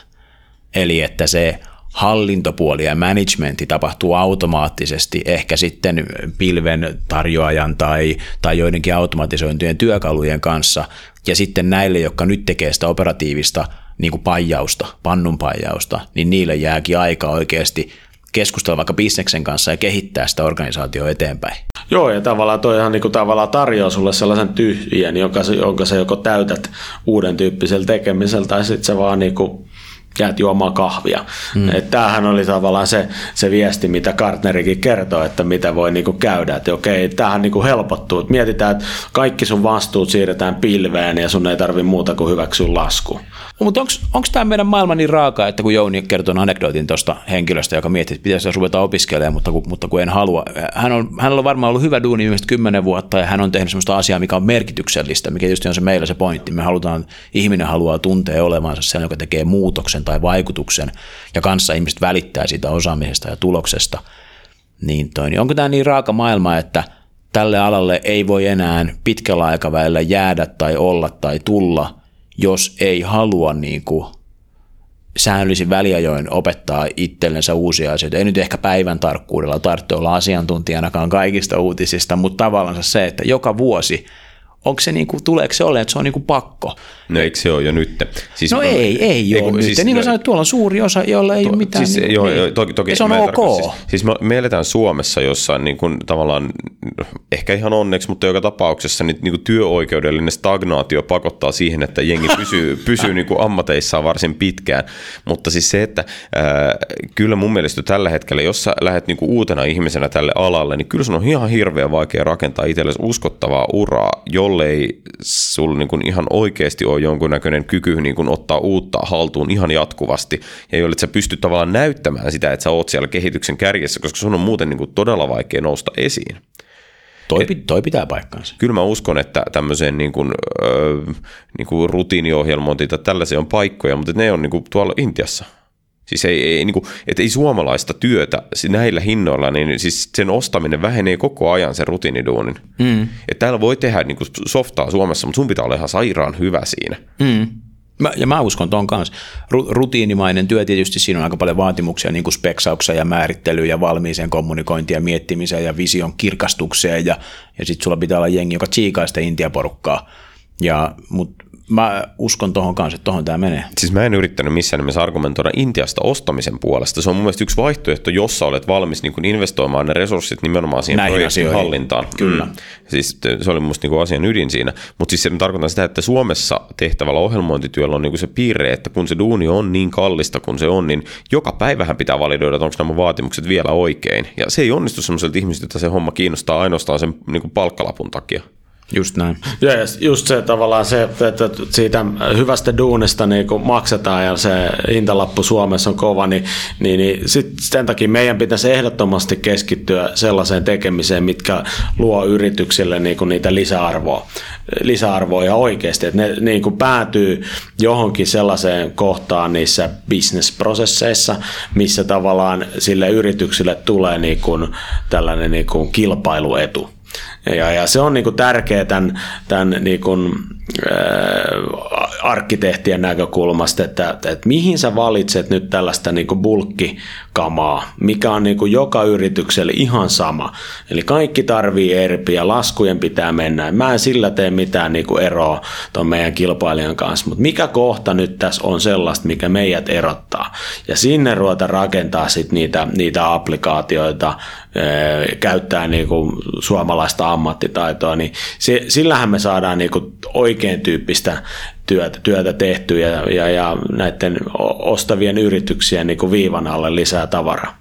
Eli että se hallintopuoli ja managementti tapahtuu automaattisesti ehkä sitten pilven tarjoajan tai, tai joidenkin automatisointujen työkalujen kanssa. Ja sitten näille, jotka nyt tekee sitä operatiivista niin kuin paijausta, pannun paijausta, niin niille jääkin aika oikeasti keskustella vaikka bisneksen kanssa ja kehittää sitä organisaatioa eteenpäin. Joo, ja tavallaan toihan niin kuin tavallaan tarjoaa sulle sellaisen tyhjän, jonka, jonka sä joko täytät uuden tyyppisellä tekemisellä, tai sitten se vaan niin kuin jäät juomaan kahvia. Mm. Et tämähän oli tavallaan se, se viesti, mitä Kartnerikin kertoo, että mitä voi niinku käydä. Että okei, tämähän niinku helpottuu. Et mietitään, että kaikki sun vastuut siirretään pilveen ja sun ei tarvi muuta kuin hyväksyä lasku. No, mutta onko tämä meidän maailma niin raaka, että kun Jouni kertoo anekdootin tuosta henkilöstä, joka miettii, että pitäisi ruveta opiskelemaan, mutta kun, mutta kun en halua. Hän on, hänellä on varmaan ollut hyvä duuni viimeiset kymmenen vuotta ja hän on tehnyt sellaista asiaa, mikä on merkityksellistä, mikä tietysti on se meillä se pointti. Me halutaan, ihminen haluaa tuntea olevansa sen, joka tekee muutoksen tai vaikutuksen ja kanssa ihmiset välittää siitä osaamisesta ja tuloksesta. Niin, toi, niin onko tämä niin raaka maailma, että tälle alalle ei voi enää pitkällä aikavälillä jäädä tai olla tai tulla – jos ei halua niin kuin säännöllisin väliajoin opettaa itsellensä uusia asioita. Ei nyt ehkä päivän tarkkuudella tarvitse olla asiantuntijanakaan kaikista uutisista, mutta tavallaan se, että joka vuosi onko se niinku, tuleeko se olemaan, että se on niinku pakko? No eikö se ole jo nyt? Siis, no ei, ei ole nyt. Siis, niin kuin no, sanoit, tuolla on suuri osa, jolla ei to, ole mitään. Siis, niin, joo, niin. toki, toki, ja se on ok. Siis, siis me, me eletään Suomessa, jossa niin kuin, tavallaan, ehkä ihan onneksi, mutta joka tapauksessa niin, niin kuin työoikeudellinen stagnaatio pakottaa siihen, että jengi pysyy, pysyy niin kuin ammateissaan varsin pitkään. Mutta siis se, että ää, kyllä mun mielestä tällä hetkellä, jos sä lähdet niin kuin uutena ihmisenä tälle alalle, niin kyllä se on ihan hirveän vaikea rakentaa itsellesi uskottavaa uraa, jollei sulla niin kuin ihan oikeasti ole jonkunnäköinen kyky niin kuin ottaa uutta haltuun ihan jatkuvasti, ja jolle sä pystyt tavallaan näyttämään sitä, että sä oot siellä kehityksen kärjessä, koska sun on muuten niin kuin todella vaikea nousta esiin. Toi, Et, toi pitää paikkaansa. Kyllä mä uskon, että tämmöiseen niin kuin, äh, niin kuin rutiiniohjelmointiin tai tällaisia on paikkoja, mutta ne on niin kuin tuolla Intiassa – Siis ei, ei, niin kuin, että ei suomalaista työtä näillä hinnoilla, niin siis sen ostaminen vähenee koko ajan sen rutiiniduunin. Mm. Että täällä voi tehdä niin kuin softaa Suomessa, mutta sun pitää olla ihan sairaan hyvä siinä. Mm. Mä, ja mä uskon ton kanssa. Rutiinimainen työ tietysti siinä on aika paljon vaatimuksia, niin kuin speksauksia ja määrittelyä ja valmiiseen kommunikointia ja miettimiseen ja vision kirkastukseen ja, ja sitten sulla pitää olla jengi, joka tsiikaa sitä intiaporukkaa. Ja, mutta mä uskon tuohon kanssa, että tuohon tämä menee. Siis mä en yrittänyt missään nimessä argumentoida Intiasta ostamisen puolesta. Se on mun mielestä yksi vaihtoehto, jossa olet valmis niin kuin investoimaan ne resurssit nimenomaan siihen Näihin projektin asioihin. hallintaan. Kyllä. Mm. Siis se oli mun niin asian ydin siinä. Mutta siis se tarkoittaa sitä, että Suomessa tehtävällä ohjelmointityöllä on niin se piirre, että kun se duuni on niin kallista kuin se on, niin joka päivähän pitää validoida, että onko nämä vaatimukset vielä oikein. Ja se ei onnistu semmoiselta ihmiseltä, että se homma kiinnostaa ainoastaan sen niin kuin palkkalapun takia. Just näin. Ja just se tavallaan se, että siitä hyvästä duunista niin kun maksetaan ja se hintalappu Suomessa on kova, niin, niin, niin sit sen takia meidän pitäisi ehdottomasti keskittyä sellaiseen tekemiseen, mitkä luo yrityksille niin kuin niitä lisäarvoa, lisäarvoa ja oikeasti, että ne niin kuin päätyy johonkin sellaiseen kohtaan niissä bisnesprosesseissa, missä tavallaan sille yrityksille tulee niin kuin tällainen niin kuin kilpailuetu. Ja, ja se on niin kuin tärkeä tämän, tämän niin kuin, arkkitehtien näkökulmasta, että, että mihin sä valitset nyt tällaista niin bulkkikamaa, mikä on niin joka yritykselle ihan sama. Eli kaikki tarvii erpiä, laskujen pitää mennä. Mä en sillä tee mitään niin eroa tuon meidän kilpailijan kanssa, mutta mikä kohta nyt tässä on sellaista, mikä meidät erottaa. Ja sinne ruveta rakentaa sit niitä, niitä applikaatioita, käyttää niin suomalaista ammattitaitoa, niin sillähän me saadaan niin oikein tyyppistä työtä, työtä tehty ja, ja, ja näiden ostavien yrityksien niin kuin viivan alle lisää tavaraa.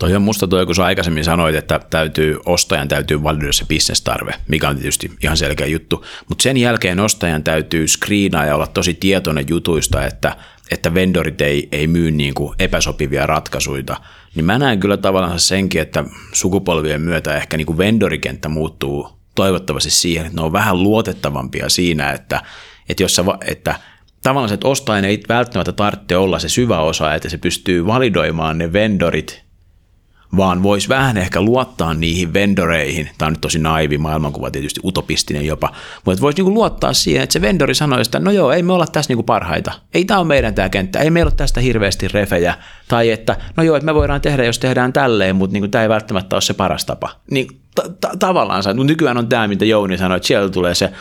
Toi on musta toi, kun sä aikaisemmin sanoit, että täytyy, ostajan täytyy validoida se bisnestarve, mikä on tietysti ihan selkeä juttu, mutta sen jälkeen ostajan täytyy screenaa ja olla tosi tietoinen jutuista, että, että vendorit ei, ei myy niin kuin epäsopivia ratkaisuja, niin mä näen kyllä tavallaan senkin, että sukupolvien myötä ehkä niin kuin vendorikenttä muuttuu toivottavasti siihen, että ne on vähän luotettavampia siinä, että, että, jos sä, että tavallaan se, että ostajan ei välttämättä tarvitse olla se syvä osa, että se pystyy validoimaan ne vendorit vaan voisi vähän ehkä luottaa niihin vendoreihin. Tämä on nyt tosi naivi maailmankuva, tietysti utopistinen jopa, mutta voisi niinku luottaa siihen, että se vendori sanoisi, että no joo, ei me olla tässä niinku parhaita. Ei tämä ole meidän tämä kenttä, ei meillä ole tästä hirveästi refejä. Tai että no joo, että me voidaan tehdä, jos tehdään tälleen, mutta niinku tämä ei välttämättä ole se paras tapa. Niin t- tavallaan, nykyään on tämä, mitä Jouni sanoi, että siellä tulee se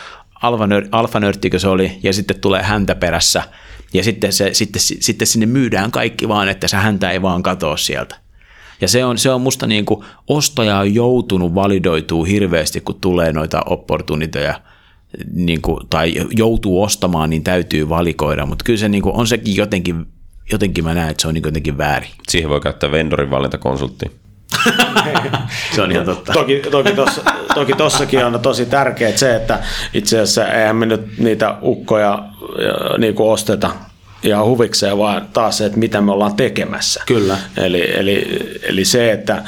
alfanörttikö se oli, ja sitten tulee häntä perässä, ja sitten, se, sitten, sitten sinne myydään kaikki vaan, että se häntä ei vaan katoa sieltä. Ja se on, se on musta niin kuin ostaja on joutunut validoituu hirveästi, kun tulee noita opportuniteja, niin kuin, tai joutuu ostamaan, niin täytyy valikoida, mutta kyllä se niin kuin, on sekin jotenkin, jotenkin mä näen, että se on niin jotenkin väärin. Siihen voi käyttää vendorin valintakonsulttia. se on ihan totta. Toki, toki, tossa, toki tossakin on tosi tärkeää se, että itse asiassa eihän me nyt niitä ukkoja niin kuin osteta ja huvikseen, vaan taas se, että mitä me ollaan tekemässä. Kyllä. Eli, eli, eli se, että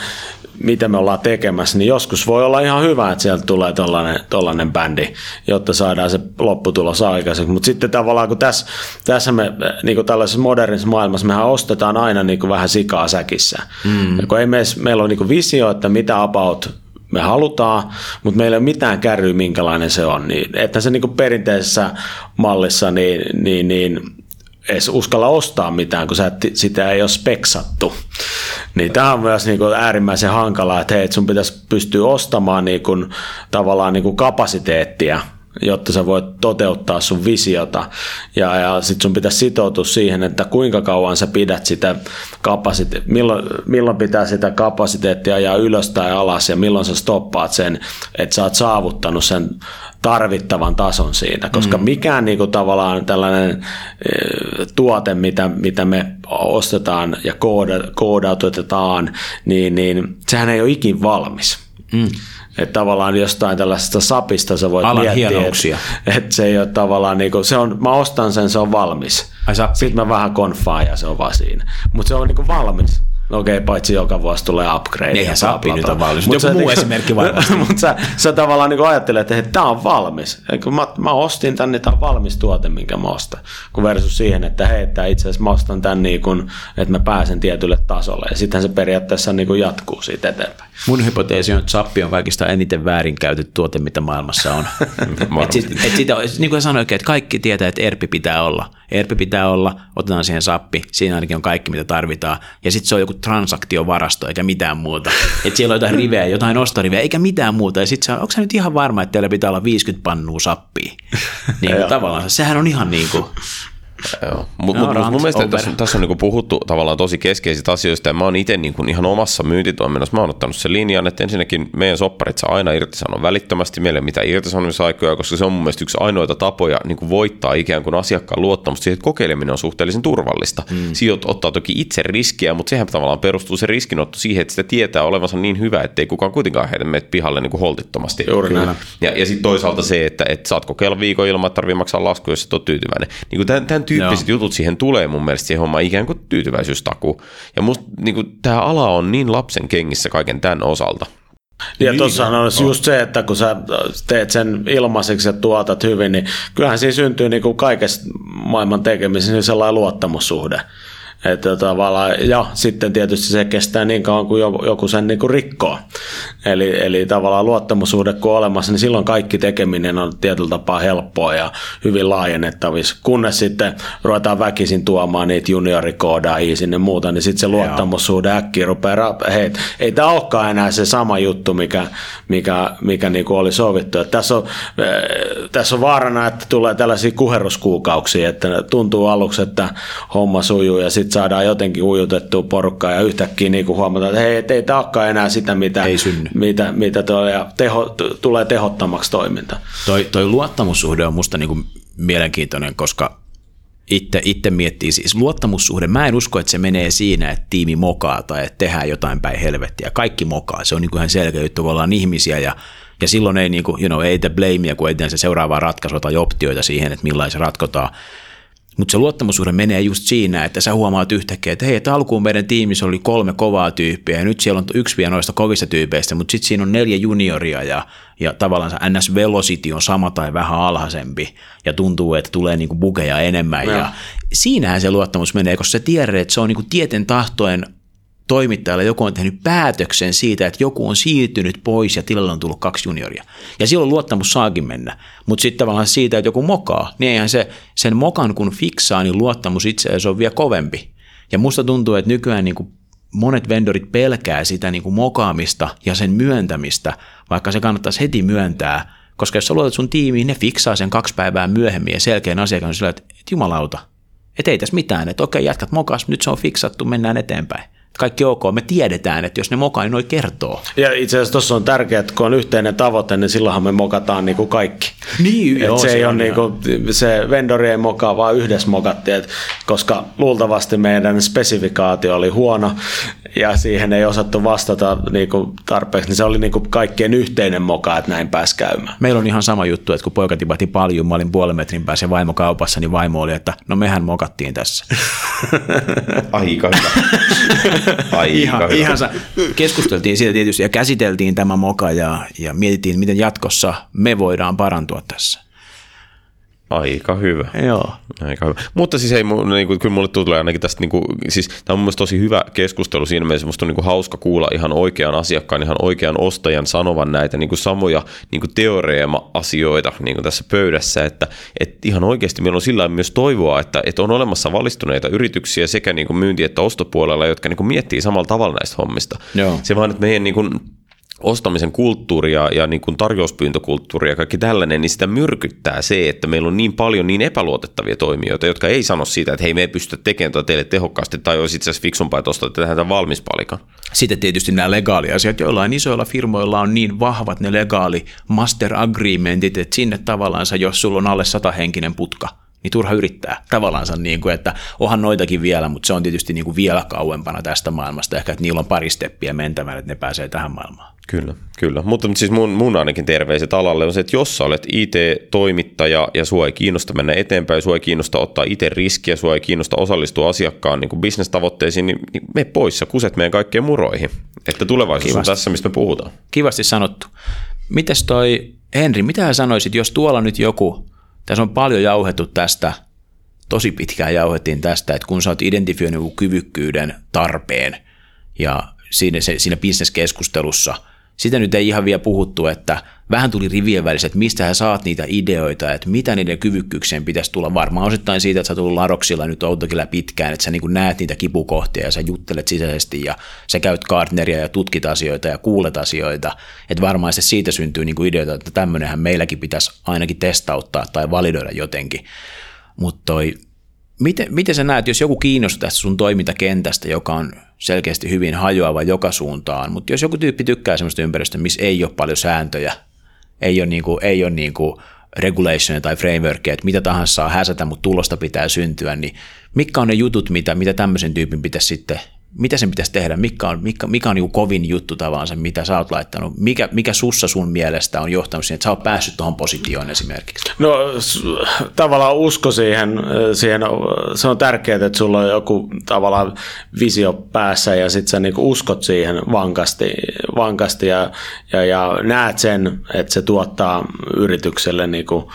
mitä me ollaan tekemässä, niin joskus voi olla ihan hyvä, että sieltä tulee tollainen, tollainen bändi, jotta saadaan se lopputulos aikaiseksi. Mutta sitten tavallaan, kun tässä, tässä me niin kuin tällaisessa modernissa maailmassa, mehän ostetaan aina niin kuin vähän sikaa säkissä. Mm. Ja kun ei me, meillä ole niin kuin visio, että mitä about me halutaan, mutta meillä ei ole mitään kärryä, minkälainen se on. Niin, että se niin kuin perinteisessä mallissa, niin, niin, niin edes uskalla ostaa mitään, kun sä et, sitä ei ole speksattu. Niin tämä on myös niin kuin äärimmäisen hankalaa, että hei, sun pitäisi pystyä ostamaan niin kuin, tavallaan niin kuin kapasiteettia jotta sä voit toteuttaa sun visiota. Ja, ja sit sun pitäisi sitoutua siihen, että kuinka kauan sä pidät sitä kapasiteettia, milloin, milloin pitää sitä kapasiteettia ja ylös tai alas ja milloin sä stoppaat sen, että sä oot saavuttanut sen tarvittavan tason siitä, koska mm. mikään niin kuin, tavallaan tällainen e, tuote, mitä, mitä me ostetaan ja kooda, koodautetaan, niin, niin sehän ei ole ikin valmis. Mm. Että tavallaan jostain tällaisesta sapista sä voit Alan miettiä, hienouksia. että, että se ei ole tavallaan, niin kuin, se on, mä ostan sen, se on valmis. Ai sappi. Sitten mä vähän konfaan ja se on vaan siinä. Mutta se on niin kuin valmis. No okei, okay, paitsi joka vuosi tulee upgrade. Eihän bla, bla, nyt ole valmis. Mut Joku muu niinku- esimerkki varmasti. Mutta sä, sä tavallaan niin ajattelet, että tämä on valmis. Ja kun mä, mä ostin tän, niin tämä on valmis tuote, minkä mä ostan. Kun versus siihen, että hei, että itse asiassa mä ostan tän niin kuin, että mä pääsen tietylle tasolle. Ja sittenhän se periaatteessa niin jatkuu siitä eteenpäin. Mun hypoteesi on, että sappi on kaikista eniten väärinkäytetty tuote, mitä maailmassa on. et sit, et sitä, niin kuin sanoin, että kaikki tietää, että ERPi pitää olla. ERPi pitää olla, otetaan siihen sappi, siinä ainakin on kaikki, mitä tarvitaan. Ja sitten se on joku transaktiovarasto, eikä mitään muuta. Että siellä on jotain rivejä, jotain ostorivejä, eikä mitään muuta. Ja sitten onko se nyt ihan varma, että teillä pitää olla 50 pannua sappia? Niin kuin tavallaan, sehän on ihan niin kuin, Joo. Mut, No, mut, mut mun mielestä tässä, tässä on niinku puhuttu tavallaan tosi keskeisistä asioista ja mä oon itse niinku ihan omassa myyntitoiminnassa, mä oon ottanut sen linjan, että ensinnäkin meidän sopparit saa aina irtisanoa välittömästi, meillä ei ole mitään irtisanomisaikoja, koska se on mun mielestä yksi ainoita tapoja niinku voittaa ikään kuin asiakkaan luottamusta siihen, että kokeileminen on suhteellisen turvallista. Mm. Siinä ottaa toki itse riskiä, mutta sehän tavallaan perustuu se riskinotto siihen, että sitä tietää olevansa niin hyvä, ettei kukaan kuitenkaan heitä meitä pihalle niinku holtittomasti. Juuri näin. Ja, ja sitten toisaalta se, että, että saat kokeilla viikon ilman, että tarvii maksaa lasku, jos et ole tyytyväinen. Niin kuin tämän, tämän tyyppiset Joo. jutut siihen tulee mun mielestä siihen hommaan ikään kuin tyytyväisyystaku. Ja musta niin kuin, tämä ala on niin lapsen kengissä kaiken tämän osalta. Ja tuossa on just se, että kun sä teet sen ilmaiseksi ja tuotat hyvin, niin kyllähän siinä syntyy niin kuin kaikessa maailman tekemisessä niin sellainen luottamussuhde. Että tavallaan, ja sitten tietysti se kestää niin kauan kuin jo- joku sen niin kuin rikkoo. Eli, eli tavallaan luottamussuhde kun on olemassa, niin silloin kaikki tekeminen on tietyllä tapaa helppoa ja hyvin laajennettavissa. Kunnes sitten ruvetaan väkisin tuomaan niitä juniorikoodaajia sinne muuta, niin sitten se luottamussuhde äkkiä rupeaa, hei, ei tämä olekaan enää se sama juttu, mikä, mikä, mikä niin kuin oli sovittu. Että tässä, on, tässä on vaarana, että tulee tällaisia kuherruskuukauksia, että tuntuu aluksi, että homma sujuu ja sitten saadaan jotenkin ujutettua porukkaa ja yhtäkkiä niin kuin huomataan, että hei, et ei tämä enää sitä, mitä, Ei synny. mitä, mitä tuo, ja teho, t- tulee tehottomaksi toiminta. Toi, toi luottamussuhde on musta niinku mielenkiintoinen, koska itse, itse miettii siis luottamussuhde. Mä en usko, että se menee siinä, että tiimi mokaa tai että tehdään jotain päin helvettiä. Kaikki mokaa. Se on niinku ihan selkeä juttu, kun ollaan ihmisiä ja, ja silloin ei, niinku, you know, ei te blamea, kun ei se seuraavaa ratkaisua tai optioita siihen, että millainen se ratkotaan. Mutta se luottamussuhde menee just siinä, että sä huomaat yhtäkkiä, että hei, että alkuun meidän tiimissä oli kolme kovaa tyyppiä ja nyt siellä on yksi vielä noista kovista tyypeistä, mutta sitten siinä on neljä junioria ja, ja tavallaan se NS Velocity on sama tai vähän alhaisempi ja tuntuu, että tulee niinku bugeja enemmän ja, ja siinähän se luottamus menee, koska sä tiedät, että se on niinku tieten tahtoen toimittajalle joku on tehnyt päätöksen siitä, että joku on siirtynyt pois ja tilalle on tullut kaksi junioria. Ja silloin luottamus saakin mennä. Mutta sitten tavallaan siitä, että joku mokaa, niin eihän se sen mokan kun fiksaa, niin luottamus itse on vielä kovempi. Ja musta tuntuu, että nykyään niin kuin monet vendorit pelkää sitä niin kuin mokaamista ja sen myöntämistä, vaikka se kannattaisi heti myöntää, koska jos sä luotat sun tiimiin, ne fiksaa sen kaksi päivää myöhemmin ja selkeän asiakas on sillä, että, että jumalauta, että ei tässä mitään, että okei, jatkat mokas, nyt se on fiksattu, mennään eteenpäin. Kaikki ok, me tiedetään, että jos ne mokaa, niin noi kertoo. Ja itse asiassa tuossa on tärkeää, että kun on yhteinen tavoite, niin silloinhan me mokataan niin kuin kaikki. Niin, Et se, ei on niin kuin, se vendori ei mokaa, vaan yhdessä mokattiin, et, koska luultavasti meidän spesifikaatio oli huono ja siihen ei osattu vastata niin kuin tarpeeksi, niin se oli niin kuin kaikkien yhteinen moka, että näin pääsi käymään. Meillä on ihan sama juttu, että kun poika tipahti paljon, mä olin puolen metrin päässä vaimo kaupassa, niin vaimo oli, että no mehän mokattiin tässä. Aika hyvä. Aika ihan, hyvä. ihan sa- keskusteltiin siitä tietysti ja käsiteltiin tämä moka ja, ja mietittiin, miten jatkossa me voidaan parantua tässä. Aika hyvä. Joo. Aika hyvä. Mutta siis ei, niin kuin, kyllä mulle tulee ainakin tästä, niin kuin, siis tämä on mun tosi hyvä keskustelu siinä mielessä, musta on niin kuin, hauska kuulla ihan oikean asiakkaan, ihan oikean ostajan sanovan näitä niin kuin, samoja niin kuin teoreema-asioita niin kuin tässä pöydässä, että, että ihan oikeasti meillä on sillä myös toivoa, että, että on olemassa valistuneita yrityksiä sekä niin kuin myynti- että ostopuolella, jotka niin kuin, miettii samalla tavalla näistä hommista. Joo. Se vaan, että meidän niin kuin, ostamisen kulttuuria ja niin kuin tarjouspyyntökulttuuria ja kaikki tällainen, niin sitä myrkyttää se, että meillä on niin paljon niin epäluotettavia toimijoita, jotka ei sano siitä, että hei me ei pystytä tekemään tätä teille tehokkaasti tai olisi itse asiassa fiksumpaa, että ostatte tähän valmis palikan. Sitten tietysti nämä legaaliasiat, joillain isoilla firmoilla on niin vahvat ne legaali master agreementit, että sinne tavallaan jos sulla on alle sata henkinen putka, niin turha yrittää tavallaan niin kuin, että onhan noitakin vielä, mutta se on tietysti niin kuin vielä kauempana tästä maailmasta. Ehkä, että niillä on pari steppiä mentävänä, että ne pääsee tähän maailmaan. Kyllä, kyllä. Mutta siis mun, mun ainakin terveiset alalle on se, että jos sä olet IT-toimittaja ja sua ei kiinnosta mennä eteenpäin, sua ei kiinnosta ottaa itse riskiä, sua ei kiinnosta osallistua asiakkaan niin kuin bisnestavoitteisiin, niin, niin me pois sä kuset meidän kaikkeen muroihin. Että tulevaisuus Kivasti. on tässä, mistä me puhutaan. Kivasti sanottu. Mites toi, Henri, mitä sanoisit, jos tuolla nyt joku tässä on paljon jauhettu tästä, tosi pitkään jauhettiin tästä, että kun sä oot identifioinut kyvykkyyden tarpeen ja siinä, siinä bisneskeskustelussa – sitä nyt ei ihan vielä puhuttu, että vähän tuli rivien välissä, että mistä hän saat niitä ideoita, että mitä niiden kyvykkyyksien pitäisi tulla. Varmaan osittain siitä, että sä tullut Laroksilla nyt autokilla pitkään, että sä niin näet niitä kipukohtia ja sä juttelet sisäisesti ja sä käyt partneria ja tutkit asioita ja kuulet asioita. Että varmaan se siitä syntyy niin ideoita, että tämmöinenhän meilläkin pitäisi ainakin testauttaa tai validoida jotenkin. Mutta toi miten, miten sä näet, jos joku kiinnostaa tästä sun toimintakentästä, joka on selkeästi hyvin hajoava joka suuntaan, mutta jos joku tyyppi tykkää sellaista ympäristöä, missä ei ole paljon sääntöjä, ei ole, niin kuin, ei ole niin kuin regulation tai frameworkia, että mitä tahansa saa häsätä, mutta tulosta pitää syntyä, niin mitkä on ne jutut, mitä, mitä tämmöisen tyypin pitäisi sitten mitä sen pitäisi tehdä, mikä on, mikä, mikä on niin kovin juttu tavallaan, mitä sä oot laittanut, mikä, mikä sussa sun mielestä on johtanut siihen, että sä oot päässyt tuohon positioon esimerkiksi? No tavallaan usko siihen, siihen, se on tärkeää, että sulla on joku tavallaan visio päässä ja sitten sä niinku uskot siihen vankasti, vankasti ja, ja, ja näet sen, että se tuottaa yritykselle niinku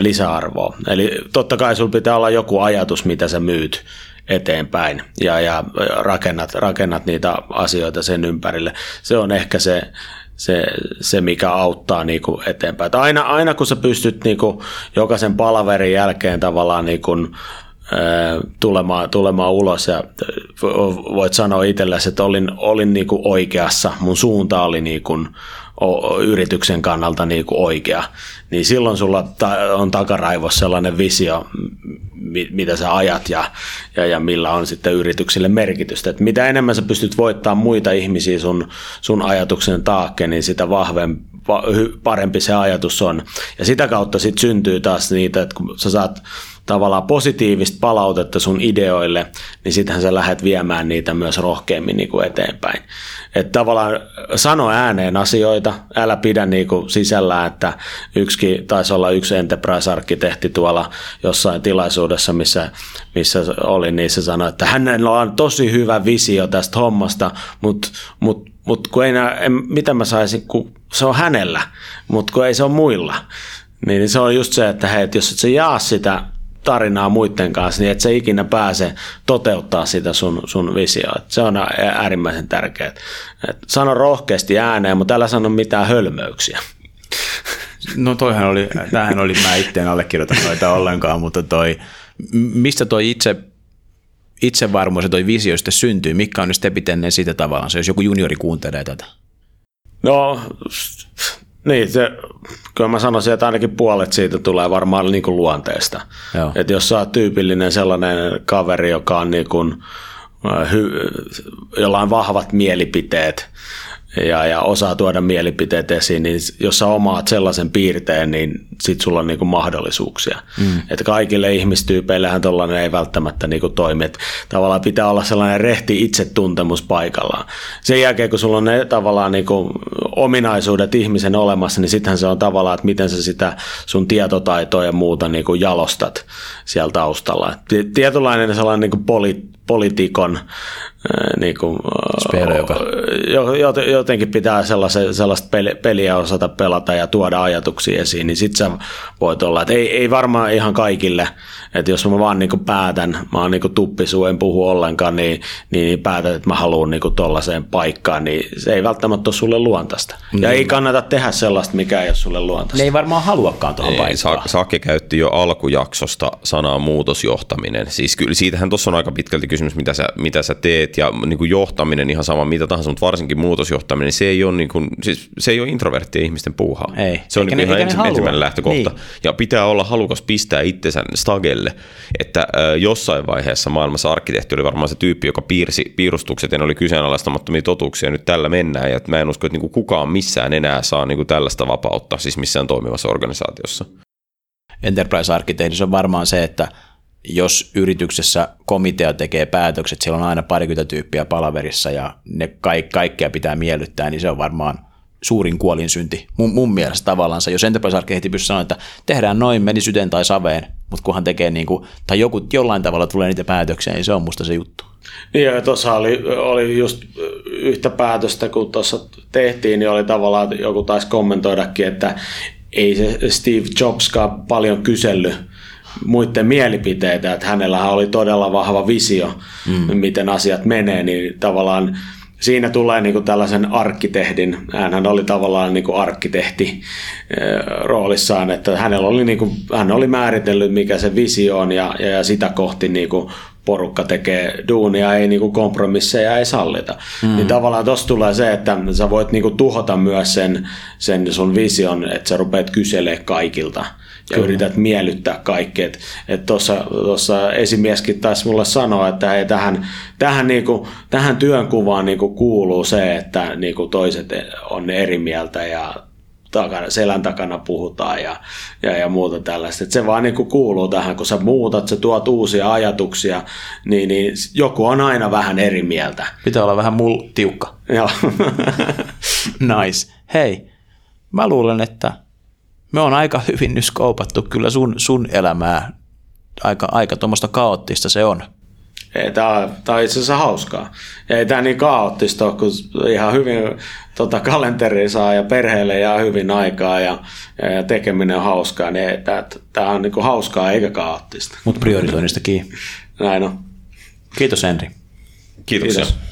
lisäarvoa. Eli totta kai sulla pitää olla joku ajatus, mitä sä myyt eteenpäin ja, ja rakennat, rakennat niitä asioita sen ympärille. Se on ehkä se, se, se mikä auttaa niinku eteenpäin. aina, aina kun sä pystyt niinku jokaisen palaverin jälkeen tavallaan niinku, tulemaan, tulemaan ulos ja voit sanoa itsellesi, että olin, olin niinku oikeassa, mun suunta oli niinku yrityksen kannalta niinku oikea, niin silloin sulla on takaraivossa sellainen visio, mitä sä ajat ja, ja, ja millä on sitten yrityksille merkitystä. Et mitä enemmän sä pystyt voittamaan muita ihmisiä sun, sun ajatuksen taakke, niin sitä vahvempi, parempi se ajatus on. Ja sitä kautta sitten syntyy taas niitä, että kun sä saat tavallaan positiivista palautetta sun ideoille, niin sittenhän sä lähdet viemään niitä myös rohkeammin niin kuin eteenpäin. Että tavallaan sano ääneen asioita, älä pidä niin kuin sisällä, että yksi taisi olla yksi enterprise-arkkitehti tuolla jossain tilaisuudessa, missä, missä oli, niin se sanoi, että hänellä on tosi hyvä visio tästä hommasta, mutta mut, mut kun ei nää, en, mitä mä saisin, kun se on hänellä, mutta kun ei se ole muilla. Niin se on just se, että hei, että jos et sä jaa sitä tarinaa muiden kanssa, niin et sä ikinä pääse toteuttaa sitä sun, sun visioa. Se on äärimmäisen tärkeää. Et sano rohkeasti ääneen, mutta älä sano mitään hölmöyksiä. No toihan oli, tämähän oli, mä itse en allekirjoita noita ollenkaan, mutta toi, mistä toi itse itsevarmuus ja toi visio sitten syntyy? Mikä on ne stepit ennen sitä tavallaan, jos joku juniori kuuntelee tätä? No niin, se, kyllä mä sanoisin, että ainakin puolet siitä tulee varmaan niin kuin luonteesta. Että jos sä oot tyypillinen sellainen kaveri, joka on niin kuin, hy, jolla on vahvat mielipiteet, ja, ja osaa tuoda mielipiteet esiin, niin jos sä omaat sellaisen piirteen, niin sit sulla on niinku mahdollisuuksia. Mm. Että kaikille ihmistyypeillähän tollainen ei välttämättä niinku toimi. Että tavallaan pitää olla sellainen rehti itsetuntemus paikallaan. Sen jälkeen, kun sulla on ne tavallaan niinku ominaisuudet ihmisen olemassa, niin sittenhän se on tavallaan, että miten sä sitä sun tietotaitoa ja muuta niinku jalostat siellä taustalla. Tietynlainen sellainen niinku poli, poliitikon niin kuin, Spero, joka... jo, jo, jotenkin pitää sellaista peliä osata pelata ja tuoda ajatuksia esiin, niin sit sä voit olla, että ei, ei varmaan ihan kaikille, että jos mä vaan niin päätän, mä oon niin tuppisu, en puhu ollenkaan, niin, niin päätän, että mä haluan niin tollaiseen paikkaan, niin se ei välttämättä ole sulle luontaista. Ja mm. ei kannata tehdä sellaista, mikä ei ole sulle luontaista. Ne ei varmaan haluakaan tuohon paikkaan. Sake käytti jo alkujaksosta sanaa muutosjohtaminen. Siis kyllä siitähän tuossa on aika pitkälti kysymys, mitä sä, mitä sä teet ja niin kuin johtaminen ihan sama mitä tahansa, mutta varsinkin muutosjohtaminen, niin se ei ole, niin kuin, siis se ei ole introverttien ihmisten puuhaa. Ei. Se on niin ihan ensi, ensimmäinen lähtökohta. Niin. Ja pitää olla halukas pistää itsensä stagelle, että äh, jossain vaiheessa maailmassa arkkitehti oli varmaan se tyyppi, joka piirsi piirustukset ja ne oli kyseenalaistamattomia totuuksia, nyt tällä mennään. Ja mä en usko, että niin kuin kukaan missään enää saa niin kuin tällaista vapautta, siis missään toimivassa organisaatiossa. Enterprise-arkkitehdissä on varmaan se, että jos yrityksessä komitea tekee päätökset, siellä on aina parikymmentä tyyppiä palaverissa ja ne ka- kaikkea pitää miellyttää, niin se on varmaan suurin kuolinsynti mun, mun mielestä tavallaan. Jos enterprise arkkitehti pystyy sanoa, että tehdään noin, meni syteen tai saveen, mutta kunhan tekee niin kuin, tai joku jollain tavalla tulee niitä päätöksiä, niin se on musta se juttu. Niin ja tuossa oli, oli just yhtä päätöstä, kun tuossa tehtiin, niin oli tavallaan, joku taisi kommentoidakin, että ei se Steve Jobskaan paljon kysellyt muiden mielipiteitä, että hänellä oli todella vahva visio, mm. miten asiat menee, niin tavallaan siinä tulee niin kuin tällaisen arkkitehdin, hän oli tavallaan niin kuin arkkitehti roolissaan, että hänellä oli, niin kuin, hän oli määritellyt, mikä se visio on ja, ja sitä kohti niin kuin porukka tekee duunia, ei niinku kompromisseja ei sallita. Mm. Niin tavallaan tuossa tulee se, että sä voit niinku tuhota myös sen, sen sun vision, että sä rupeat kyselemään kaikilta ja yrität miellyttää kaikki. Että et tuossa esimieskin taisi mulle sanoa, että hei, tähän, tähän, niinku, tähän työnkuvaan niinku kuuluu se, että niinku toiset on eri mieltä ja takana, selän takana puhutaan ja, ja, ja muuta tällaista. Et se vaan niin kuuluu tähän, kun sä muutat, sä tuot uusia ajatuksia, niin, niin joku on aina vähän eri mieltä. Pitää olla vähän mul tiukka. Joo. nice. Hei, mä luulen, että me on aika hyvin nyt skoupattu kyllä sun, sun elämää. Aika, aika tuommoista kaoottista se on. Ei, tämä, on, tämä on itse asiassa hauskaa. Ja ei tämä niin kaoottista ole, kun ihan hyvin tota, kalenteri saa ja perheelle jää hyvin aikaa ja, ja tekeminen on hauskaa. Niin tämä, tämä on niin kuin hauskaa eikä kaoottista. Mutta priorisoinnista kiinni. Näin on. Kiitos Henri. Kiitoksia. Kiitos.